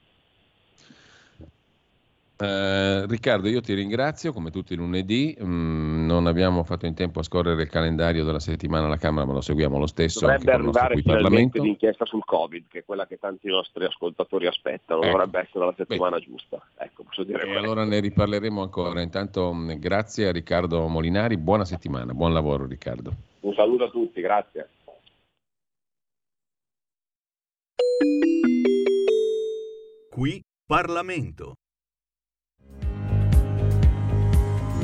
Eh, Riccardo, io ti ringrazio come tutti i lunedì. Mm, non abbiamo fatto in tempo a scorrere il calendario della settimana alla Camera, ma lo seguiamo lo stesso. Dovrebbe arrivare finalmente l'inchiesta sul Covid, che è quella che tanti nostri ascoltatori aspettano. Ecco. Dovrebbe essere la settimana Beh. giusta. Ecco, posso dire e allora ne riparleremo ancora. Intanto, mm, grazie a Riccardo Molinari. Buona settimana, buon lavoro, Riccardo. Un saluto a tutti, grazie. Qui Parlamento.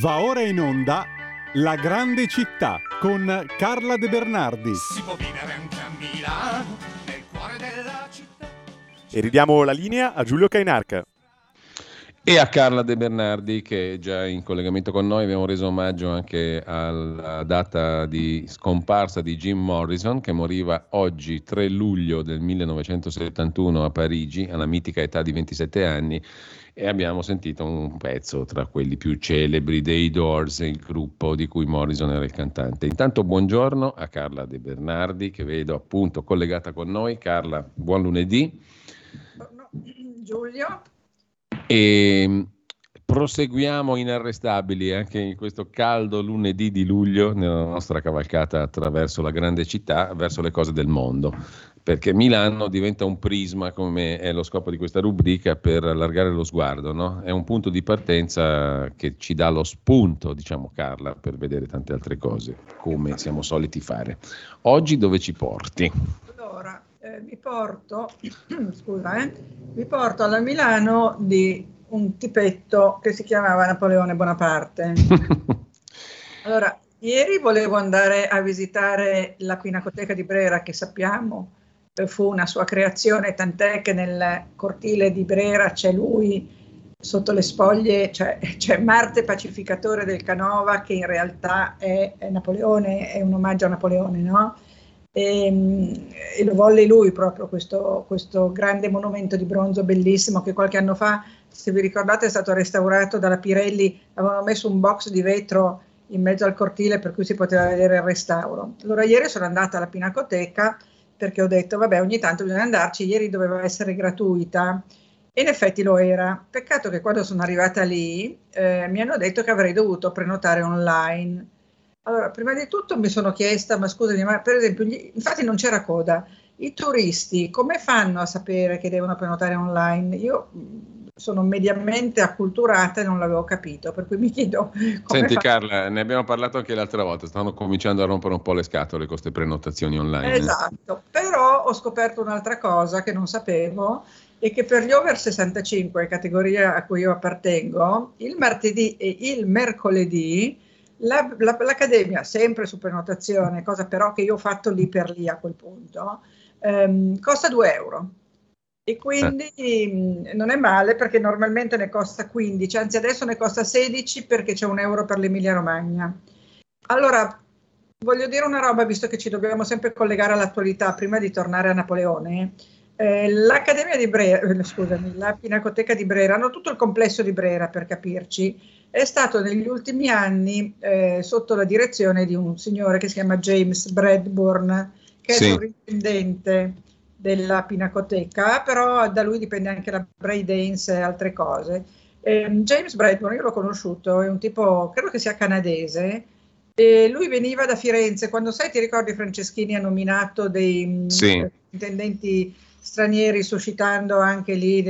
Va ora in onda La grande città con Carla De Bernardi. Si può vivere anche a Milano, nel cuore della città. E ridiamo la linea a Giulio Cainarca. E a Carla De Bernardi che è già in collegamento con noi, abbiamo reso omaggio anche alla data di scomparsa di Jim Morrison che moriva oggi 3 luglio del 1971 a Parigi alla mitica età di 27 anni e abbiamo sentito un pezzo tra quelli più celebri dei Doors, il gruppo di cui Morrison era il cantante. Intanto buongiorno a Carla De Bernardi che vedo appunto collegata con noi. Carla, buon lunedì. Buongiorno Giulio. E proseguiamo inarrestabili anche in questo caldo lunedì di luglio nella nostra cavalcata attraverso la grande città, verso le cose del mondo perché Milano diventa un prisma, come è lo scopo di questa rubrica, per allargare lo sguardo. No? È un punto di partenza che ci dà lo spunto, diciamo Carla, per vedere tante altre cose, come siamo soliti fare. Oggi dove ci porti? Eh, vi porto, scusa, eh, vi porto alla Milano di un tipetto che si chiamava Napoleone Bonaparte. allora, ieri volevo andare a visitare la Pinacoteca di Brera, che sappiamo fu una sua creazione, tant'è che nel cortile di Brera c'è lui sotto le spoglie, cioè, c'è Marte pacificatore del Canova che in realtà è, è Napoleone, è un omaggio a Napoleone, no? E, e, lo volle lui proprio questo, questo, grande monumento di bronzo bellissimo che qualche anno fa, se vi ricordate, è stato restaurato dalla Pirelli, avevano messo un box di vetro in mezzo al cortile per cui si poteva vedere il restauro. Allora ieri sono andata alla Pinacoteca perché ho detto, vabbè, ogni tanto bisogna andarci, ieri doveva essere gratuita. E in effetti lo era. Peccato che quando sono arrivata lì eh, mi hanno detto che avrei dovuto prenotare online. Allora, prima di tutto mi sono chiesta, ma scusami, ma per esempio, gli, infatti non c'era coda. I turisti come fanno a sapere che devono prenotare online? Io sono mediamente acculturata e non l'avevo capito, per cui mi chiedo... Senti fa... Carla, ne abbiamo parlato anche l'altra volta, stanno cominciando a rompere un po' le scatole con queste prenotazioni online. Esatto, però ho scoperto un'altra cosa che non sapevo e che per gli over 65, categoria a cui io appartengo, il martedì e il mercoledì la, la, l'Accademia, sempre su prenotazione, cosa però che io ho fatto lì per lì a quel punto, ehm, costa 2 euro e quindi eh. non è male perché normalmente ne costa 15, anzi adesso ne costa 16 perché c'è un euro per l'Emilia Romagna. Allora, voglio dire una roba, visto che ci dobbiamo sempre collegare all'attualità, prima di tornare a Napoleone. Eh, L'Accademia di Brera, eh, scusami, la Pinacoteca di Brera, hanno tutto il complesso di Brera per capirci, è stato negli ultimi anni eh, sotto la direzione di un signore che si chiama James Bradburn, che sì. è sovrintendente della Pinacoteca, però da lui dipende anche la Braidance e altre cose. Eh, James Bradburn, io l'ho conosciuto, è un tipo, credo che sia canadese, e lui veniva da Firenze. Quando sai, ti ricordi Franceschini ha nominato dei sì. intendenti stranieri, suscitando anche lì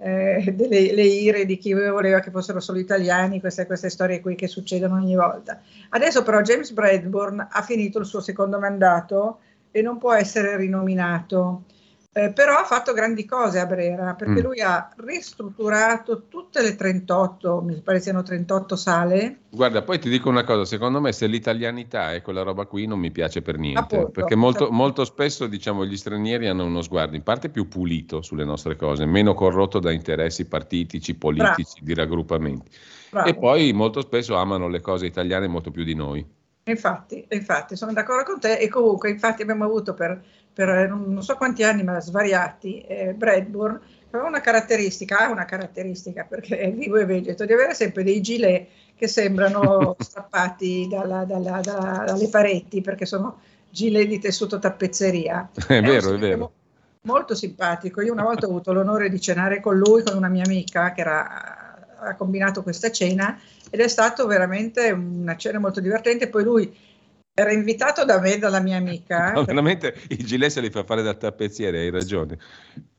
eh, delle, le ire di chi voleva che fossero solo italiani, queste, queste storie qui che succedono ogni volta. Adesso però James Bradburn ha finito il suo secondo mandato e non può essere rinominato. Eh, però ha fatto grandi cose a Brera perché Mm. lui ha ristrutturato tutte le 38, mi pare siano 38 sale, Guarda, poi ti dico una cosa, secondo me se l'italianità è quella roba qui non mi piace per niente, Appunto. perché molto, molto spesso diciamo gli stranieri hanno uno sguardo in parte più pulito sulle nostre cose, meno corrotto da interessi partitici, politici, di raggruppamenti Bravo. e poi molto spesso amano le cose italiane molto più di noi. Infatti, infatti, sono d'accordo con te e comunque infatti abbiamo avuto per, per, eh, non so quanti anni, ma svariati, eh, Bradburn aveva una caratteristica, ha una caratteristica perché è vivo e vegeto, di avere sempre dei gilet che sembrano strappati dalla- dalla- dalla- dalle pareti perché sono gilet di tessuto tappezzeria. È un vero, è vero. mo- Molto simpatico. Io una volta ho avuto l'onore di cenare con lui, con una mia amica che era- ha combinato questa cena ed è stato veramente una cena molto divertente. Poi lui era invitato da me, dalla mia amica. No, veramente i gilet se li fa fare dal tappezziere, hai ragione.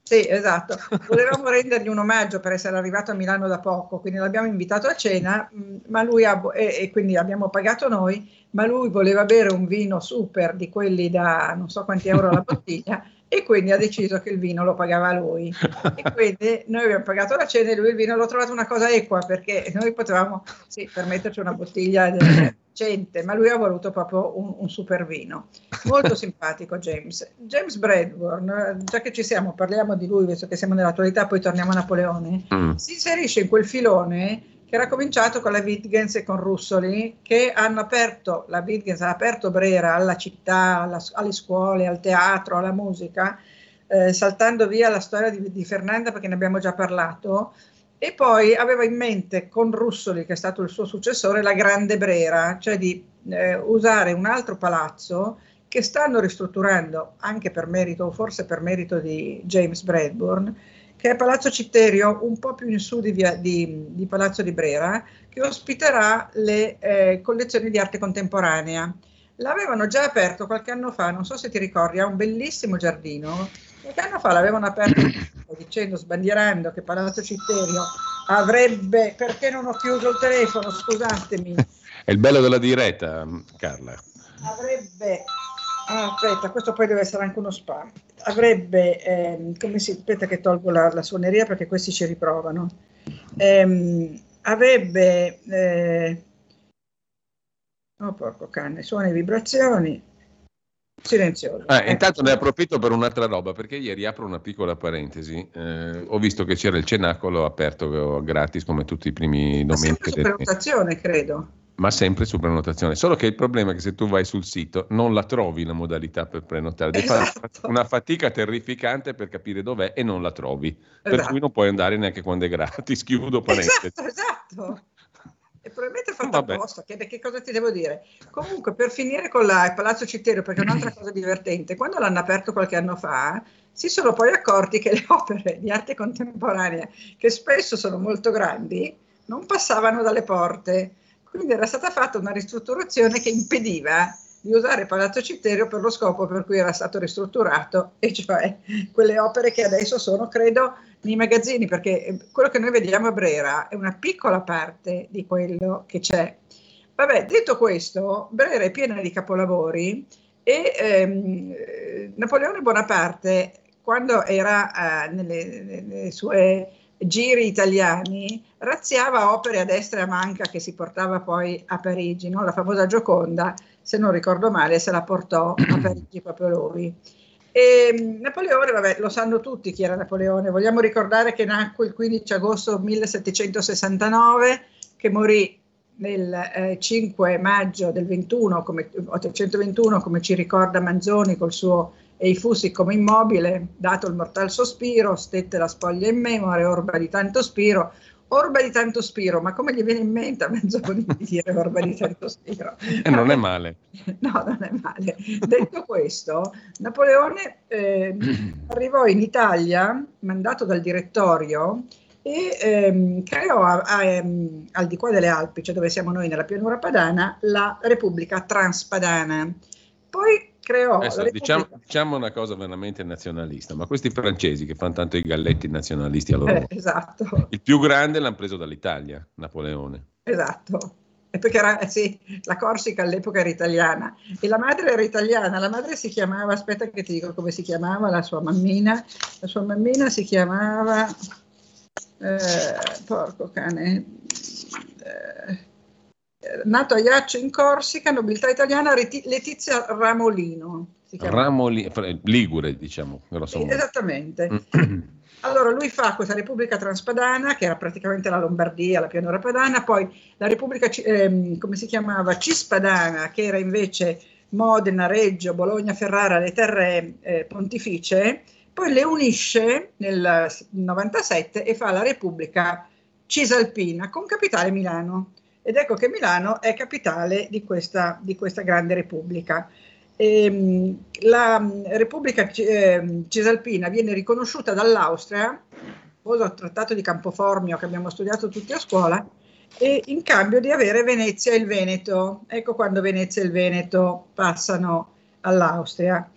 Sì, esatto. Volevamo rendergli un omaggio per essere arrivato a Milano da poco, quindi l'abbiamo invitato a cena, mh, ma lui ha, e, e quindi abbiamo pagato noi, ma lui voleva bere un vino super di quelli da non so quanti euro la bottiglia e quindi ha deciso che il vino lo pagava lui. E quindi noi abbiamo pagato la cena e lui il vino l'ho trovato una cosa equa perché noi potevamo sì, permetterci una bottiglia decente, ma lui ha voluto proprio un, un super vino. Molto simpatico James. James Bradburn, già che ci siamo, parliamo di lui, visto che siamo nell'attualità, poi torniamo a Napoleone, Mm. si inserisce in quel filone che era cominciato con la Wittgens e con Russoli, che hanno aperto, la Wittgens ha aperto Brera alla città, alla- alle scuole, al teatro, alla musica, eh, saltando via la storia di, di Fernanda perché ne abbiamo già parlato, e poi aveva in mente con Russoli, che è stato il suo successore, la Grande Brera, cioè di eh, usare un altro palazzo che stanno ristrutturando anche per merito, o forse per merito di James Bradburn, che è Palazzo Citterio, un po' più in su di, via- di- di Palazzo di Brera, che ospiterà le eh, collezioni di arte contemporanea. L'avevano già aperto qualche anno fa, non so se ti ricordi, ha un bellissimo giardino. Qualche anno fa l'avevano aperto dicendo, sbandierando che Palazzo Citterio avrebbe, perché non ho chiuso il telefono, scusatemi, È il bello della diretta, Carla. avrebbe ah, aspetta questo poi deve essere anche uno spam avrebbe ehm, come si aspetta che tolgo la, la suoneria perché questi ci riprovano Ehm, avrebbe eh, oh porco cane suoni e vibrazioni silenzioso Ah, Ecco. intanto ne approfitto per un'altra roba, perché ieri apro una piccola parentesi. eh, ho visto che c'era il cenacolo aperto gratis come tutti i primi Ma domenica del mese, prenotazione credo ma sempre su prenotazione. Solo che il problema è che se tu vai sul sito non la trovi la modalità per prenotare, devi fare Esatto. una fatica terrificante per capire dov'è e non la trovi. Per Esatto. cui non puoi andare neanche quando è gratis. Chiudo parentesi. Esatto, esatto. E probabilmente è fatto Vabbè. apposta, che, che cosa ti devo dire? Comunque, per finire con la, il Palazzo Citterio, perché è un'altra cosa divertente, quando l'hanno aperto qualche anno fa, si sono poi accorti che le opere di arte contemporanea, che spesso sono molto grandi, non passavano dalle porte. Quindi era stata fatta una ristrutturazione che impediva di usare Palazzo Citterio per lo scopo per cui era stato ristrutturato, e cioè quelle opere che adesso sono, credo, nei magazzini, perché eh, quello che noi vediamo a Brera è una piccola parte di quello che c'è. Vabbè, detto questo, Brera è piena di capolavori e ehm, eh, Napoleone Bonaparte, quando era eh, nelle, nelle sue giri italiani, razziava opere a destra e a manca che si portava poi a Parigi, no? la famosa Gioconda, se non ricordo male, se la portò a Parigi proprio lui. E Napoleone, vabbè, lo sanno tutti chi era Napoleone, vogliamo ricordare che nacque il 15 agosto 1769, che morì nel eh, 5 maggio del 21, come, 821, come ci ricorda Manzoni col suo E i fussi come immobile, dato il mortal sospiro, stette la spoglia in memoria, orba di tanto spiro, orba di tanto spiro, ma come gli viene in mente a Manzoni di dire orba di tanto spiro? E non è male. No, non è male. Detto questo, Napoleone eh, arrivò in Italia, mandato dal direttorio, e ehm, creò a- a- ehm, al di qua delle Alpi, cioè dove siamo noi nella pianura padana, la Repubblica Transpadana. Poi creò Adesso, diciamo, diciamo una cosa veramente nazionalista, ma questi francesi che fanno tanto i galletti nazionalisti a loro Eh, esatto, Il più grande l'hanno preso dall'Italia, Napoleone. esatto. perché era, eh, sì, la Corsica all'epoca era italiana. E la madre era italiana, la madre si chiamava, aspetta che ti dico come si chiamava la sua mammina, la sua mammina si chiamava, eh, porco cane, eh, nato a Iaccio in Corsica, nobiltà italiana, Letizia Ramolino. Ramoli, Ligure, diciamo. Esattamente. Allora lui fa questa Repubblica Transpadana, che era praticamente la Lombardia, la pianura padana, poi la Repubblica, eh, come si chiamava, Cispadana, che era invece Modena, Reggio, Bologna, Ferrara, le terre eh, pontificie, poi le unisce nel 97 e fa la Repubblica Cisalpina con capitale Milano. Ed ecco che Milano è capitale di questa, di questa grande Repubblica. Ehm, la Repubblica eh, Cisalpina viene riconosciuta dall'Austria, il trattato di Campoformio che abbiamo studiato tutti a scuola, e in cambio di avere Venezia e il Veneto. Ecco quando Venezia e il Veneto passano all'Austria.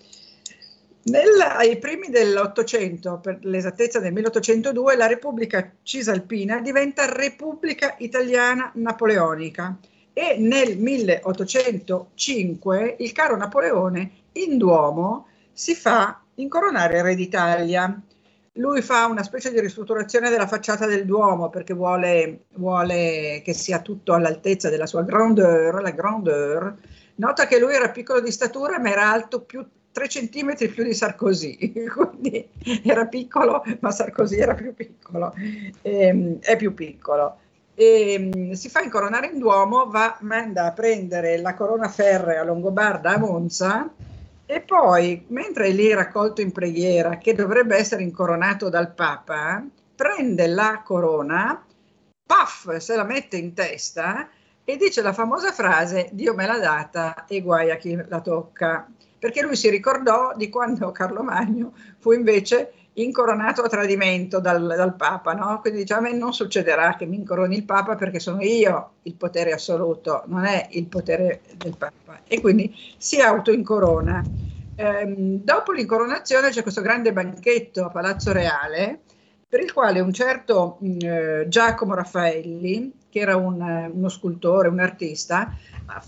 Nel, ai primi dell'Ottocento, per l'esattezza del 1802, la Repubblica Cisalpina diventa Repubblica Italiana Napoleonica e nel 1805 il caro Napoleone in Duomo si fa incoronare Re d'Italia. Lui fa una specie di ristrutturazione della facciata del Duomo perché vuole, vuole che sia tutto all'altezza della sua grandeur, la grandeur. Nota che lui era piccolo di statura ma era alto più 3 centimetri più di Sarkozy, quindi era piccolo, ma Sarkozy era più piccolo, ehm, è più piccolo. E mm, si fa incoronare in Duomo, va, manda a prendere la corona ferrea Longobarda a Monza e poi, mentre è lì raccolto in preghiera, che dovrebbe essere incoronato dal Papa, prende la corona, paff, se la mette in testa e dice la famosa frase Dio me l'ha data e guai a chi la tocca, perché lui si ricordò di quando Carlo Magno fu invece incoronato a tradimento dal, dal Papa, no? Quindi dice a me non succederà che mi incoroni il Papa perché sono io il potere assoluto, non è il potere del Papa. E quindi si autoincorona. Ehm, dopo l'incoronazione c'è questo grande banchetto a Palazzo Reale per il quale un certo eh, Giacomo Raffaelli, che era un, uno scultore, un artista,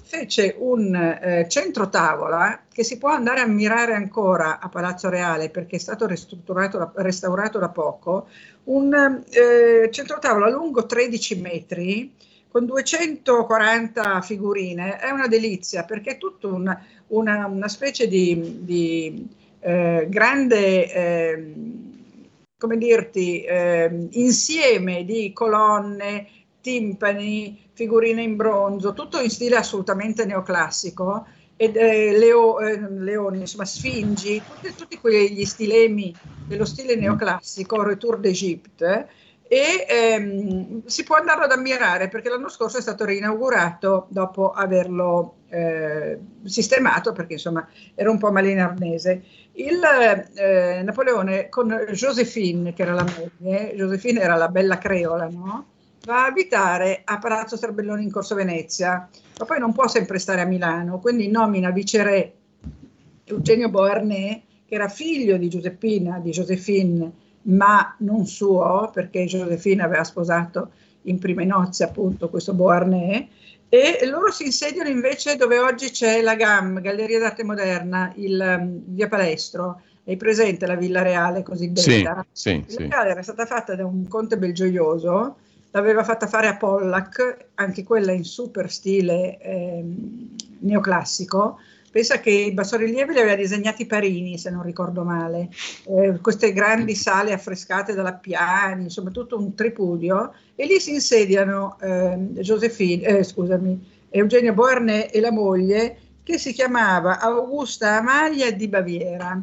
fece un eh, centro tavola che si può andare a ammirare ancora a Palazzo Reale perché è stato restaurato da poco, un eh, centro tavola lungo 13 metri con 240 figurine, è una delizia perché è tutta una, una, una, specie di, di eh, grande, eh, come dirti, eh, insieme di colonne, timpani, figurine in bronzo, tutto in stile assolutamente neoclassico, ed, eh, leo, eh, leoni, insomma, sfingi, tutti, tutti, quegli stilemi dello stile neoclassico, Retour d'Egypte, e ehm, si può andarlo ad ammirare perché l'anno scorso è stato reinaugurato dopo averlo eh, sistemato perché insomma era un po' malinarnese. Il eh, Napoleone con Josephine, che era la moglie, Josephine era la bella creola, no? Va a abitare a Palazzo Strabelloni in Corso Venezia, ma poi non può sempre stare a Milano, quindi nomina viceré Eugenio Beauharnais, che era figlio di Giuseppina, di Josephine, ma non suo, perché Josephine aveva sposato in prime nozze appunto questo Beauharnais, e loro si insediano invece dove oggi c'è la GAM, Galleria d'Arte Moderna, il um, via Palestro, hai presente la Villa Reale cosiddetta? Sì, sì, la Reale era stata fatta da un conte belgioioso l'aveva fatta fare a Pollack, anche quella in super stile eh, neoclassico. Pensa che i bassorilievi li aveva disegnati Parini, se non ricordo male, eh, queste grandi sale affrescate dalla Piani, insomma tutto un tripudio, e lì si insediano eh, Josephine, eh, scusami, Eugenio Beauharnais e la moglie, che si chiamava Augusta Amalia di Baviera.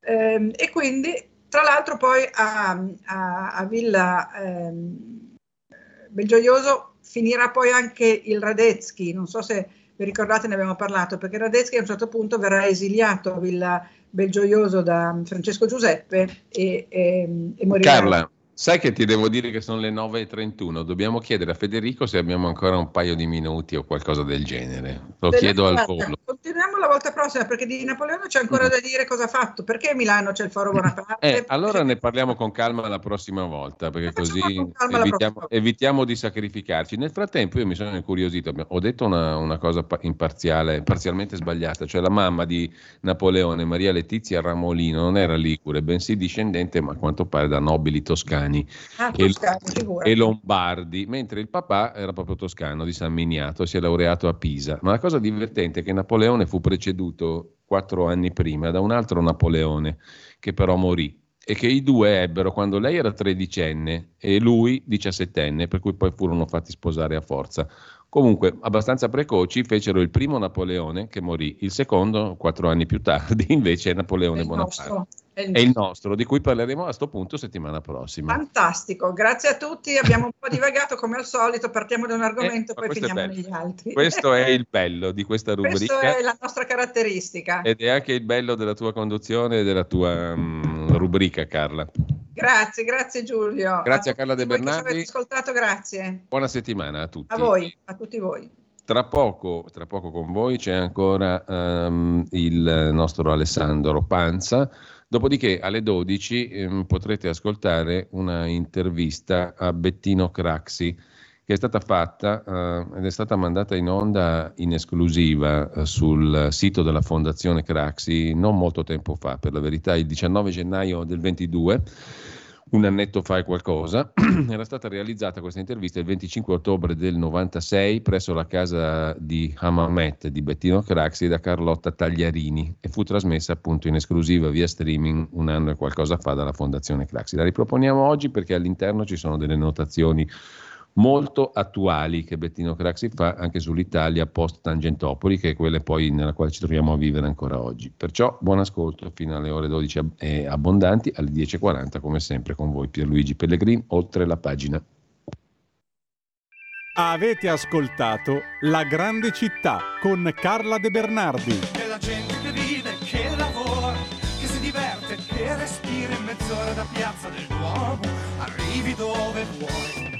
Ehm, e quindi, tra l'altro, poi a, a, a Villa... Ehm, Belgioioso finirà poi anche il Radetzky, non so se vi ricordate ne abbiamo parlato, perché Radetzky a un certo punto verrà esiliato a Villa Belgioioso da Francesco Giuseppe e, e, e morirà. Carla, Sai che ti devo dire che sono le 9.31, dobbiamo chiedere a Federico se abbiamo ancora un paio di minuti o qualcosa del genere. Lo Delle chiedo al volo. Continuiamo la volta prossima perché di Napoleone c'è ancora da dire cosa ha fatto. Perché a Milano c'è il Foro Bonaparte? Eh, allora ne parliamo con calma la prossima volta, perché così evitiamo, volta. evitiamo di sacrificarci. Nel frattempo io mi sono incuriosito, ho detto una, una cosa pa- imparziale, parzialmente sbagliata, cioè la mamma di Napoleone, Maria Letizia Ramolino, non era ligure, bensì discendente, ma a quanto pare da nobili toscani Ah, e, Toscani, figurati. e lombardi, mentre il papà era proprio toscano di San Miniato, si è laureato a Pisa. Ma la cosa divertente è che Napoleone fu preceduto quattro anni prima da un altro Napoleone che però morì e che i due ebbero quando lei era tredicenne e lui diciassettenne, per cui poi furono fatti sposare a forza. Comunque, abbastanza precoci, fecero il primo Napoleone che morì, il secondo, quattro anni più tardi, invece è Napoleone Bonaparte. Nostro, è il È il nostro, di cui parleremo a questo punto settimana prossima. Fantastico, grazie a tutti. Abbiamo un po' divagato come al solito. Partiamo da un argomento, Eh, ma poi questo è finiamo negli altri. Questo è il bello di questa Questa rubrica è la nostra caratteristica. ed è anche il bello della tua conduzione e della tua mm, rubrica, Carla. Grazie, grazie Giulio. Grazie a Carla De tutti voi che ci Bernardi. avete ascoltato, grazie. Buona settimana a tutti. A voi, a tutti voi. Tra poco, tra poco con voi c'è ancora ehm, il nostro Alessandro Panza. Dopodiché alle 12 ehm, potrete ascoltare una intervista a Bettino Craxi che è stata fatta eh, ed è stata mandata in onda in esclusiva eh, sul sito della Fondazione Craxi non molto tempo fa, per la verità il 19 gennaio del 22 un annetto fa e qualcosa, era stata realizzata questa intervista il 25 ottobre del 96 presso la casa di Hamamet di Bettino Craxi da Carlotta Tagliarini e fu trasmessa appunto in esclusiva via streaming un anno e qualcosa fa dalla Fondazione Craxi. La riproponiamo oggi perché all'interno ci sono delle notazioni molto attuali che Bettino Craxi fa anche sull'Italia post Tangentopoli, che è quella poi nella quale ci troviamo a vivere ancora oggi. Perciò buon ascolto fino alle ore 12 ab- eh, abbondanti, alle 10.40 come sempre con voi Pierluigi Pellegrin, oltre la pagina. Avete ascoltato La grande città con Carla De Bernardi. Che la gente che vive, che lavora, che si diverte, che respira in mezz'ora da piazza del Duomo, arrivi dove vuoi.